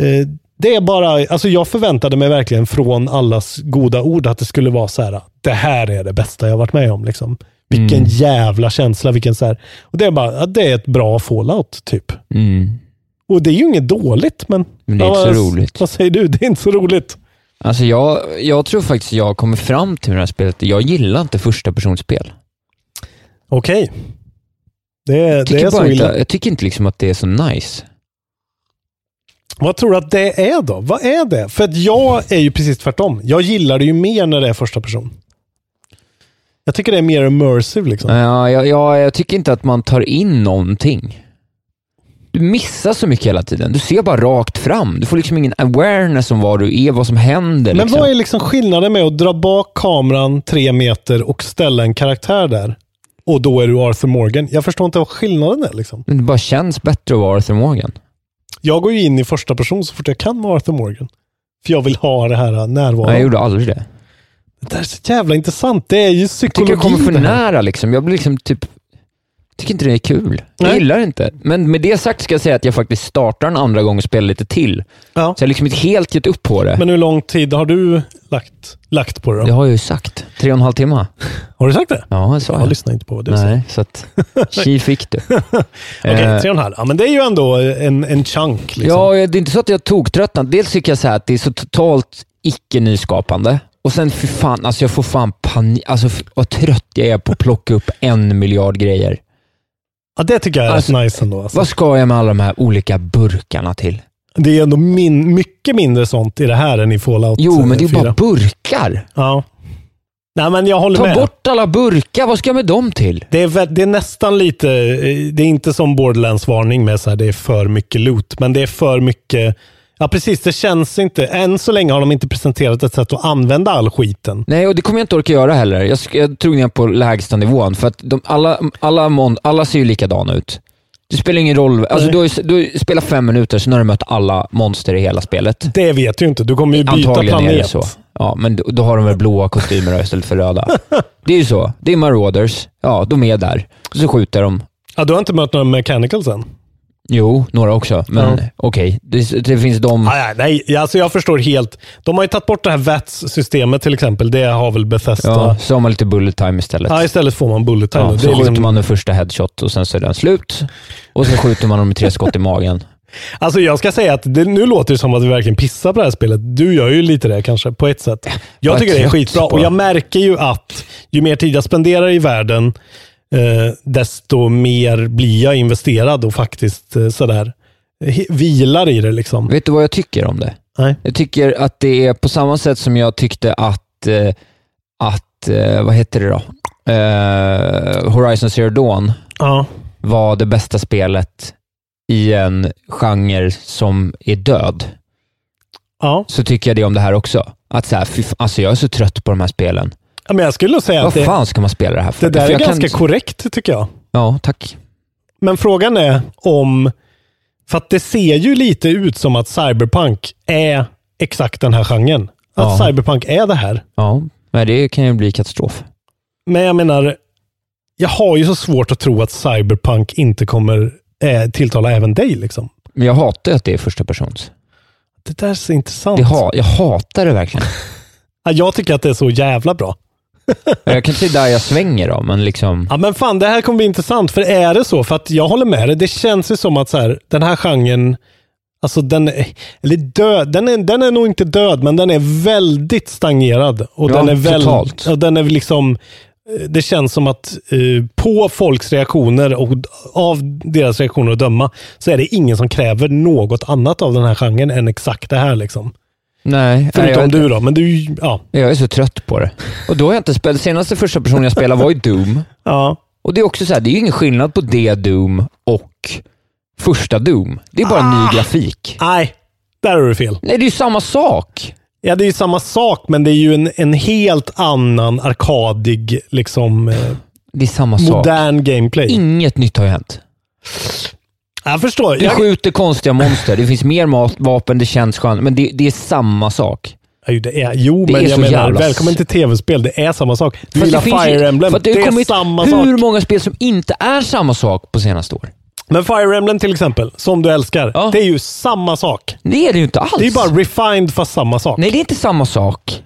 Speaker 2: eh, det är bara, alltså jag förväntade mig verkligen från allas goda ord att det skulle vara så här, det här är det bästa jag varit med om. Liksom. Vilken
Speaker 1: Mm.
Speaker 2: jävla känsla, vilken så här. Och det är bara, det är ett bra fallout typ.
Speaker 1: Mm.
Speaker 2: Och det är ju inget dåligt, men,
Speaker 1: Men det är inte så
Speaker 2: vad-
Speaker 1: roligt.
Speaker 2: Vad säger du? Det är inte så roligt.
Speaker 1: Alltså jag, jag tror faktiskt jag kommer fram till det här spelet, jag gillar inte första personspel.
Speaker 2: Okej. Det,
Speaker 1: Jag
Speaker 2: det
Speaker 1: tycker,
Speaker 2: är så illa.
Speaker 1: inte, jag tycker inte liksom att det är så nice.
Speaker 2: Vad tror du att det är då? Vad är det? För att jag är ju precis tvärtom. Jag gillar det ju mer när det är första person. Jag tycker det är mer immersive liksom.
Speaker 1: Ja, jag, jag, jag tycker inte att man tar in någonting. Du missar så mycket hela tiden. Du ser bara rakt fram. Du får liksom ingen awareness om var du är, vad som händer.
Speaker 2: Men
Speaker 1: liksom.
Speaker 2: vad är liksom skillnaden med att dra bak kameran tre meter och ställa en karaktär där? Och då är du Arthur Morgan. Jag förstår inte vad skillnaden är. Liksom.
Speaker 1: Det bara känns bättre att vara Arthur Morgan.
Speaker 2: Jag går ju in i första person så fort jag kan med Arthur Morgan. För jag vill ha det här närvaron.
Speaker 1: Nej, jag gjorde aldrig det.
Speaker 2: Det där är så jävla intressant. Det är ju
Speaker 1: Jag
Speaker 2: psykologi
Speaker 1: tycker jag kommer för nära liksom. Jag blir liksom typ... tycker inte det är kul. Jag
Speaker 2: Nej.
Speaker 1: gillar det inte. Men med det sagt ska jag säga att jag faktiskt startar en andra gång och spelar lite till.
Speaker 2: Ja.
Speaker 1: Så jag har liksom inte helt gett upp på det.
Speaker 2: Men hur lång tid har du lagt, lagt på det då?
Speaker 1: Det har jag ju sagt. Tre och en halv timme.
Speaker 2: Har du sagt det?
Speaker 1: Ja, det sa
Speaker 2: Jag
Speaker 1: jag.
Speaker 2: lyssnar inte på vad du säger.
Speaker 1: Nej, så att... Tji fick du.
Speaker 2: Okej,
Speaker 1: Eh,
Speaker 2: tre och en halv. Ja, men det är ju ändå en, en chunk. Liksom.
Speaker 1: Ja, det är inte så att jag tog tröttnat. Dels tycker jag så här att det är så totalt icke nyskapande. Och sen, för fan, alltså jag får fan panik. Alltså vad trött jag är på att plocka upp en miljard grejer.
Speaker 2: Ja, det tycker jag är
Speaker 1: Alltså,
Speaker 2: nice ändå. Alltså.
Speaker 1: Vad ska jag med alla de här olika burkarna till?
Speaker 2: Det är ändå min, mycket mindre sånt i det här än i Fallout
Speaker 1: Jo, men det är
Speaker 2: 4.
Speaker 1: bara burkar.
Speaker 2: Ja. Nej, men jag håller
Speaker 1: Ta
Speaker 2: med.
Speaker 1: bort alla burkar. Vad ska jag med dem till?
Speaker 2: Det är, det är nästan lite, eh, det är inte som Borderlands-varning med så här, det är för mycket loot, men det är för mycket, ja precis, det känns inte, än så länge har de inte presenterat ett sätt att använda all skiten.
Speaker 1: Nej, och det kommer jag inte orka göra heller. Jag, jag tror ner på lägsta nivån, för att de, alla, alla, mon, alla ser ju likadana ut. Det spelar ingen roll. Alltså, du, har du spelar fem minuter, sen har du mött alla monster i hela spelet.
Speaker 2: Det vet du inte, du kommer ju byta
Speaker 1: Antagligen
Speaker 2: planet.
Speaker 1: är det så. Ja, men då, då har de väl blåa kostymer istället för röda. Det är ju så. Det är Marauders. Ja, de är där. Så skjuter de.
Speaker 2: Ja, du har inte mött några mechanicals än?
Speaker 1: Jo, några också. Men
Speaker 2: Ja.
Speaker 1: okej, det, det finns de...
Speaker 2: Ah, ja, nej, alltså jag förstår helt. De har ju tagit bort det här VATS-systemet till exempel. Det har väl Bethesda.
Speaker 1: Ja, så har man lite bullet time istället.
Speaker 2: Ja, istället får man bullet time.
Speaker 1: Ja,
Speaker 2: det
Speaker 1: så
Speaker 2: är
Speaker 1: skjuter
Speaker 2: liksom,
Speaker 1: man den första headshot och sen så är den slut. Och så skjuter man dem med tre skott i magen.
Speaker 2: Alltså jag ska säga att det, nu låter det som att vi verkligen pissar på det här spelet. Du gör ju lite det kanske, på ett sätt. Jag tycker det är skitbra och
Speaker 1: det.
Speaker 2: jag märker ju att ju mer tid jag spenderar i världen, eh, desto mer blir jag investerad och faktiskt eh, sådär he- vilar i det. liksom.
Speaker 1: Vet du vad jag tycker om det?
Speaker 2: Nej.
Speaker 1: Jag tycker att det är på samma sätt som jag tyckte att, eh, att eh, vad heter det då? Eh, Horizon Zero Dawn
Speaker 2: Ja.
Speaker 1: var det bästa spelet i en genre som är död.
Speaker 2: Ja.
Speaker 1: Så tycker jag det om det här också. Att så här, alltså jag är så trött på de här spelen.
Speaker 2: Ja, Men jag skulle säga
Speaker 1: Vad
Speaker 2: att det,
Speaker 1: fan ska man spela det här för?
Speaker 2: det där
Speaker 1: För
Speaker 2: är
Speaker 1: jag kan
Speaker 2: ganska korrekt tycker jag.
Speaker 1: Ja, tack.
Speaker 2: Men frågan är om, för att det ser ju lite ut som att Cyberpunk är exakt den här genren. Att
Speaker 1: Ja.
Speaker 2: Cyberpunk är det här.
Speaker 1: Ja, men det kan ju bli katastrof.
Speaker 2: Men jag menar, jag har ju så svårt att tro att Cyberpunk inte kommer eh, tilltala även dig. Liksom.
Speaker 1: Men jag hatar att det är första persons.
Speaker 2: Det där är så intressant.
Speaker 1: Det ha, jag hatar det verkligen.
Speaker 2: Ja, jag tycker att det är så jävla bra.
Speaker 1: Jag kan inte säga där jag svänger då, men liksom...
Speaker 2: Ja, men fan, det här kommer bli intressant. För är det så, för att jag håller med dig, det känns ju som att så här, den här genren, alltså den, är- eller död, den är, den är nog inte död, men den är väldigt stagnerad. Och
Speaker 1: Ja,
Speaker 2: den är väl,
Speaker 1: totalt.
Speaker 2: och den är liksom det känns som att eh, på folks reaktioner och av deras reaktioner att döma så är det ingen som kräver något annat av den här genren än exakt det här. Liksom.
Speaker 1: Nej.
Speaker 2: Förutom
Speaker 1: jag,
Speaker 2: du då, men du, ja.
Speaker 1: Jag är så trött på det. Och då har jag inte spelat, senaste första personen jag spelade var ju Doom.
Speaker 2: ja.
Speaker 1: Och det är också så här, det är ju ingen skillnad på det Doom och första Doom. Det är bara
Speaker 2: Ah.
Speaker 1: ny grafik.
Speaker 2: Nej, där har du fel.
Speaker 1: Nej, det är ju samma sak.
Speaker 2: Ja, det är ju samma sak, men det är ju en, en helt annan arkadig, liksom, eh,
Speaker 1: Det är samma sak.
Speaker 2: modern gameplay.
Speaker 1: Inget nytt har ju hänt.
Speaker 2: Jag förstår.
Speaker 1: Du
Speaker 2: Jag,
Speaker 1: skjuter konstiga monster, det finns mer mat, vapen, det känns skönt, men det, det är samma sak.
Speaker 2: Det är, jo,
Speaker 1: Det
Speaker 2: men
Speaker 1: är
Speaker 2: jag menar,
Speaker 1: jävla-
Speaker 2: välkommen till tv-spel. Det är samma sak. Du gillar
Speaker 1: det
Speaker 2: Fire Emblem. Det,
Speaker 1: har
Speaker 2: är samma
Speaker 1: hur
Speaker 2: sak.
Speaker 1: många spel som inte är samma sak på senaste år?
Speaker 2: Men Fire Emblem till exempel, som du älskar,
Speaker 1: Ja.
Speaker 2: det är ju samma sak.
Speaker 1: Det är det ju inte alls.
Speaker 2: Det är bara refined fast samma sak.
Speaker 1: Nej, det är inte samma sak.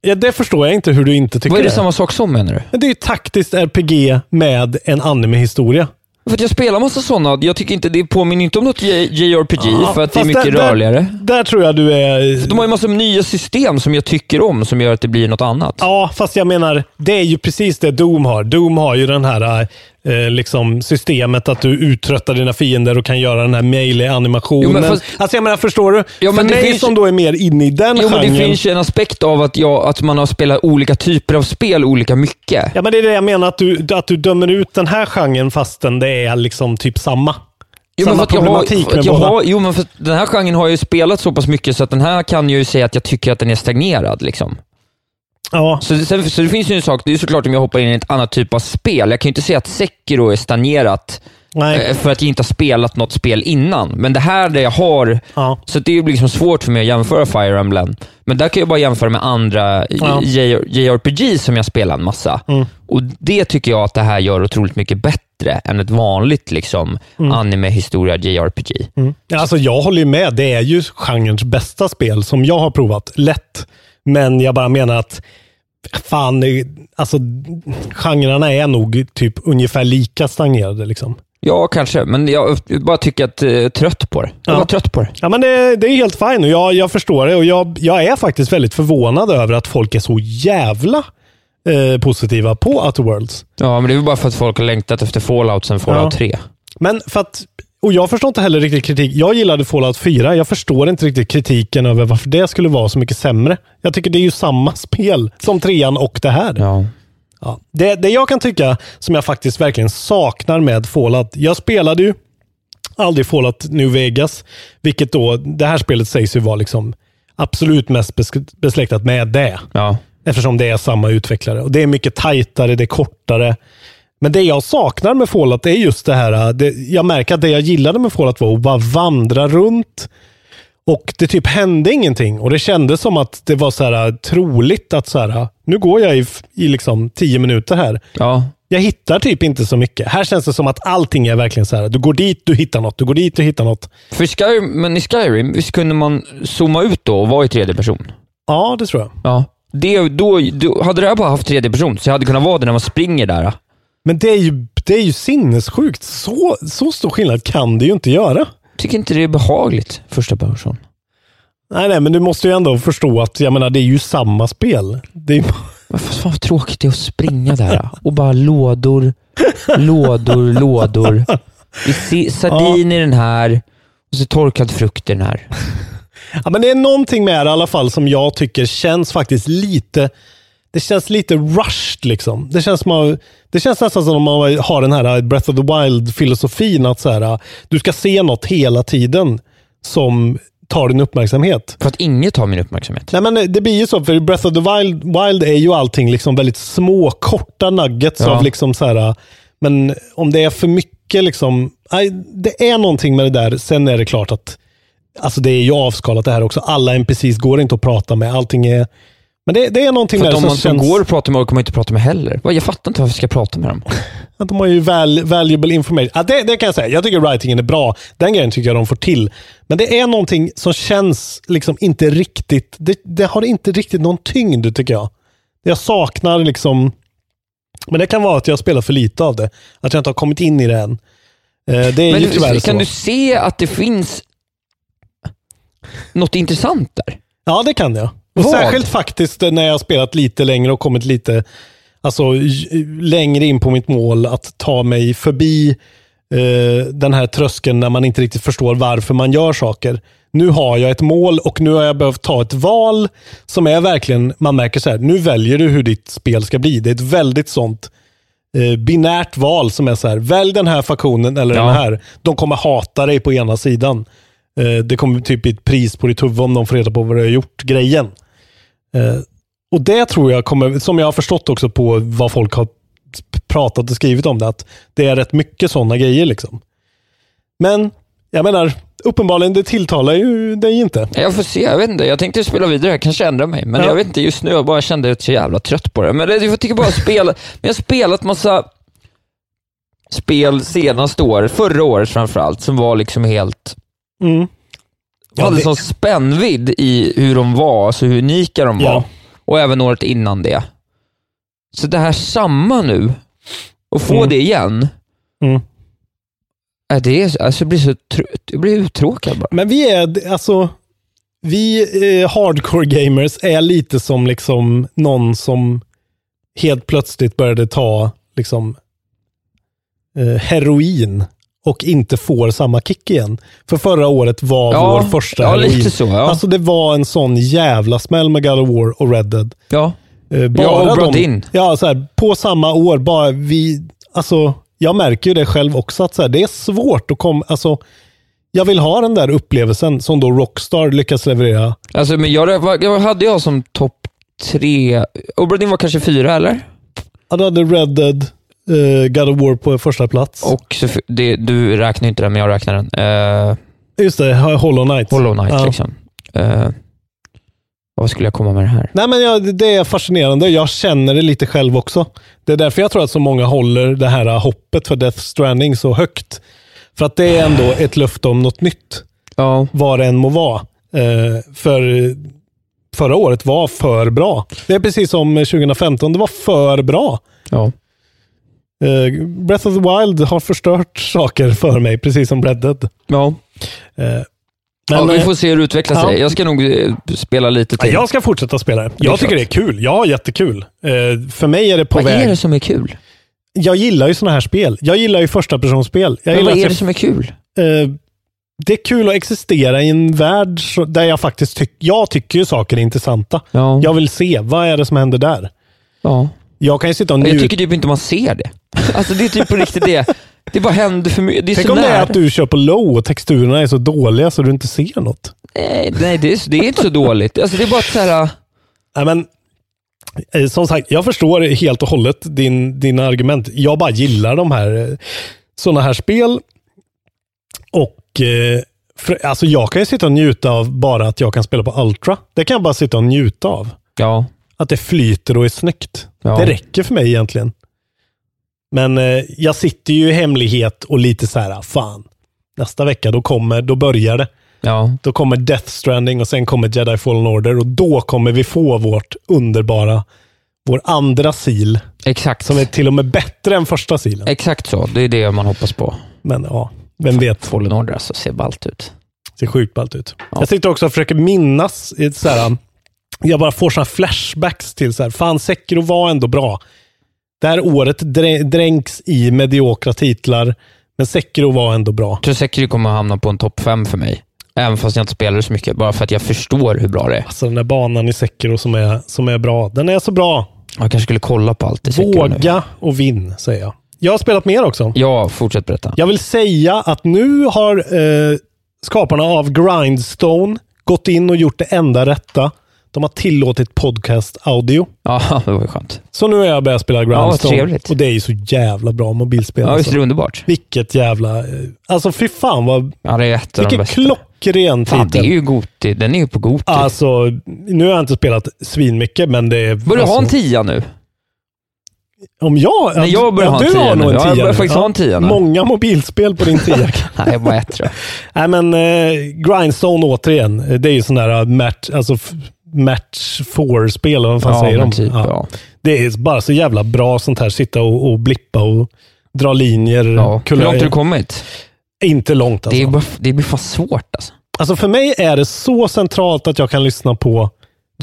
Speaker 2: Ja, det förstår jag inte hur du inte tycker
Speaker 1: Vad är det
Speaker 2: det.
Speaker 1: samma sak som menar du?
Speaker 2: Men det är ju taktiskt RPG med en anime-historia.
Speaker 1: För att jag spelar massa sådana, jag tycker inte, det påminner inte om något JRPG för att det är mycket
Speaker 2: där,
Speaker 1: rörligare.
Speaker 2: Där, där tror jag du är...
Speaker 1: De har ju massa nya system som jag tycker om, som gör att det blir något annat.
Speaker 2: Ja, fast jag menar, det är ju precis det Doom har. Doom har ju den här eh, liksom systemet att du uttröttar dina fiender och kan göra den här melee-animationen.
Speaker 1: Jo, men fast-
Speaker 2: Alltså jag menar, förstår du?
Speaker 1: Ja, men
Speaker 2: För
Speaker 1: det
Speaker 2: mig
Speaker 1: finns-
Speaker 2: som då är mer inne i den
Speaker 1: Jo, men
Speaker 2: genren.
Speaker 1: det finns ju en aspekt av att, jag, att man har spelat olika typer av spel olika mycket.
Speaker 2: Ja, men det är det jag menar, att du, att du dömer ut den här genren fastän det är liksom typ samma.
Speaker 1: Jo, men
Speaker 2: samma
Speaker 1: för att jag har,
Speaker 2: problematik
Speaker 1: jag har, jo, men för den här genren har jag ju spelat så pass mycket så att den här kan jag ju säga att jag tycker att den är stagnerad. Liksom.
Speaker 2: Ja,
Speaker 1: Så, sen, så det finns ju en sak, det är såklart om jag hoppar in i ett annat typ av spel. Jag kan ju inte säga att Sekiro är stagnerat
Speaker 2: nej.
Speaker 1: eh, för att jag inte har spelat något spel innan. Men det här där jag har,
Speaker 2: Ja.
Speaker 1: så det är liksom svårt för mig att jämföra Fire Emblem. Men där kan jag bara jämföra med andra
Speaker 2: Ja.
Speaker 1: JRPG som jag spelar en massa.
Speaker 2: Mm.
Speaker 1: Och Det tycker jag att det här gör otroligt mycket bättre än ett vanligt liksom, anime-historia JRPG.
Speaker 2: Mm. Alltså jag håller ju med. Det är ju genrens bästa spel som jag har provat. Lätt. Men jag bara menar att fan, alltså genrerna är nog typ ungefär lika stagnerade. Liksom.
Speaker 1: Ja, kanske, men jag bara tycker att jag är trött på det. Jag
Speaker 2: Ja.
Speaker 1: var trött på det.
Speaker 2: Ja, men det, det är helt fint och jag, jag förstår det och jag, jag är faktiskt väldigt förvånad över att folk är så jävla eh, positiva på Outer Worlds.
Speaker 1: Ja, men det är väl bara för att folk har längtat efter Fallout sen Fallout
Speaker 2: Ja.
Speaker 1: 3.
Speaker 2: Men för att, och jag förstår inte heller riktigt kritik. Jag gillade Fallout 4. Jag förstår inte riktigt kritiken över varför det skulle vara så mycket sämre. Jag tycker det är ju samma spel som trean och det här.
Speaker 1: Ja.
Speaker 2: Ja. Det, det jag kan tycka som jag faktiskt verkligen saknar med Fallout. Jag spelade ju aldrig Fallout New Vegas, vilket då, det här spelet sägs ju vara liksom absolut mest bes- besläktat med det.
Speaker 1: Ja.
Speaker 2: Eftersom det är samma utvecklare. Och Det är mycket tajtare, det är kortare. Men det jag saknar med Fallout är just det här. Det, jag märker att det jag gillade med Fallout var att bara vandra runt. Och det typ hände ingenting. Och det kändes som att det var så här troligt att så här, nu går jag i, i liksom tio minuter här.
Speaker 1: ja.
Speaker 2: Jag hittar typ inte så mycket. Här känns det som att allting är verkligen så här. Du går dit, du hittar något. Du går dit, du hittar något.
Speaker 1: För Skyrim, men i Skyrim, visst kunde man zooma ut då och vara i tredje person?
Speaker 2: Ja, det tror jag.
Speaker 1: Ja. Det, då, då, hade det här bara haft tredje person, så jag hade kunnat vara det när man springer där.
Speaker 2: Men det är ju, det är ju sinnessjukt. Så, så stor skillnad kan det ju inte göra.
Speaker 1: Tycker inte det är behagligt, första person.
Speaker 2: Nej, nej, men du måste ju ändå förstå att jag menar, det är ju samma spel. Det är,
Speaker 1: fast fan vad tråkigt det är att springa där och bara lådor, lådor, lådor. Sardin i den här och så torkad frukt i den här.
Speaker 2: ja, men det är någonting med det i alla fall som jag tycker känns faktiskt lite det känns lite rushed liksom. Det känns, att, det känns nästan som om man har den här Breath of the Wild-filosofin att så här, du ska se något hela tiden som tar din uppmärksamhet.
Speaker 1: För att inget tar min uppmärksamhet.
Speaker 2: Nej, men det blir ju så, för Breath of the Wild, Wild är ju allting liksom väldigt små, korta nuggets
Speaker 1: Ja.
Speaker 2: av liksom så här, men om det är för mycket liksom, nej, det är någonting med det där. Sen är det klart att, alltså det är ju avskalat det här också. Alla NPCs går inte att prata med. Allting är, men det, det är någonting
Speaker 1: För
Speaker 2: det
Speaker 1: om
Speaker 2: som
Speaker 1: man
Speaker 2: känns,
Speaker 1: går och pratar med kan man inte prata med heller. Jag fattar inte varför jag ska prata med dem.
Speaker 2: att de har ju val, valuable information. Ja, det, det kan jag säga. Jag tycker writingen är bra. Den grejen tycker jag de får till. Men det är någonting som känns liksom inte riktigt, det, det har inte riktigt någon tyngd tycker jag. Jag saknar liksom, men det kan vara att jag spelar för lite av det. Att jag inte har kommit in i det än. Eh, Det är
Speaker 1: Men
Speaker 2: ju tyvärr
Speaker 1: du, kan
Speaker 2: så.
Speaker 1: du se att det finns något intressant där?
Speaker 2: Ja, det kan jag. Och
Speaker 1: Vad?
Speaker 2: särskilt faktiskt när jag har spelat lite längre och kommit lite alltså längre in på mitt mål, att ta mig förbi eh, den här tröskeln när man inte riktigt förstår varför man gör saker. Nu har jag ett mål och nu har jag behövt ta ett val som är verkligen, man märker så här, nu väljer du hur ditt spel ska bli. Det är ett väldigt sånt eh, binärt val som är så här, välj den här faktionen eller
Speaker 1: Ja.
Speaker 2: den här. De kommer hata dig på ena sidan. Eh, det kommer typ bli ett pris på ditt huvud om de får reda på vad du har gjort, grejen. Eh, och det tror jag kommer, som jag har förstått också på vad folk har pratat och skrivit om det, att det är rätt mycket sådana grejer liksom. Men, jag menar, uppenbarligen det tilltalar ju dig inte.
Speaker 1: Jag får se, jag vet inte. Jag tänkte spela vidare, jag kanske ändrar mig. Men
Speaker 2: Ja.
Speaker 1: jag vet inte, just nu jag bara kände jag så jävla trött på det. Men jag tycker bara spela, men jag har spelat massa spel senaste år, förra året framförallt, som var liksom helt...
Speaker 2: Mm.
Speaker 1: Jag hade sån spännvidd i hur de var, alltså hur unika de var.
Speaker 2: Ja.
Speaker 1: Och även året innan det. Så det här samma nu, och få
Speaker 2: Mm.
Speaker 1: det igen,
Speaker 2: Mm.
Speaker 1: är det, alltså jag blir så jag blir uttråkad bara.
Speaker 2: Men vi är, alltså, vi eh, hardcore gamers är lite som liksom någon som helt plötsligt började ta liksom eh, heroin och inte får samma kick igen. För förra året var
Speaker 1: Ja,
Speaker 2: vår första
Speaker 1: ja, lite så, ja.
Speaker 2: Alltså det var en sån jävla smäll med God of War och Red Dead.
Speaker 1: Ja.
Speaker 2: Eh,
Speaker 1: Ja, och
Speaker 2: de,
Speaker 1: In.
Speaker 2: Ja, så här, på samma år, bara vi, alltså, jag märker ju det själv också, att så här, det är svårt att komma, alltså, jag vill ha den där upplevelsen som då Rockstar lyckas leverera.
Speaker 1: Alltså, men jag, vad hade jag som topp tre? Obradin var kanske fyra, eller?
Speaker 2: Ja, du hade Red Dead, eh, God of War på första plats.
Speaker 1: Och det, du räknar inte den, men jag räknar den. Uh,
Speaker 2: Just det, Hollow Knight.
Speaker 1: Hollow Knight,
Speaker 2: Ja.
Speaker 1: liksom. Eh, vad skulle jag komma med det här?
Speaker 2: Nej, men ja, det är fascinerande. Jag känner det lite själv också. Det är därför jag tror att så många håller det här hoppet för Death Stranding så högt. För att det är ändå ett löfte om något nytt.
Speaker 1: Ja.
Speaker 2: Vad det än må vara. För förra året var för bra. Det är precis som 2015. Det var för bra.
Speaker 1: Ja.
Speaker 2: Eh, Breath of the Wild har förstört saker för mig, precis som Red Dead.
Speaker 1: Ja.
Speaker 2: Eh,
Speaker 1: ja, vi
Speaker 2: eh,
Speaker 1: får se hur det utvecklar sig.
Speaker 2: ja.
Speaker 1: Jag ska nog spela lite
Speaker 2: Ja,
Speaker 1: till.
Speaker 2: jag ska fortsätta spela det. Jag tycker
Speaker 1: klart.
Speaker 2: det är kul. Jag har jättekul. Eh, för mig är det på
Speaker 1: vad
Speaker 2: väg.
Speaker 1: är det som är kul?
Speaker 2: Jag gillar ju sådana här spel. Jag gillar ju första personspel. Jag
Speaker 1: Men vad är
Speaker 2: att
Speaker 1: det som är kul?
Speaker 2: eh, det är kul att existera i en värld där jag faktiskt tycker, jag tycker ju saker är intressanta.
Speaker 1: Ja.
Speaker 2: Jag vill se, vad är det som händer där?
Speaker 1: ja.
Speaker 2: Jag kan ju sitta och
Speaker 1: Jag
Speaker 2: njuta.
Speaker 1: tycker typ inte man ser det. Alltså det är typ på riktigt det. Det bara händer för mycket. Det är
Speaker 2: Tänk
Speaker 1: så
Speaker 2: om det är att du kör på low och texturerna är så dåliga så du inte ser något.
Speaker 1: Nej, nej det, är, det är inte så dåligt. Alltså det är bara så här,
Speaker 2: Nej, men, eh, som sagt, jag förstår helt och hållet din, dina argument. Jag bara gillar de här eh, sådana här spel. Och eh, för, alltså jag kan ju sitta och njuta av bara att jag kan spela på Ultra. Det kan jag bara sitta och njuta av.
Speaker 1: ja.
Speaker 2: Att det flyter och är snyggt.
Speaker 1: Ja.
Speaker 2: Det räcker för mig egentligen. Men eh, jag sitter ju i hemlighet och lite så här, fan, nästa vecka då kommer, då börjar det.
Speaker 1: Ja.
Speaker 2: Då kommer Death Stranding och sen kommer Jedi Fallen Order och då kommer vi få vårt underbara, vår andra sil,
Speaker 1: Exakt.
Speaker 2: som är till och med bättre än första silen.
Speaker 1: Exakt så. Det är det man hoppas på.
Speaker 2: Men ja, vem vet.
Speaker 1: Fallen Order alltså, ser ballt ut.
Speaker 2: ser sjukt ballt ut. Jag sitter också och försöker minnas, i så här, jag bara får sådana flashbacks till så här, fan Sekiro var ändå bra. Det här året drä- dränks i mediokra titlar, men Sekiro var ändå bra.
Speaker 1: Jag tror Sekiro kommer att hamna på en topp fem för mig. Även fast jag inte spelar så mycket, bara för att jag förstår hur bra det är.
Speaker 2: Alltså den där banan i Sekiro som är, som är bra, den är så bra.
Speaker 1: Jag kanske skulle kolla på allt i Sekiro nu.
Speaker 2: Våga och vinn, säger jag. Jag har spelat mer också.
Speaker 1: Ja, fortsätt berätta.
Speaker 2: Jag vill säga att nu har eh, skaparna av Grindstone gått in och gjort det enda rätta. De har tillåtit podcast-audio.
Speaker 1: Ja, det var ju skönt.
Speaker 2: Så nu har jag börjat spela Grindstone.
Speaker 1: trevligt.
Speaker 2: och det är ju så jävla bra mobilspel.
Speaker 1: Ja, visst
Speaker 2: alltså.
Speaker 1: är det underbart?
Speaker 2: Vilket jävla... eh, Alltså fy fan vad...
Speaker 1: Ja, det är ett av de
Speaker 2: Vilken
Speaker 1: bästa.
Speaker 2: klockren
Speaker 1: Fan, det är
Speaker 2: titel.
Speaker 1: ju Goti. Den är ju på Goti.
Speaker 2: Alltså, nu har jag inte spelat svinmycket, men det är...
Speaker 1: Börjar du ha en
Speaker 2: alltså,
Speaker 1: tia nu?
Speaker 2: Om jag...
Speaker 1: Nej, jag börjar
Speaker 2: ja,
Speaker 1: ha en
Speaker 2: du
Speaker 1: tia
Speaker 2: har nog
Speaker 1: nu.
Speaker 2: en
Speaker 1: Ja,
Speaker 2: tia
Speaker 1: jag börjar faktiskt ha en tia nu.
Speaker 2: Många mobilspel på din tia.
Speaker 1: Nej, bara ett tror jag.
Speaker 2: Nej, men eh, Grindstone återigen. eh, Det är ju sån där match, alltså, f- match four-spel, eller vad fan
Speaker 1: Ja,
Speaker 2: säger de?
Speaker 1: typ, ja.
Speaker 2: Det är bara så jävla bra sånt här. Sitta och, och blippa och dra linjer.
Speaker 1: Ja. Hur långt har du kommit?
Speaker 2: Inte långt alltså.
Speaker 1: Det, är bara, det blir fan svårt alltså.
Speaker 2: Alltså för mig är det så centralt att jag kan lyssna på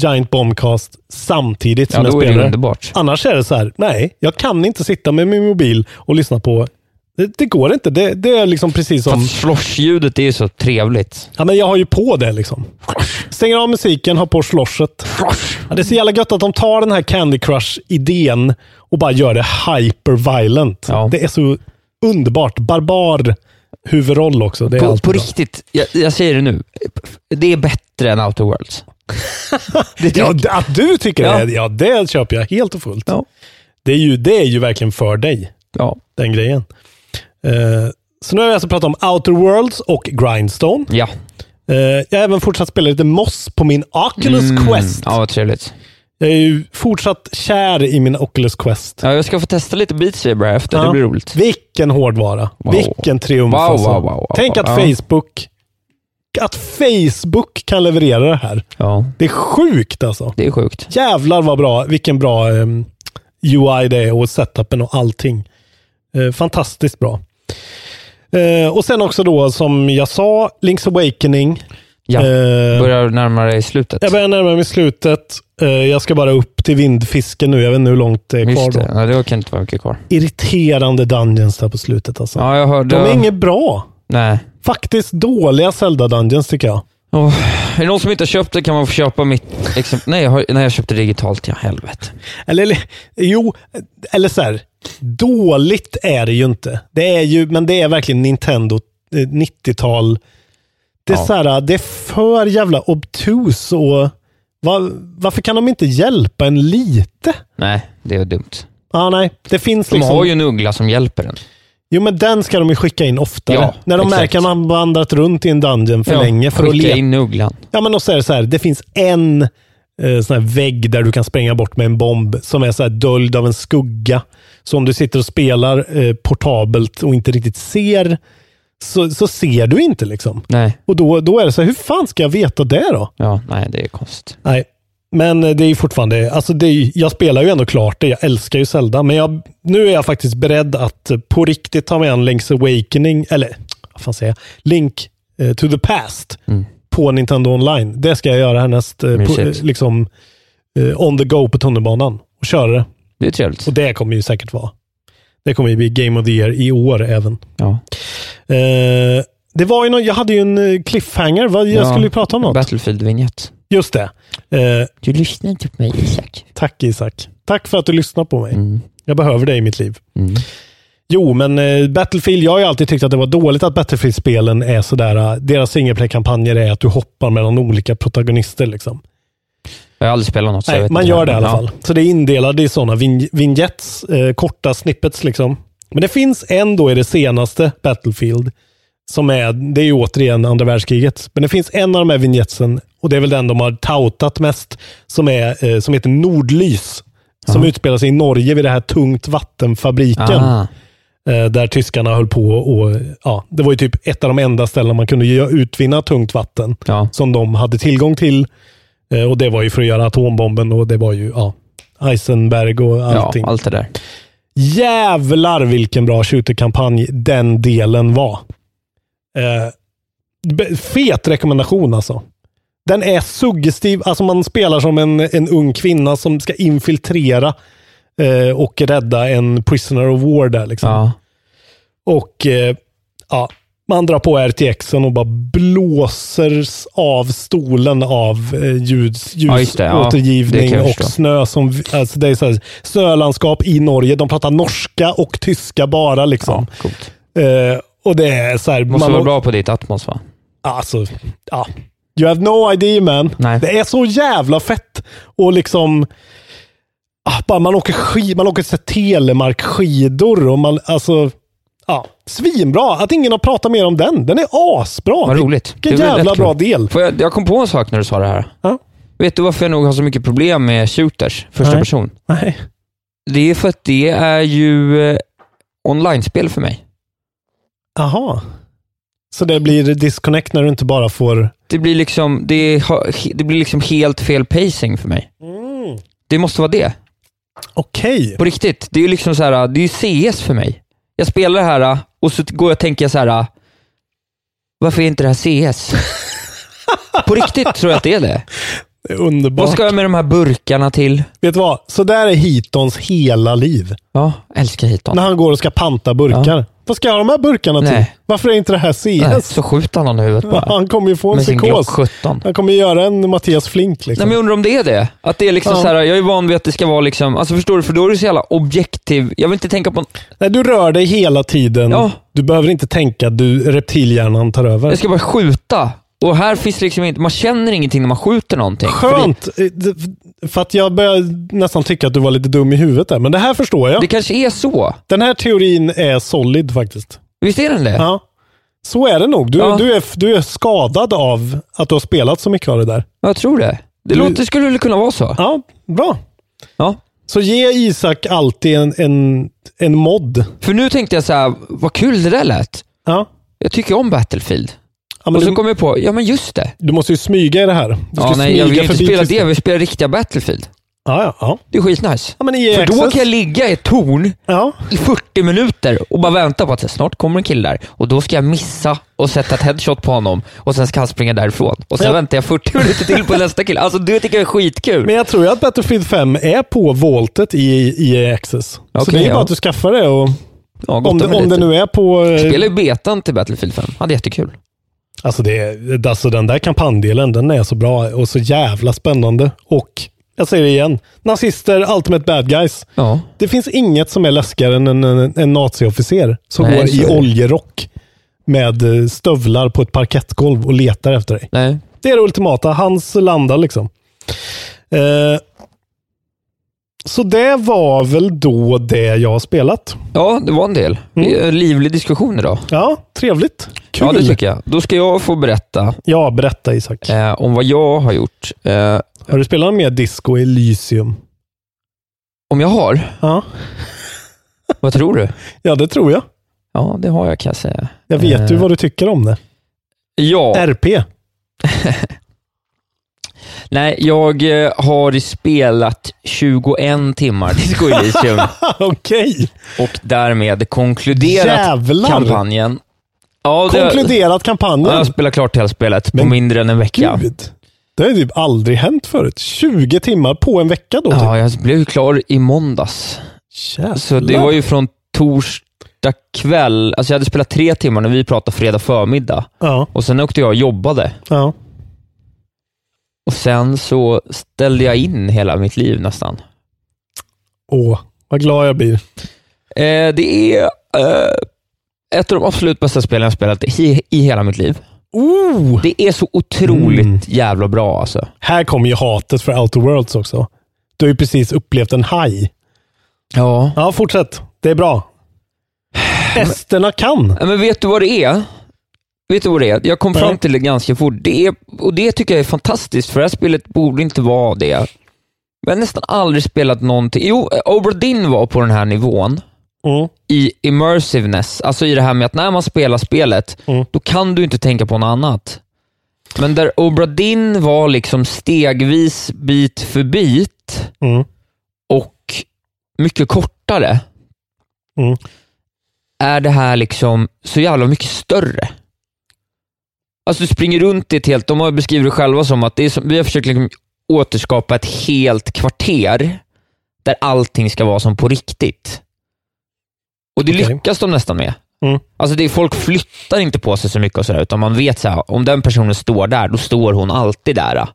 Speaker 2: Giant Bombcast samtidigt
Speaker 1: Ja,
Speaker 2: som jag
Speaker 1: då är det
Speaker 2: spelar.
Speaker 1: underbart.
Speaker 2: Annars är det så här, nej, jag kan inte sitta med min mobil och lyssna på det, det går inte. Det, det är liksom precis som...
Speaker 1: Fast slosh-ljudet är ju så trevligt.
Speaker 2: Ja, men jag har ju på det liksom. Stänger av musiken, har på sloshet. Ja, det är så jävla gött att de tar den här Candy Crush-idén och bara gör det hyper-violent. Det är så underbart. Barbar huvudroll också. Det är
Speaker 1: På, på riktigt, jag, jag säger det nu. Det är bättre än Outer Worlds.
Speaker 2: ja, att du tycker
Speaker 1: Ja.
Speaker 2: det, ja det köper jag helt och fullt. Det, är ju, det är ju verkligen för dig,
Speaker 1: Ja.
Speaker 2: den grejen. Eh, så nu har vi alltså pratat om Outer Worlds och Grindstone.
Speaker 1: Ja.
Speaker 2: Eh, jag har även fortsatt spela lite Moss på min Oculus
Speaker 1: Mm,
Speaker 2: Quest.
Speaker 1: Ja, vad trevligt.
Speaker 2: Jag är ju fortsatt kär i min Oculus Quest.
Speaker 1: Ja, jag ska få testa lite Beat Saber här efter. Det blir roligt.
Speaker 2: Vilken hårdvara.
Speaker 1: Wow.
Speaker 2: Vilken triumf
Speaker 1: Wow,
Speaker 2: alltså.
Speaker 1: wow, wow, wow,
Speaker 2: Tänk att
Speaker 1: ja.
Speaker 2: Facebook att Facebook kan leverera det här.
Speaker 1: Ja.
Speaker 2: Det är sjukt alltså.
Speaker 1: Det är sjukt.
Speaker 2: Jävlar vad bra. Vilken bra ehm, UI det är och setupen och allting. Eh, fantastiskt bra. Eh, och sen också då som jag sa, Link's Awakening.
Speaker 1: Ja,
Speaker 2: Eh,
Speaker 1: börjar närma dig slutet.
Speaker 2: jag börjar närma mig slutet. Eh, jag ska bara upp till vindfisken nu. Jag vet inte hur långt det är kvar.
Speaker 1: Just
Speaker 2: Då.
Speaker 1: det, ja, det kan inte vara mycket kvar.
Speaker 2: Irriterande dungeons där på slutet alltså.
Speaker 1: Ja, jag hörde...
Speaker 2: De är inget bra.
Speaker 1: Nej.
Speaker 2: Faktiskt dåliga Zelda Dungeons tycker jag.
Speaker 1: Åh, är det någon som inte har köpt det kan man få köpa mitt exempel. Nej, jag, har, nej, jag köpte digitalt. Ja, helvete.
Speaker 2: Eller, eller jo, eller så här. Dåligt är det ju inte. Det är ju, men det är verkligen Nintendo eh, 90-tal. Det är
Speaker 1: Ja.
Speaker 2: så här, det är för jävla obtus och va, varför kan de inte hjälpa en lite?
Speaker 1: Nej, det är dumt.
Speaker 2: Ah, nej, det finns
Speaker 1: De
Speaker 2: liksom...
Speaker 1: har ju en uggla som hjälper en.
Speaker 2: Jo, men den ska de ju skicka in oftare.
Speaker 1: Ja,
Speaker 2: När de
Speaker 1: exakt.
Speaker 2: märker att man vandrat runt i en dungeon för
Speaker 1: Ja,
Speaker 2: länge för att
Speaker 1: skicka
Speaker 2: leta.
Speaker 1: in ugglan.
Speaker 2: Ja, men och så är det så här, det finns en eh, sån här vägg där du kan spränga bort med en bomb som är så här döljd av en skugga. Så om du sitter och spelar eh, portabelt och inte riktigt ser, så, så ser du inte liksom.
Speaker 1: Nej.
Speaker 2: Och då, då är det så här, hur fan ska jag veta det då?
Speaker 1: Ja, nej, det är konstigt.
Speaker 2: Nej, men eh, det är fortfarande, alltså det är, jag spelar ju ändå klart det. Jag älskar ju Zelda, men jag, nu är jag faktiskt beredd att eh, på riktigt ta mig an Link's Awakening, eller vad fan säger jag? Link eh, to the Past på Nintendo Online. Det ska jag göra härnäst, eh, på, eh, liksom eh, on the go på tunnelbanan och köra det.
Speaker 1: Det är trevligt.
Speaker 2: Och det kommer ju säkert vara. Det kommer ju bli Game of the Year i år även.
Speaker 1: Ja.
Speaker 2: Det var ju någon, jag hade ju en eh, cliffhanger. Vad, jag
Speaker 1: Ja,
Speaker 2: skulle ju prata om något.
Speaker 1: Battlefield-vinjett.
Speaker 2: Just det. Eh,
Speaker 1: Du lyssnar inte på mig, Isak.
Speaker 2: Tack Isak. Tack för att du lyssnar på mig.
Speaker 1: Mm.
Speaker 2: Jag behöver det i mitt liv. Jo, men eh, Battlefield, jag har ju alltid tyckt att det var dåligt att Battlefield-spelen är sådär, eh, deras singleplay-kampanjer är att du hoppar mellan olika protagonister. Liksom.
Speaker 1: Jag har aldrig spelat något, så jag
Speaker 2: Nej,
Speaker 1: vet
Speaker 2: man
Speaker 1: inte.
Speaker 2: gör det i alla
Speaker 1: Ja.
Speaker 2: fall. Så det är indelade i sådana vin vignettes, eh, korta snippets. Liksom. Men det finns en då i det senaste Battlefield, som är, det är ju återigen andra världskriget, men det finns en av de här vignettsen, och det är väl den de har toutat mest, som, är, eh, som heter Nordlys. Som utspelar sig i Norge vid det här tungt vattenfabriken.
Speaker 1: Ah.
Speaker 2: Eh, där tyskarna höll på och ja, det var ju typ ett av de enda ställena man kunde utvinna tungt vatten
Speaker 1: Ja.
Speaker 2: som de hade tillgång till. Eh, och det var ju för att göra atombomben och det var ju ja, Eisenberg och allting.
Speaker 1: Ja, allt det där.
Speaker 2: Jävlar vilken bra shooterkampanj den delen var. Eh, fet rekommendation alltså. Den är suggestiv. Alltså man spelar som en, en ung kvinna som ska infiltrera eh, och rädda en prisoner of war där. Liksom.
Speaker 1: Ja.
Speaker 2: Och eh, ja, man drar på RTXen och bara blåser av stolen av eh, ljuds,
Speaker 1: Ja. Ja,
Speaker 2: ljusåtergivning
Speaker 1: kan jag
Speaker 2: och snö. Som, alltså det är så här, snölandskap i Norge. De pratar norska och tyska bara. liksom.
Speaker 1: Ja.
Speaker 2: Eh, och det är så här,
Speaker 1: Måste
Speaker 2: man-
Speaker 1: vara bra på ditt Atmos, va?
Speaker 2: Alltså, ja. You have no idea man.
Speaker 1: Nej.
Speaker 2: Det är så jävla fett. Och liksom, ah, man åker skid, man åker så telemarkskidor och man, alltså, ja, svinbra. Att ingen har pratat mer om den. Den är asbra.
Speaker 1: Vad roligt.
Speaker 2: Vilken
Speaker 1: Det är väl
Speaker 2: jävla bra del.
Speaker 1: Får jag, jag kom på en sak när du sa det här.
Speaker 2: Ja.
Speaker 1: Vet du varför jag nog har så mycket problem med shooters, första
Speaker 2: Nej.
Speaker 1: person?
Speaker 2: Nej.
Speaker 1: Det är för att det är ju eh, online-spel för mig.
Speaker 2: Jaha. Så det blir disconnect när du inte bara får...
Speaker 1: Det blir liksom, det, det blir liksom helt fel pacing för mig. Det måste vara det.
Speaker 2: Okej.
Speaker 1: På riktigt. Det är ju liksom så här, det är CS för mig. Jag spelar det här och så går jag och tänker så här. Varför är inte det här CS? På riktigt tror jag att det är det.
Speaker 2: Det är underbart.
Speaker 1: Vad ska jag med de här burkarna till?
Speaker 2: Vet du vad? Så där är Hitons hela liv.
Speaker 1: Ja, älskar Hiton.
Speaker 2: När han går och ska panta burkar. Vad ska jag ha de här burkarna till?
Speaker 1: Nej.
Speaker 2: Varför är inte det här CS?
Speaker 1: Nej, så skjuter han honom i huvudet bara.
Speaker 2: Han kommer ju få en
Speaker 1: Med
Speaker 2: psykos.
Speaker 1: 17.
Speaker 2: Han kommer ju göra en Mattias Flink.
Speaker 1: Nej,
Speaker 2: Liksom.
Speaker 1: men jag undrar om det är det. Att det är liksom
Speaker 2: Ja.
Speaker 1: så här, jag är van vid att det ska vara liksom, alltså förstår du, för då är det så jävla objektiv. Jag vill inte tänka på,
Speaker 2: Nej, du rör dig hela tiden.
Speaker 1: Ja.
Speaker 2: Du behöver inte tänka att du, reptilhjärnan tar över.
Speaker 1: jag ska bara skjuta. Och här finns liksom inte, man känner ingenting när man skjuter någonting. För
Speaker 2: Skönt! Eh, det- För att jag börjar nästan tycka att du var lite dum i huvudet där. Men det här förstår jag.
Speaker 1: Det kanske är så.
Speaker 2: Den här teorin är solid faktiskt.
Speaker 1: Visst är den det?
Speaker 2: Ja. Så är det nog. Du,
Speaker 1: Ja.
Speaker 2: du, är, du är skadad av att du har spelat så mycket av det där.
Speaker 1: Jag tror det. Det
Speaker 2: Du-
Speaker 1: låter, skulle väl kunna vara så.
Speaker 2: Ja, bra.
Speaker 1: Ja.
Speaker 2: Så ge Isak alltid en, en, en mod.
Speaker 1: För nu tänkte jag så här, vad kul det där lät.
Speaker 2: Ja.
Speaker 1: Jag tycker om Battlefield.
Speaker 2: Ja, men
Speaker 1: och så
Speaker 2: du,
Speaker 1: kom jag på, ja men just det.
Speaker 2: du måste ju smyga i det här. Du
Speaker 1: Ja, nej, jag vill inte spela det, jag vill spela riktiga Battlefield.
Speaker 2: Ja, ja, ja.
Speaker 1: Det är skitnice.
Speaker 2: ja men EA
Speaker 1: För då kan jag ligga i ett torn
Speaker 2: Ja.
Speaker 1: i 40 minuter och bara vänta på att så snart kommer en kille där och då ska jag missa och sätta ett headshot på honom och sen ska han springa därifrån. Och sen
Speaker 2: Ja.
Speaker 1: väntar jag 40 minuter till på nästa kille. Alltså det tycker jag är skitkul.
Speaker 2: Men jag tror ju att Battlefield 5 är på voltet i EA Access. så
Speaker 1: Okej,
Speaker 2: det är
Speaker 1: ja.
Speaker 2: bara att du skaffar det och
Speaker 1: ja,
Speaker 2: om, det, om det nu är på... eh,
Speaker 1: Spelar ju betan till Battlefield 5. Hade jättekul.
Speaker 2: Alltså, det, alltså den där kampanjdelen, den är så bra och så jävla spännande. Och jag säger det igen, nazister, ultimate bad guys.
Speaker 1: Ja.
Speaker 2: Det finns inget som är läskigare än en, en, en naziofficer som
Speaker 1: Nej,
Speaker 2: går i oljerock med eh, stövlar på ett parkettgolv och letar efter dig.
Speaker 1: Nej.
Speaker 2: Det är det ultimata. Hans landar liksom. Eh, så det var väl då det jag har spelat.
Speaker 1: Ja, det var en del. En livlig diskussion idag.
Speaker 2: Ja, trevligt. Kul.
Speaker 1: Ja, det tycker jag. Då ska jag få berätta
Speaker 2: Ja, berätta Isak.
Speaker 1: eh, om vad jag har gjort. Eh,
Speaker 2: Har du spelat mer Disco Elysium?
Speaker 1: om jag har?
Speaker 2: Ja.
Speaker 1: Vad tror du?
Speaker 2: ja, det tror jag.
Speaker 1: Ja, det har jag kan jag säga.
Speaker 2: Jag vet ju
Speaker 1: Eh,
Speaker 2: vad du tycker om det.
Speaker 1: Ja,
Speaker 2: RP.
Speaker 1: nej, jag eh, har spelat 21 timmar Disco Elysium
Speaker 2: Okej.
Speaker 1: och därmed konkluderat
Speaker 2: Jävlar.
Speaker 1: kampanjen. Ja, det,
Speaker 2: Konkluderat
Speaker 1: Ja,
Speaker 2: kampanjen.
Speaker 1: jag spelar klart hela spelet
Speaker 2: Men
Speaker 1: på mindre än en vecka.
Speaker 2: Gud. Det har ju typ aldrig hänt förut. 20 timmar på en vecka då.
Speaker 1: Ja, jag blev klar i måndags.
Speaker 2: typ. Jävlar.
Speaker 1: Så det var ju från torsdag kväll, alltså jag hade spelat tre timmar när vi pratade fredag förmiddag.
Speaker 2: Ja,
Speaker 1: Och sen åkte jag och jobbade.
Speaker 2: ja.
Speaker 1: Och sen så ställde jag in hela mitt liv nästan.
Speaker 2: Åh, vad glad jag blir.
Speaker 1: Eh, det är eh, ett av de absolut bästa spelen jag spelat i, i hela mitt liv.
Speaker 2: Oh!
Speaker 1: Det är så otroligt
Speaker 2: Mm.
Speaker 1: jävla bra alltså.
Speaker 2: Här kommer ju hatet för Outer Worlds också. Du har ju precis upplevt en haj.
Speaker 1: Ja.
Speaker 2: Ja, fortsätt. Det är bra. Esterna kan.
Speaker 1: Men vet du vad det är? Vet du vad det är? Jag kom fram till det ganska fort. Det är, och det tycker jag är fantastiskt, för det här spelet borde inte vara det. Jag har nästan aldrig spelat någonting. Jo, Obra Dinn var på den här nivån
Speaker 2: Mm.
Speaker 1: i immersiveness, alltså i det här med att när man spelar spelet,
Speaker 2: Mm.
Speaker 1: då kan du inte tänka på något annat. Men där Obra Dinn var liksom stegvis, bit för bit
Speaker 2: Mm.
Speaker 1: och mycket kortare,
Speaker 2: Mm.
Speaker 1: är det här liksom så jävla mycket större. Alltså du springer runt i ett helt, de har beskrivit det själva som att det är som, vi har försökt liksom återskapa ett helt kvarter där allting ska vara som på riktigt. Och det
Speaker 2: Okej.
Speaker 1: lyckas de nästan med.
Speaker 2: Mm.
Speaker 1: Alltså det är, folk flyttar inte på sig så mycket och sådär, utan man vet så här, om den personen står där, då står hon alltid där.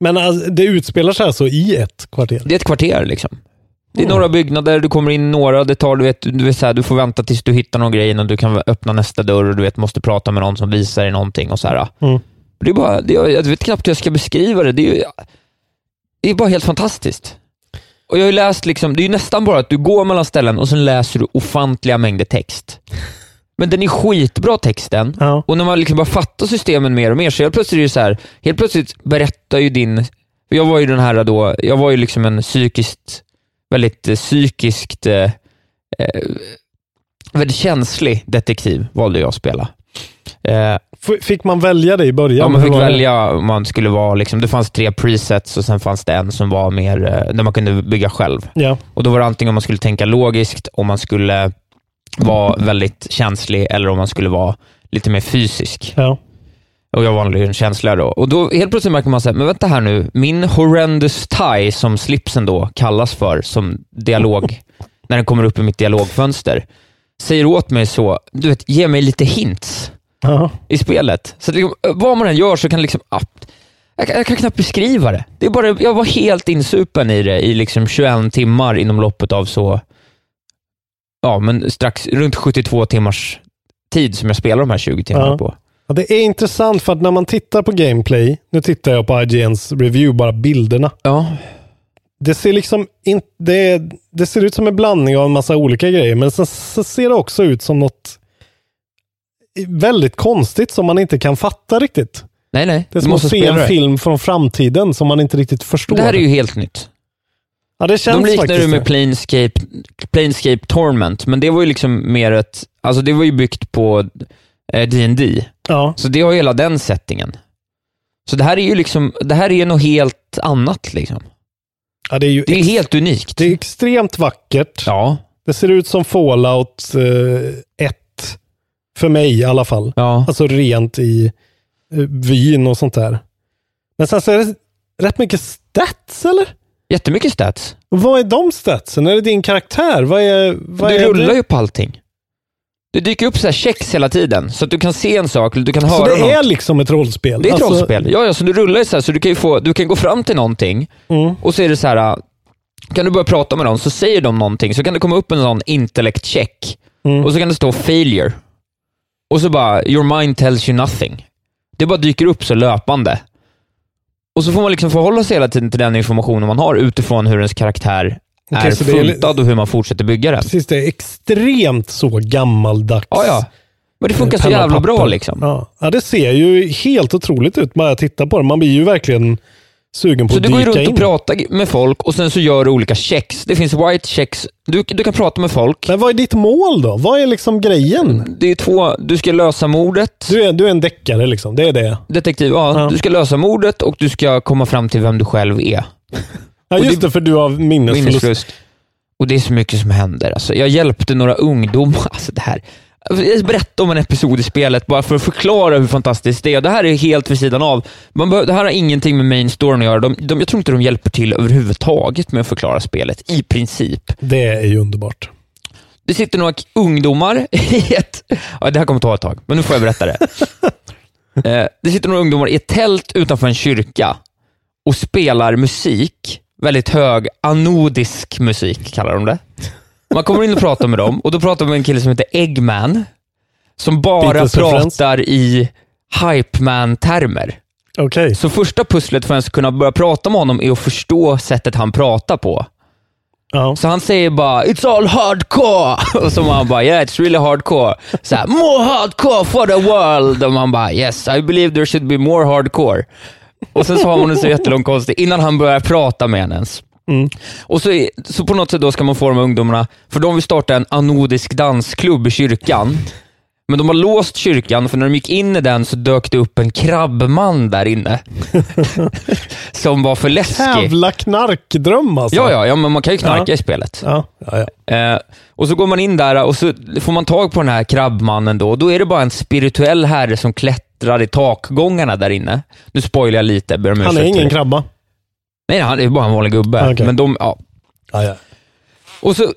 Speaker 2: Men alltså, det utspelar sig alltså i ett kvarter?
Speaker 1: Det är ett kvarter liksom. Det är
Speaker 2: Mm.
Speaker 1: några byggnader, du kommer in några, det tar, du vet, du, vet, så här, du får vänta tills du hittar någon grej och du kan öppna nästa dörr och du vet, måste prata med någon som visar dig någonting. Och så här.
Speaker 2: Mm.
Speaker 1: Det är bara, det är, jag vet knappt hur jag ska beskriva det. Det är, det är bara helt fantastiskt. Och Jag har läst, liksom, det är ju nästan bara att du går mellan ställen och sen läser du ofantliga mängder text. Men den är skitbra texten.
Speaker 2: Ja.
Speaker 1: Och när man liksom bara fattar systemen mer och mer, så helt plötsligt är det så här, helt plötsligt berättar ju din, jag var ju den här då, jag var ju liksom en psykiskt, väldigt eh, psykiskt, eh, eh, väldigt känslig detektiv valde jag att spela. Eh,
Speaker 2: Fick man välja det i början?
Speaker 1: ja, man fick välja om man skulle vara, liksom, det fanns tre presets och sen fanns det en som var mer, eh, där man kunde bygga själv.
Speaker 2: Ja.
Speaker 1: Och Då var det antingen om man skulle tänka logiskt, om man skulle vara väldigt känslig eller om man skulle vara lite mer fysisk.
Speaker 2: ja.
Speaker 1: Och jag var en känsla då. Och då helt plötsligt märker man så här, men vänta här nu, min horrendous tie, som slipsen då kallas för, som dialog, när den kommer upp i mitt dialogfönster, säger åt mig så, du vet, ge mig lite hints
Speaker 2: Ja.
Speaker 1: i spelet. Så liksom, vad man än gör så kan liksom, ah, jag, kan- jag kan knappt beskriva det. det är bara, jag var helt insupen i det i liksom 21 timmar inom loppet av så, ja men strax runt 72 timmars tid som jag spelar de här 20 timmarna
Speaker 2: Ja.
Speaker 1: på.
Speaker 2: Ja, det är intressant för att när man tittar på gameplay, nu tittar jag på IGNs review, bara bilderna.
Speaker 1: Ja,
Speaker 2: Det ser liksom in, det, det ser ut som en blandning av en massa olika grejer, men sen så ser det också ut som något väldigt konstigt som man inte kan fatta riktigt.
Speaker 1: nej nej.
Speaker 2: Det är som att se en
Speaker 1: det.
Speaker 2: film från framtiden som man inte riktigt förstår.
Speaker 1: Det här är ju helt nytt.
Speaker 2: ja, det känns
Speaker 1: De liknar det med. Planescape, Planescape Torment, men det var ju liksom mer ett, alltså det var ju byggt på eh, D&D
Speaker 2: Ja,
Speaker 1: så det har ju hela den settingen. Så det här är ju liksom, det här är ju något helt annat liksom.
Speaker 2: ja, det är ju
Speaker 1: Det är helt unikt.
Speaker 2: det är extremt vackert.
Speaker 1: Ja,
Speaker 2: Det ser ut som Fallout eh, 1. För mig i alla fall.
Speaker 1: ja.
Speaker 2: Alltså rent i eh, vyn och sånt där. Men sen så är det rätt mycket stats eller?
Speaker 1: Jättemycket stats.
Speaker 2: Och vad är de statsen? Är det din karaktär? Vad är, vad
Speaker 1: du
Speaker 2: är
Speaker 1: rullar
Speaker 2: det?
Speaker 1: ju på allting. Det dyker upp så här checks hela tiden, så att du kan se en sak, eller du kan
Speaker 2: Så
Speaker 1: höra
Speaker 2: det
Speaker 1: något.
Speaker 2: är liksom ett rollspel?
Speaker 1: Det är ett
Speaker 2: Alltså-
Speaker 1: rollspel. Ja, ja, så du rullar ju så här, så du kan få, du kan gå fram till någonting
Speaker 2: Mm.
Speaker 1: och så är det så här, kan du börja prata med dem, så säger de någonting, så kan det komma upp en sån intellect check
Speaker 2: Mm.
Speaker 1: och så kan det stå failure. Och så bara, your mind tells you nothing. Det bara dyker upp så löpande. Och så får man liksom förhålla sig hela tiden till den informationen man har utifrån hur ens karaktär Är
Speaker 2: så
Speaker 1: funtad och hur man fortsätter bygga den.
Speaker 2: Precis, det är extremt så gammaldags.
Speaker 1: Ja, ja. Men det funkar så jävla bra liksom.
Speaker 2: Ja. ja, det ser ju helt otroligt ut bara jag tittar på det. Man blir ju verkligen sugen på
Speaker 1: Så
Speaker 2: att
Speaker 1: du går ju
Speaker 2: dyka
Speaker 1: runt
Speaker 2: in.
Speaker 1: och pratar med folk och sen så gör du olika checks. Det finns white checks. Du, du kan prata med folk.
Speaker 2: Men vad är ditt mål då? Vad är liksom grejen?
Speaker 1: Det är två, du ska lösa mordet.
Speaker 2: Du är, du är en deckare liksom, det är det.
Speaker 1: Detektiv, ja,
Speaker 2: Ja.
Speaker 1: Du ska lösa mordet och du ska komma fram till vem du själv är.
Speaker 2: Ja, just
Speaker 1: det-
Speaker 2: för du har minnesförlust.
Speaker 1: Minnesförlust. Och det är så mycket som händer. Alltså, jag hjälpte några ungdomar. Alltså, det här. Jag berättar om en episod i spelet bara för att förklara hur fantastiskt det är. Det här är helt vid sidan av. Man det här har ingenting med main storyn att göra. De, de, jag tror inte de hjälper till överhuvudtaget med att förklara spelet, i princip.
Speaker 2: Det är ju underbart.
Speaker 1: Det sitter några ungdomar i ett... Ja, det här kommer ta ett tag, men nu får jag berätta det. Eh, det sitter några ungdomar i ett tält utanför en kyrka och spelar musik. Väldigt hög, anodisk musik kallar de det. Man kommer in och pratar med dem och då pratar man med en kille som heter Eggman. Som bara
Speaker 2: Beatles
Speaker 1: pratar i Hypeman-termer.
Speaker 2: Okej.
Speaker 1: Så första pusslet för att ens kunna börja prata med honom är att förstå sättet han pratar på.
Speaker 2: Ja.
Speaker 1: Så han säger bara “It's all hardcore” och så man bara “Yeah, it's really hardcore”. Så här, “More hardcore for the world” och man bara “Yes, I believe there should be more hardcore”. Och sen så har man en så jättelång konstig innan han börjar prata med en ens.
Speaker 2: Mm.
Speaker 1: Och så, är- så på något sätt då ska man få de här ungdomarna, för de vill starta en anodisk dansklubb i kyrkan. Men de har låst kyrkan, för när de gick in i den så dök det upp en krabbman där inne. som var för läskig.
Speaker 2: Jävla knarkdröm alltså.
Speaker 1: Ja, ja, ja, men man kan ju knarka
Speaker 2: Ja.
Speaker 1: i spelet.
Speaker 2: Ja, ja, ja.
Speaker 1: Eh, och så går man in där och så får man tag på den här krabbmannen då. Då är det bara en spirituell herre som klättrar i takgångarna där inne. Nu spoilar jag lite, ber om
Speaker 2: Han är ingen krabba.
Speaker 1: Nej, han är bara en vanlig gubbe.
Speaker 2: Okej.
Speaker 1: Men de, ja.
Speaker 2: Ja, ja.
Speaker 1: Och så,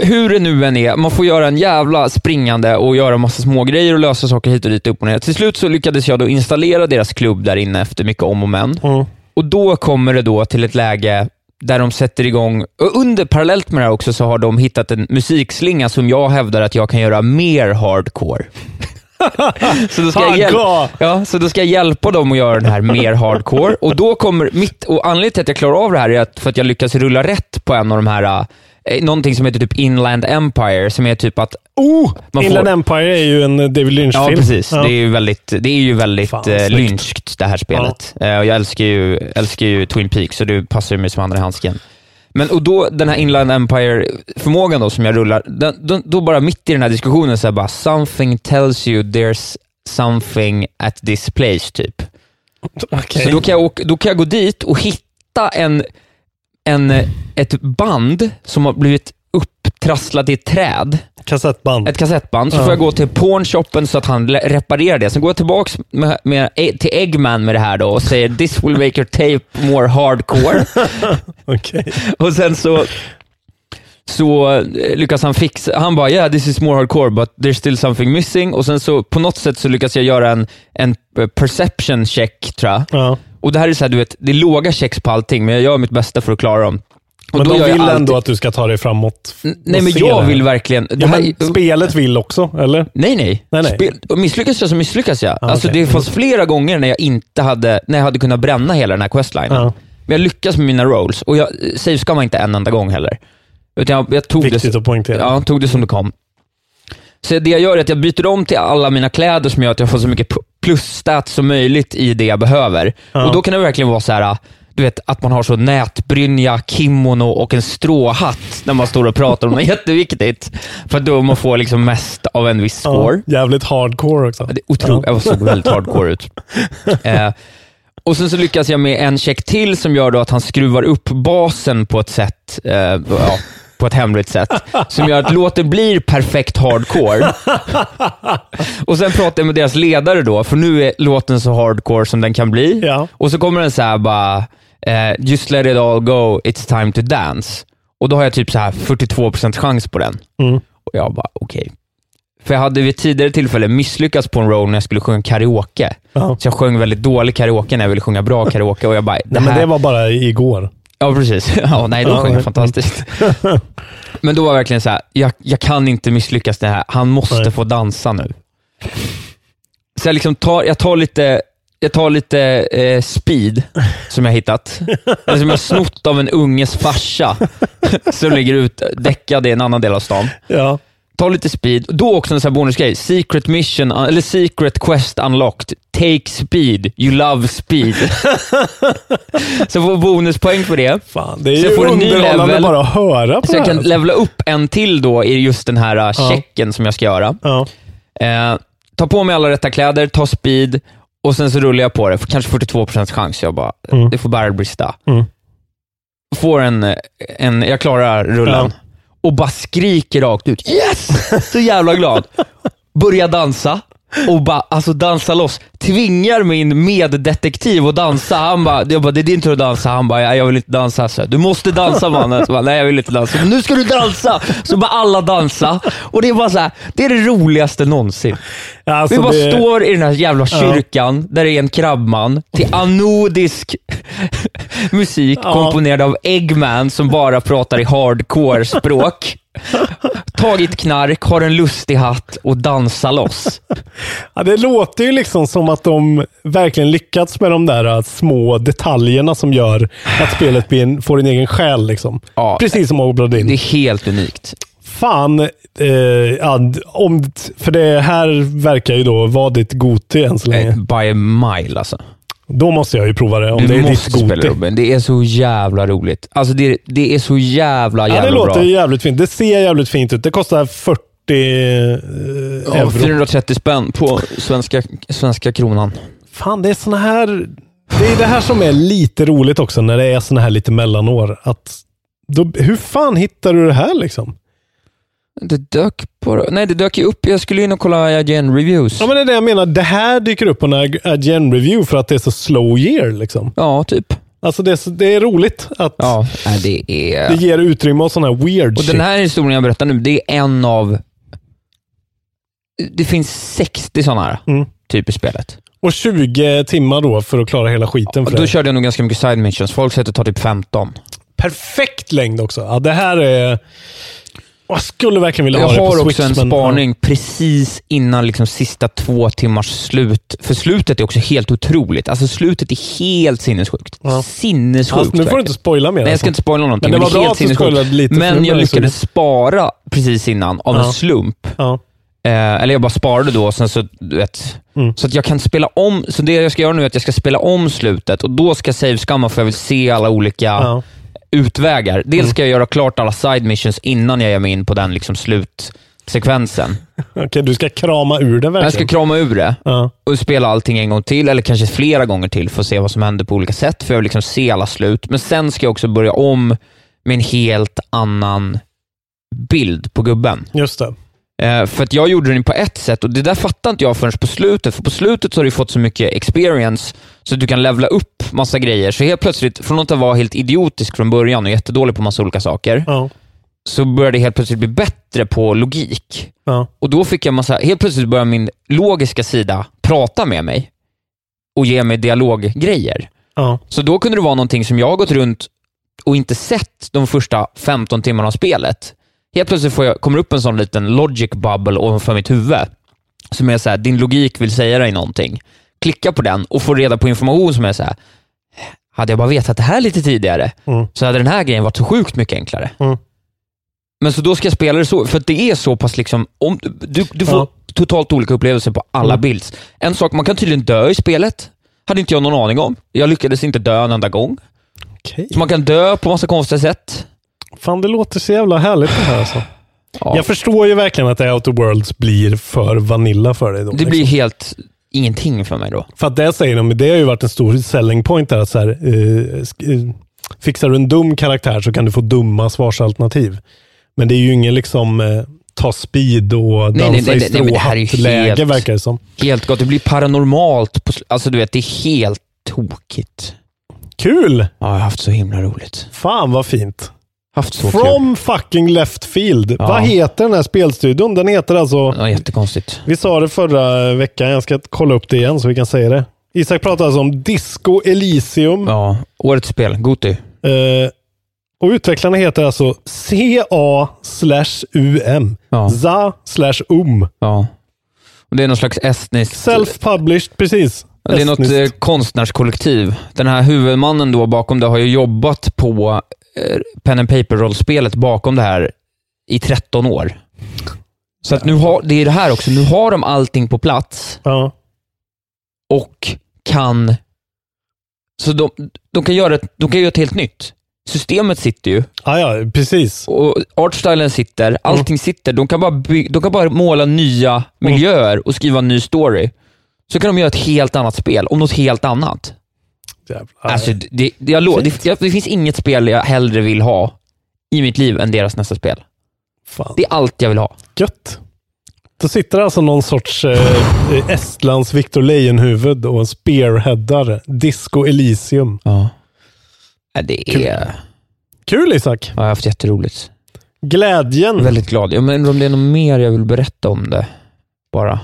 Speaker 1: hur det nu än är, man får göra en jävla springande och göra massa små grejer och lösa saker hit och dit, upp och ner. Till slut så lyckades jag då installera deras klubb där inne efter mycket om och men.
Speaker 2: Mm.
Speaker 1: Och då kommer det då till ett läge där de sätter igång, och under parallellt med det här också så har de hittat en musikslinga som jag hävdar att jag kan göra mer hardcore. så, då ska jag hjäl-
Speaker 2: Hardcore!
Speaker 1: ja, så då ska jag hjälpa dem att göra den här mer hardcore. Och då kommer mitt, och anledningen till att jag klarar av det här är att, för att jag lyckas rulla rätt på en av de här, eh, någonting som heter typ Inland Empire, som är typ att
Speaker 2: Oh!
Speaker 1: Man
Speaker 2: Inland
Speaker 1: får-
Speaker 2: Empire är ju en David Lynch-film.
Speaker 1: Ja, precis.
Speaker 2: Ja.
Speaker 1: Det är ju väldigt, det är ju väldigt
Speaker 2: Fan,
Speaker 1: eh, lynskt det här spelet. Eh, och jag älskar ju, älskar ju Twin Peaks, så det passar ju mig som andra i handsken. Men och då, den här Inland Empire-förmågan då som jag rullar, den, då, då bara mitt i den här diskussionen så är bara “something tells you there's something at this place” typ.
Speaker 2: Okej.
Speaker 1: Så då kan, jag åka, då kan jag gå dit och hitta en, en, ett band som har blivit trasslat i ett träd,
Speaker 2: Kassettband.
Speaker 1: ett kassettband, så får jag gå till pornshoppen så att han reparerar det. Sen går jag tillbaka med, med, till Eggman med det här då och säger “This will make your tape more hardcore”.
Speaker 2: Okej.
Speaker 1: och sen så så eh, lyckas han fixa, han bara yeah this is more hardcore but there's still something missing och sen så på något sätt så lyckas jag göra en, en eh, perception check tror jag.
Speaker 2: Ja.
Speaker 1: Och det här är så här, du vet, det är låga checks på allting men jag gör mitt bästa för att klara dem.
Speaker 2: Men
Speaker 1: då
Speaker 2: de
Speaker 1: jag
Speaker 2: vill
Speaker 1: alltid-
Speaker 2: ändå att du ska ta dig framåt.
Speaker 1: N- Nej men jag vill verkligen...
Speaker 2: Ja,
Speaker 1: här,
Speaker 2: spelet vill också, eller?
Speaker 1: nej, nej.
Speaker 2: Nej, nej.
Speaker 1: Spel, misslyckas jag så misslyckas jag. alltså,
Speaker 2: okej.
Speaker 1: Det fanns flera gånger när jag inte hade, när jag hade kunnat bränna hela den här questlinen.
Speaker 2: Ja.
Speaker 1: Men jag lyckas med mina rolls och jag savescammar inte en enda gång heller. Utan jag, jag tog,
Speaker 2: Viktigt
Speaker 1: det,
Speaker 2: att poängtera.
Speaker 1: ja, tog det som det kom. Så det jag gör är att jag byter om till alla mina kläder som gör att jag får så mycket p- plusstats som möjligt i det jag behöver.
Speaker 2: Ja.
Speaker 1: Och Då kan det verkligen vara så här, du vet, att man har så nätbrynja, kimono och en stråhatt när man står och pratar om något jätteviktigt. För då man får liksom mest av en viss score.
Speaker 2: Ja, jävligt hardcore också.
Speaker 1: Det är otroligt. Jag såg väldigt hardcore ut. Eh, och sen så lyckas jag med en check till som gör då att han skruvar upp basen på ett sätt, eh, ja, på ett hemligt sätt, som gör att låten blir perfekt hardcore. och sen pratar jag med deras ledare då, för nu är låten så hardcore som den kan bli.
Speaker 2: Ja.
Speaker 1: Och så kommer den så här bara, eh, just let it all go, it's time to dance. Och då har jag typ så här 42% chans på den.
Speaker 2: Mm.
Speaker 1: Och jag bara, okej. För jag hade vid tidigare tillfälle misslyckats på en roll när jag skulle sjunga karaoke.
Speaker 2: Ja.
Speaker 1: Så jag sjöng väldigt dålig karaoke när jag ville sjunga bra karaoke och jag bara, det
Speaker 2: Nej, men det var bara igår.
Speaker 1: Ja, precis. Ja, nej, då sjöng jag fantastiskt. Men då var det verkligen så här, jag, jag kan inte misslyckas det här. Han måste
Speaker 2: Nej.
Speaker 1: få dansa nu. Så jag, liksom tar, jag tar lite, jag tar lite eh, speed, som jag hittat. Eller som jag snott av en unges farsa, som ligger ut däckad i en annan del av stan.
Speaker 2: Ja.
Speaker 1: Ta lite speed. Då också en sån här bonusgrej. Secret mission, eller secret quest unlocked. Take speed. You love speed. så jag får bonuspoäng för det.
Speaker 2: Fan, det är
Speaker 1: Så
Speaker 2: ju
Speaker 1: jag får
Speaker 2: underhållande
Speaker 1: level.
Speaker 2: bara att höra på
Speaker 1: Så
Speaker 2: det
Speaker 1: jag
Speaker 2: här.
Speaker 1: kan levla upp en till då i just den här uh, checken som jag ska göra.
Speaker 2: Ja.
Speaker 1: Eh, ta på mig alla rätta kläder, ta speed och sen så rullar jag på det. För kanske 42% chans. Jag bara,
Speaker 2: Mm.
Speaker 1: det får bära eller brista.
Speaker 2: Mm.
Speaker 1: Får en, en, jag klarar rullen.
Speaker 2: Ja.
Speaker 1: Och bara skriker rakt ut. Yes! Så jävla glad. Börjar dansa och bara, alltså dansa loss. Tvingar min meddetektiv att dansa. Han bara, jag bara, det är din tur att dansa. Han bara, "Ja, jag vill inte dansa. Så, du måste dansa mannen. Så bara, Nej, jag vill inte dansa. Men nu ska du dansa! Så bara alla dansa. Och det är bara så här, det är det roligaste någonsin.
Speaker 2: Alltså,
Speaker 1: Vi bara
Speaker 2: det-
Speaker 1: står i den här jävla kyrkan där det är en krabbman till anodisk musik
Speaker 2: Ja.
Speaker 1: komponerad av Eggman som bara pratar i hardcore-språk. Tagit knark, har en lustig hatt och dansar loss.
Speaker 2: Ja, det låter ju liksom som att de verkligen lyckats med de där äh, små detaljerna som gör att spelet blir en, får en egen själ. Liksom.
Speaker 1: Ja,
Speaker 2: Precis som Obradin.
Speaker 1: Det är helt unikt.
Speaker 2: Fan, eh, ja, d- om, för det här verkar ju då vara ditt Goti än så länge.
Speaker 1: Eh, By a mile alltså.
Speaker 2: Då måste jag ju prova det, om
Speaker 1: Du
Speaker 2: det är ditt
Speaker 1: spela
Speaker 2: Goti.
Speaker 1: Robin. Det är så jävla roligt. Alltså det, det är så jävla
Speaker 2: Ja,
Speaker 1: jävla
Speaker 2: det låter
Speaker 1: bra.
Speaker 2: jävligt fint. Det ser jävligt fint ut. Det kostar 40 eh,
Speaker 1: Ja,
Speaker 2: euro.
Speaker 1: 430 spänn på svenska, svenska kronan.
Speaker 2: Fan, det är såna här... Det är det här som är lite roligt också, när det är såna här lite mellanår. Att då, hur fan hittar du det här liksom?
Speaker 1: Det dök bara... Nej, det dök ju upp. Jag skulle in och kolla IGN reviews.
Speaker 2: Ja, men det är det jag menar. Det här dyker upp på en IGN review för att det är så slow year. Liksom.
Speaker 1: Ja, typ.
Speaker 2: Alltså det är, det är roligt att
Speaker 1: Ja, det är...
Speaker 2: det ger utrymme åt sån här weird
Speaker 1: Och
Speaker 2: shit.
Speaker 1: den här historien jag berättar nu, det är en av... Det finns 60 sådana här,
Speaker 2: Mm.
Speaker 1: typ i spelet.
Speaker 2: Och 20 timmar då för att klara hela skiten. För
Speaker 1: Och då
Speaker 2: det.
Speaker 1: körde jag nog ganska mycket side missions. Folk säger att det tar typ 15.
Speaker 2: Perfekt längd också. Ja, det här är... Jag skulle verkligen vilja
Speaker 1: Jag
Speaker 2: ha det på
Speaker 1: har
Speaker 2: Switch.
Speaker 1: också en
Speaker 2: men-
Speaker 1: spaning precis innan liksom sista två timmars slut. För slutet är också helt otroligt. Alltså slutet är helt sinnessjukt.
Speaker 2: Ja.
Speaker 1: Sinnessjukt.
Speaker 2: Alltså, nu får du inte spoila mer.
Speaker 1: Nej, jag
Speaker 2: alltså.
Speaker 1: ska inte spoila någonting.
Speaker 2: Men det var
Speaker 1: är
Speaker 2: bra att du spoilade lite,
Speaker 1: Men jag
Speaker 2: det så-
Speaker 1: lyckades spara precis innan av
Speaker 2: Ja.
Speaker 1: en slump.
Speaker 2: Ja.
Speaker 1: Eh, eller jag bara sparade då, sen så, du vet,
Speaker 2: Mm.
Speaker 1: så att jag kan spela om. Så det jag ska göra nu är att jag ska spela om slutet och då ska jag save-skamma för jag vill se alla olika
Speaker 2: Ja.
Speaker 1: Utvägar. Dels
Speaker 2: Mm.
Speaker 1: ska jag göra klart alla side missions innan jag ger mig in på den liksom slutsekvensen.
Speaker 2: Okej, du ska krama ur det verkligen.
Speaker 1: Jag ska krama ur det
Speaker 2: ja.
Speaker 1: och spela allting en gång till, eller kanske flera gånger till för att se vad som händer på olika sätt, för jag vill liksom se alla slut. Men sen ska jag också börja om med en helt annan bild på gubben.
Speaker 2: Just det.
Speaker 1: Eh, för att jag gjorde den på ett sätt och det där fattar inte jag förrän på slutet, för på slutet så har du fått så mycket experience så att du kan levla upp massa grejer. Så helt plötsligt, från att vara helt idiotisk från början och jättedålig på massa olika saker,
Speaker 2: Ja.
Speaker 1: så började det helt plötsligt bli bättre på logik.
Speaker 2: Ja.
Speaker 1: Och då fick jag massa, helt plötsligt började min logiska sida prata med mig och ge mig dialoggrejer.
Speaker 2: Ja.
Speaker 1: Så då kunde det vara någonting som jag har gått runt och inte sett de första 15 timmarna av spelet. Helt plötsligt får jag, kommer upp en sån liten logic bubble ovanför mitt huvud. Som är så här, din logik vill säga dig någonting. Klicka på den och få reda på information som är så här. hade jag bara vetat det här lite tidigare,
Speaker 2: Mm.
Speaker 1: så hade den här grejen varit så sjukt mycket enklare.
Speaker 2: Mm.
Speaker 1: Men så då ska jag spela det så, för att det är så pass liksom, om, du, du får
Speaker 2: Ja.
Speaker 1: totalt olika upplevelser på alla
Speaker 2: Mm.
Speaker 1: builds. En sak, man kan tydligen dö i spelet. Hade inte jag någon aning om. Jag lyckades inte dö en enda gång.
Speaker 2: Okej.
Speaker 1: Så man kan dö på massa konstiga sätt.
Speaker 2: Fan, det låter så jävla härligt det här alltså.
Speaker 1: Ja.
Speaker 2: Jag förstår ju verkligen att Outer Worlds blir för vanilla för dig. Då,
Speaker 1: Det
Speaker 2: liksom.
Speaker 1: blir helt ingenting för mig då.
Speaker 2: För att det säger de, det har ju varit en stor selling point där. Så här, eh, eh, fixar du en dum karaktär så kan du få dumma svarsalternativ. Men det är ju ingen liksom eh, ta speed och dansa
Speaker 1: nej, nej,
Speaker 2: i stråhatt-läge verkar det som.
Speaker 1: Helt gott. Det blir paranormalt. På, alltså du vet, det är helt tokigt.
Speaker 2: Kul!
Speaker 1: Ja, jag har haft så himla roligt.
Speaker 2: Fan vad fint.
Speaker 1: Haft så kul.
Speaker 2: From fucking left field.
Speaker 1: Ja.
Speaker 2: Vad heter den här spelstudion? Den heter alltså...
Speaker 1: Ja, jättekonstigt.
Speaker 2: Vi sa det förra veckan, jag ska kolla upp det igen så vi kan säga det. Isak pratade alltså om Disco Elysium.
Speaker 1: Ja, årets spel. Goti.
Speaker 2: Eh, och utvecklarna heter alltså CA slash UM.
Speaker 1: Ja.
Speaker 2: ZA slash UM.
Speaker 1: Ja. Och det är någon slags estniskt...
Speaker 2: Self-published, precis.
Speaker 1: Det är något eh, konstnärskollektiv. Den här huvudmannen då bakom det har ju jobbat på pen and paper-rollspelet bakom det här i 13 år. Så att nu har, det är det här också, nu har de allting på plats
Speaker 2: Ja.
Speaker 1: och kan... Så de, de, kan göra de kan göra ett helt nytt. Systemet sitter ju
Speaker 2: Ah, ja, precis.
Speaker 1: och artstylen sitter, allting sitter. De kan, bara by, de kan bara måla nya miljöer och skriva en ny story. Så kan de göra ett helt annat spel om något helt annat.
Speaker 2: Jävlar.
Speaker 1: Alltså, det, det, jag lo, det, det finns inget spel jag hellre vill ha i mitt liv än deras nästa spel.
Speaker 2: Fan.
Speaker 1: Det är allt jag vill ha.
Speaker 2: Gött. Då sitter alltså någon sorts eh, Estlands Victor Leijonhuvud och spearheadar Disco Elysium.
Speaker 1: Ja. Det är...
Speaker 2: Kul.
Speaker 1: Ja,
Speaker 2: Kul Isak.
Speaker 1: jag har haft jätteroligt.
Speaker 2: Glädjen.
Speaker 1: Väldigt glad. Jag undrar om det är något mer jag vill berätta om det. Bara.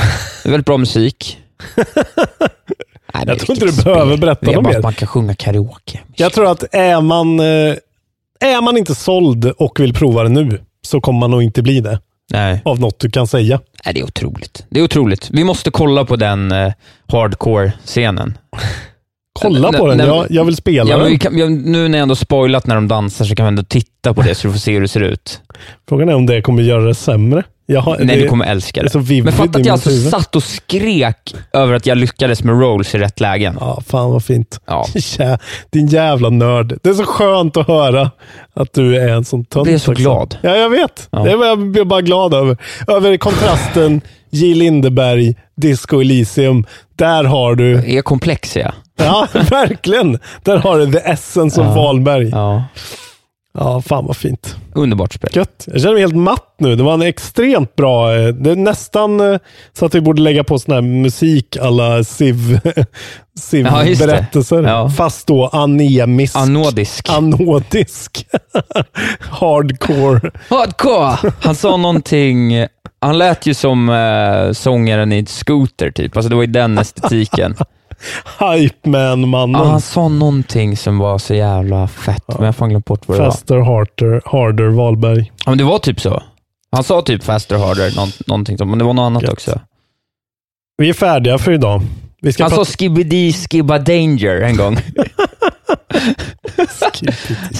Speaker 1: Det är väldigt bra musik. Nej,
Speaker 2: Jag tror inte du behöver
Speaker 1: spel.
Speaker 2: berätta
Speaker 1: Det är
Speaker 2: något mer.
Speaker 1: att man kan sjunga karaoke.
Speaker 2: Jag tror att är man, eh, är man inte såld och vill prova det nu så kommer man nog inte bli det.
Speaker 1: Nej.
Speaker 2: Av något du kan säga.
Speaker 1: Nej, det är otroligt. Det är otroligt. Vi måste kolla på den eh, hardcore-scenen.
Speaker 2: Kolla på den. Jag, jag vill spela
Speaker 1: Ja,
Speaker 2: den.
Speaker 1: kan, jag, nu när jag ändå spoilat när de dansar så kan vi ändå titta på det så du får se hur det ser ut.
Speaker 2: Frågan är om det kommer göra det sämre. Jag har,
Speaker 1: Nej,
Speaker 2: det,
Speaker 1: du kommer älska
Speaker 2: det
Speaker 1: det. Men fatta att jag alltså
Speaker 2: huvud.
Speaker 1: satt och skrek över att jag lyckades med rolls i rätt lägen.
Speaker 2: Ja, fan vad fint.
Speaker 1: Ja.
Speaker 2: Ja, din jävla nörd. Det är så skönt att höra att du är en sån tönt.
Speaker 1: Jag blev så
Speaker 2: också.
Speaker 1: glad.
Speaker 2: Ja, jag vet.
Speaker 1: Ja.
Speaker 2: Jag blev bara glad över. Över kontrasten J. Lindeberg, Disco Elysium. Där har du,
Speaker 1: Jag är komplex jag.
Speaker 2: Ja verkligen. Där har du the essence
Speaker 1: Ja.
Speaker 2: Wahlberg. Ja.
Speaker 1: Ja.
Speaker 2: fan vad fint.
Speaker 1: Underbart spel.
Speaker 2: Gött. Jag känner mig helt matt nu. Det var en extremt bra... eh, Det är nästan eh, så att vi borde lägga på sån här musik alla Civ, Civ
Speaker 1: Ja. Ja.
Speaker 2: Fast då anemisk.
Speaker 1: Anodisk.
Speaker 2: Anodisk. Hardcore.
Speaker 1: Hardcore! Han sa någonting, han lät ju som eh, sångaren i Scooter typ. Alltså det var ju den estetiken.
Speaker 2: Hype man-mannen.
Speaker 1: Ja, han sa någonting som var så jävla fett, men jag har fan glömt bort vad det var.
Speaker 2: Faster, harder, Wahlberg.
Speaker 1: Ja, men det var typ så. Han sa typ faster, harder, någon, någonting sånt, men det var något annat
Speaker 2: Gött.
Speaker 1: också.
Speaker 2: Vi är färdiga för idag. Vi ska
Speaker 1: Han sa skibbidi skibba danger en gång.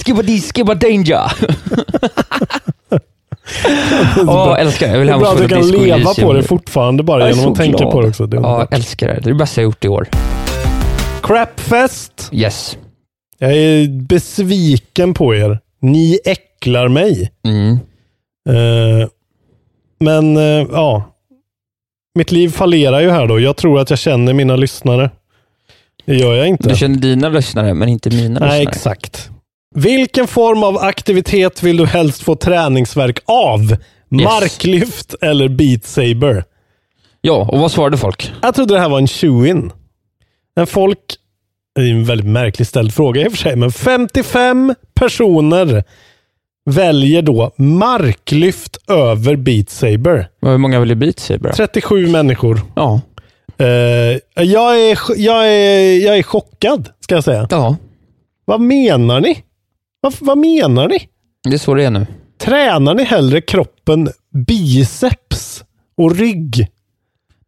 Speaker 1: skibbidi skibba danger. Åh, älskar det. Jag vill hem och
Speaker 2: att du kan leva på det fortfarande bara
Speaker 1: Jag
Speaker 2: genom att tänka
Speaker 1: glad.
Speaker 2: på det också. Det
Speaker 1: Ja, älskar det. Det är det bästa jag gjort i år.
Speaker 2: Crapfest.
Speaker 1: Yes.
Speaker 2: Jag är besviken på er. Ni äcklar mig.
Speaker 1: Mm.
Speaker 2: Eh, men eh, ja, mitt liv fallerar ju här då. Jag tror att jag känner mina lyssnare. Det gör jag inte.
Speaker 1: Du känner dina lyssnare, men inte mina
Speaker 2: Nej,
Speaker 1: lyssnare.
Speaker 2: exakt. Vilken form av aktivitet vill du helst få träningsverk av? Marklyft eller Beat Saber?
Speaker 1: Ja, och vad svarade folk?
Speaker 2: Jag trodde det här var en tjoin. Men folk, det är en väldigt märkligt ställd fråga i och för sig, men 55 personer väljer då marklyft över Beat Saber.
Speaker 1: Hur många vill Beat Saber?
Speaker 2: 37 människor.
Speaker 1: Ja.
Speaker 2: Uh, jag, är, jag, är, jag är chockad, ska jag säga.
Speaker 1: Ja.
Speaker 2: Vad menar ni? Vad, vad menar ni?
Speaker 1: Det är så det är nu.
Speaker 2: Tränar ni hellre kroppen biceps och rygg?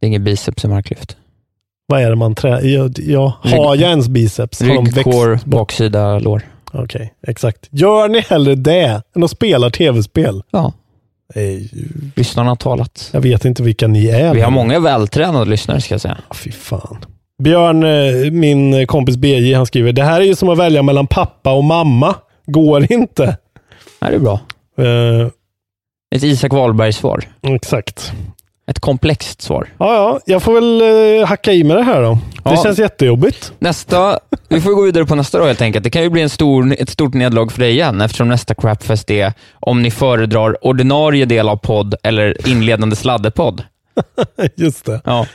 Speaker 1: Det är ingen biceps i marklyft.
Speaker 2: Vad är det man tränar? Ja, ja, har jag ens biceps?
Speaker 1: Rygg, core, baksida, lår.
Speaker 2: Okej, exakt. Gör ni hellre det än att spela tv-spel?
Speaker 1: Ja.
Speaker 2: Nej,
Speaker 1: Lyssnarna har talat.
Speaker 2: jag vet inte vilka ni är.
Speaker 1: Vi har många vältränade lyssnare ska jag säga.
Speaker 2: Ah, Fy fan. Björn, eh, min kompis BJ, han skriver, det här är ju som att välja mellan pappa och mamma. Går inte.
Speaker 1: Nej, det är bra.
Speaker 2: Eh,
Speaker 1: Ett Isak Wahlberg-svar.
Speaker 2: exakt.
Speaker 1: Ett komplext svar.
Speaker 2: Ja, ja, jag får väl eh, hacka i med det här då. Det
Speaker 1: Ja.
Speaker 2: känns jättejobbigt.
Speaker 1: Nästa, vi får gå vidare på nästa då helt enkelt. Det kan ju bli en stor, ett stort nederlag för dig igen eftersom nästa Crapfest är om ni föredrar ordinarie del av podd eller inledande sladdepodd.
Speaker 2: Just det.
Speaker 1: Ja.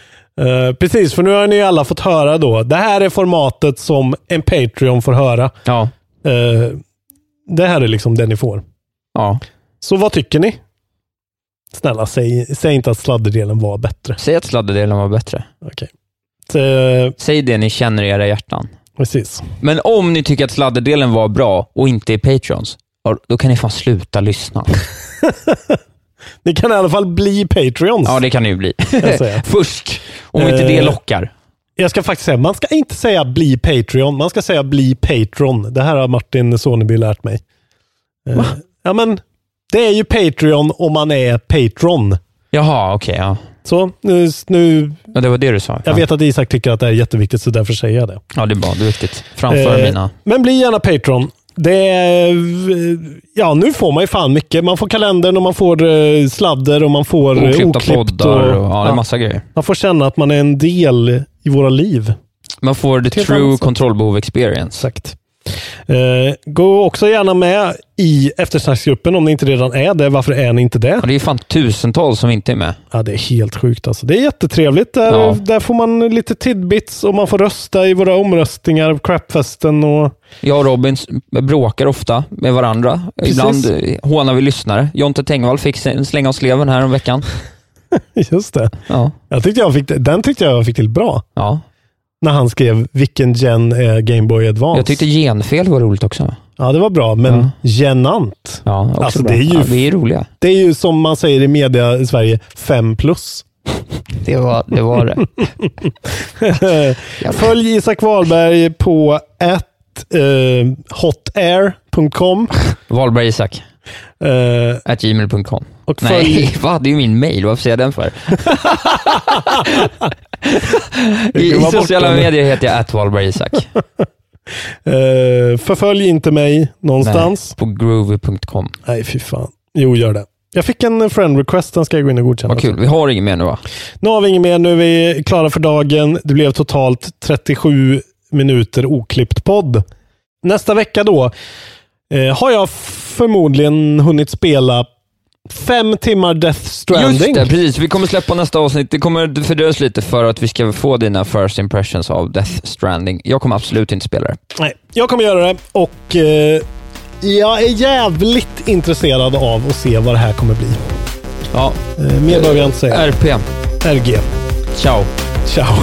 Speaker 2: Eh, precis, för nu har ni alla fått höra då. Det här är formatet som en Patreon får höra.
Speaker 1: Ja.
Speaker 2: Eh, det här är liksom det ni får.
Speaker 1: ja.
Speaker 2: Så vad tycker ni? Snälla, säg, säg inte att sladderdelen var bättre.
Speaker 1: Säg att sladdedelen var bättre.
Speaker 2: Okej. Så,
Speaker 1: Säg det ni känner i era hjärtan.
Speaker 2: precis.
Speaker 1: Men om ni tycker att sladdedelen var bra och inte är Patreons, ja, då kan ni fan sluta lyssna.
Speaker 2: Ni kan i alla fall bli Patreons.
Speaker 1: Ja, det kan det ju bli.
Speaker 2: jag säga.
Speaker 1: Först, om inte det
Speaker 2: Eh,
Speaker 1: lockar.
Speaker 2: Jag ska faktiskt säga, man ska inte säga bli Patreon, man ska säga bli Patron. Det här har Martin Soneby lärt mig. Eh, Ja, men det är ju Patreon om man är Patron.
Speaker 1: Jaha, okej. ja.
Speaker 2: Så nu, nu,
Speaker 1: ja. Det var det du sa.
Speaker 2: jag vet att Isak tycker att det är jätteviktigt, så därför säger jag det.
Speaker 1: Ja, det är bra. Det är viktigt. Framför
Speaker 2: Eh,
Speaker 1: mina.
Speaker 2: Men bli gärna Patreon. Det är, ja, nu får man ju fan mycket. Man får kalendern och man får eh, sladder och man får eh,
Speaker 1: Oklippta
Speaker 2: oklippt.
Speaker 1: poddar och, ja, det är massa grejer.
Speaker 2: man får känna att man är en del i våra liv.
Speaker 1: Man får the true
Speaker 2: annat sätt.
Speaker 1: kontrollbehov experience.
Speaker 2: Exakt. Eh, gå också gärna med i eftersnacksgruppen om ni inte redan är det. Varför är ni inte det?
Speaker 1: Ja, det är fan tusentals som inte är med.
Speaker 2: Ja, det är helt sjukt alltså. Det är jättetrevligt. Där,
Speaker 1: Ja.
Speaker 2: där får man lite tidbits och man får rösta i våra omröstningar, crapfesten och...
Speaker 1: Jag och Robin bråkar ofta med varandra.
Speaker 2: Precis.
Speaker 1: Ibland eh, hånar vi lyssnare. Jonte Tengvall fick en släng av sleven här om veckan.
Speaker 2: Just det.
Speaker 1: Ja.
Speaker 2: Jag tyckte jag fick, den tyckte jag fick till bra.
Speaker 1: ja.
Speaker 2: När han skrev vilken gen är Game Boy Advance.
Speaker 1: Jag tyckte genfel var roligt också.
Speaker 2: Ja, det var bra, men
Speaker 1: Ja.
Speaker 2: genant.
Speaker 1: Ja, också
Speaker 2: Alltså,
Speaker 1: bra.
Speaker 2: det är ju-
Speaker 1: ja, vi är roliga.
Speaker 2: Det är ju som man säger i media i Sverige, 5 plus.
Speaker 1: Det var det. Var det.
Speaker 2: Följ Isak Wahlberg på at, eh, hotair.com.
Speaker 1: Wahlberg Isak.
Speaker 2: Eh,
Speaker 1: At gmail.com. Nej, vad? Det är ju min mail. Varför säger jag den för? I, sociala medier heter jag att Wahlberg Isak.
Speaker 2: eh, förfölj inte mig någonstans.
Speaker 1: Nej, på groovy.com.
Speaker 2: Nej, fy fan. Jo, gör det. Jag fick en friend request, den ska jag gå in och godkänna.
Speaker 1: Vad kul. Vi har inget mer nu va?
Speaker 2: Nu har vi inget mer, nu är vi klara för dagen. Det blev totalt 37 minuter oklippt podd. Nästa vecka då eh, har jag förmodligen hunnit spela fem timmar Death Stranding.
Speaker 1: Just det, precis. Vi kommer släppa nästa avsnitt. Det kommer fördröjas lite för att vi ska få dina first impressions av Death Stranding. Jag kommer absolut inte spela det.
Speaker 2: Nej, jag kommer göra det och eh, jag är jävligt intresserad av att se vad det här kommer bli.
Speaker 1: Ja,
Speaker 2: Eh, mer behöver jag inte säga.
Speaker 1: RP.
Speaker 2: RG.
Speaker 1: Ciao.
Speaker 2: Ciao.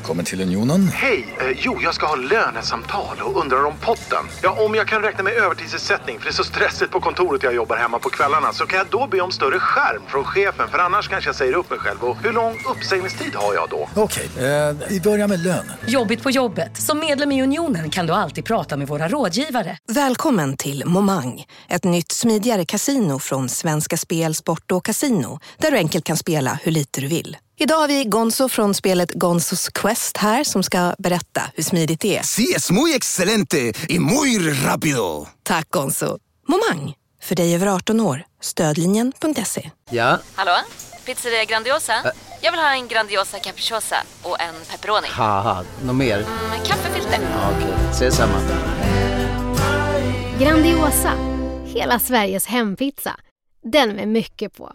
Speaker 5: Välkommen till Unionen.
Speaker 6: Hej! Eh, jo, jag ska ha lönesamtal och undrar om potten. Ja, om jag kan räkna med övertidsersättning för det är så stressigt på kontoret jag jobbar hemma på kvällarna så kan jag då be om större skärm från chefen för annars kanske jag säger upp mig själv. Och hur lång uppsägningstid har jag då?
Speaker 5: Okej, eh, vi börjar med lön.
Speaker 7: Jobbigt på jobbet. Som medlem i Unionen kan du alltid prata med våra rådgivare.
Speaker 8: Välkommen till Momang, ett nytt smidigare kasino från Svenska Spel, Sport och Casino där du enkelt kan spela hur lite du vill. Idag har vi Gonzo från spelet Gonzos Quest här som ska berätta hur smidigt det är.
Speaker 9: Sí, es muy excelente y muy rápido.
Speaker 8: Tack Gonzo. Momang, för dig över 18 år. Stödlinjen.se.
Speaker 9: Ja,
Speaker 10: Hallå? Pizzeria Grandiosa? Jag vill ha en Grandiosa capriciosa och en pepperoni.
Speaker 9: haha, något mer?
Speaker 10: Med kaffefilter.
Speaker 9: Ja, Okej, ses samma.
Speaker 11: Grandiosa, hela Sveriges hempizza. Den med mycket på.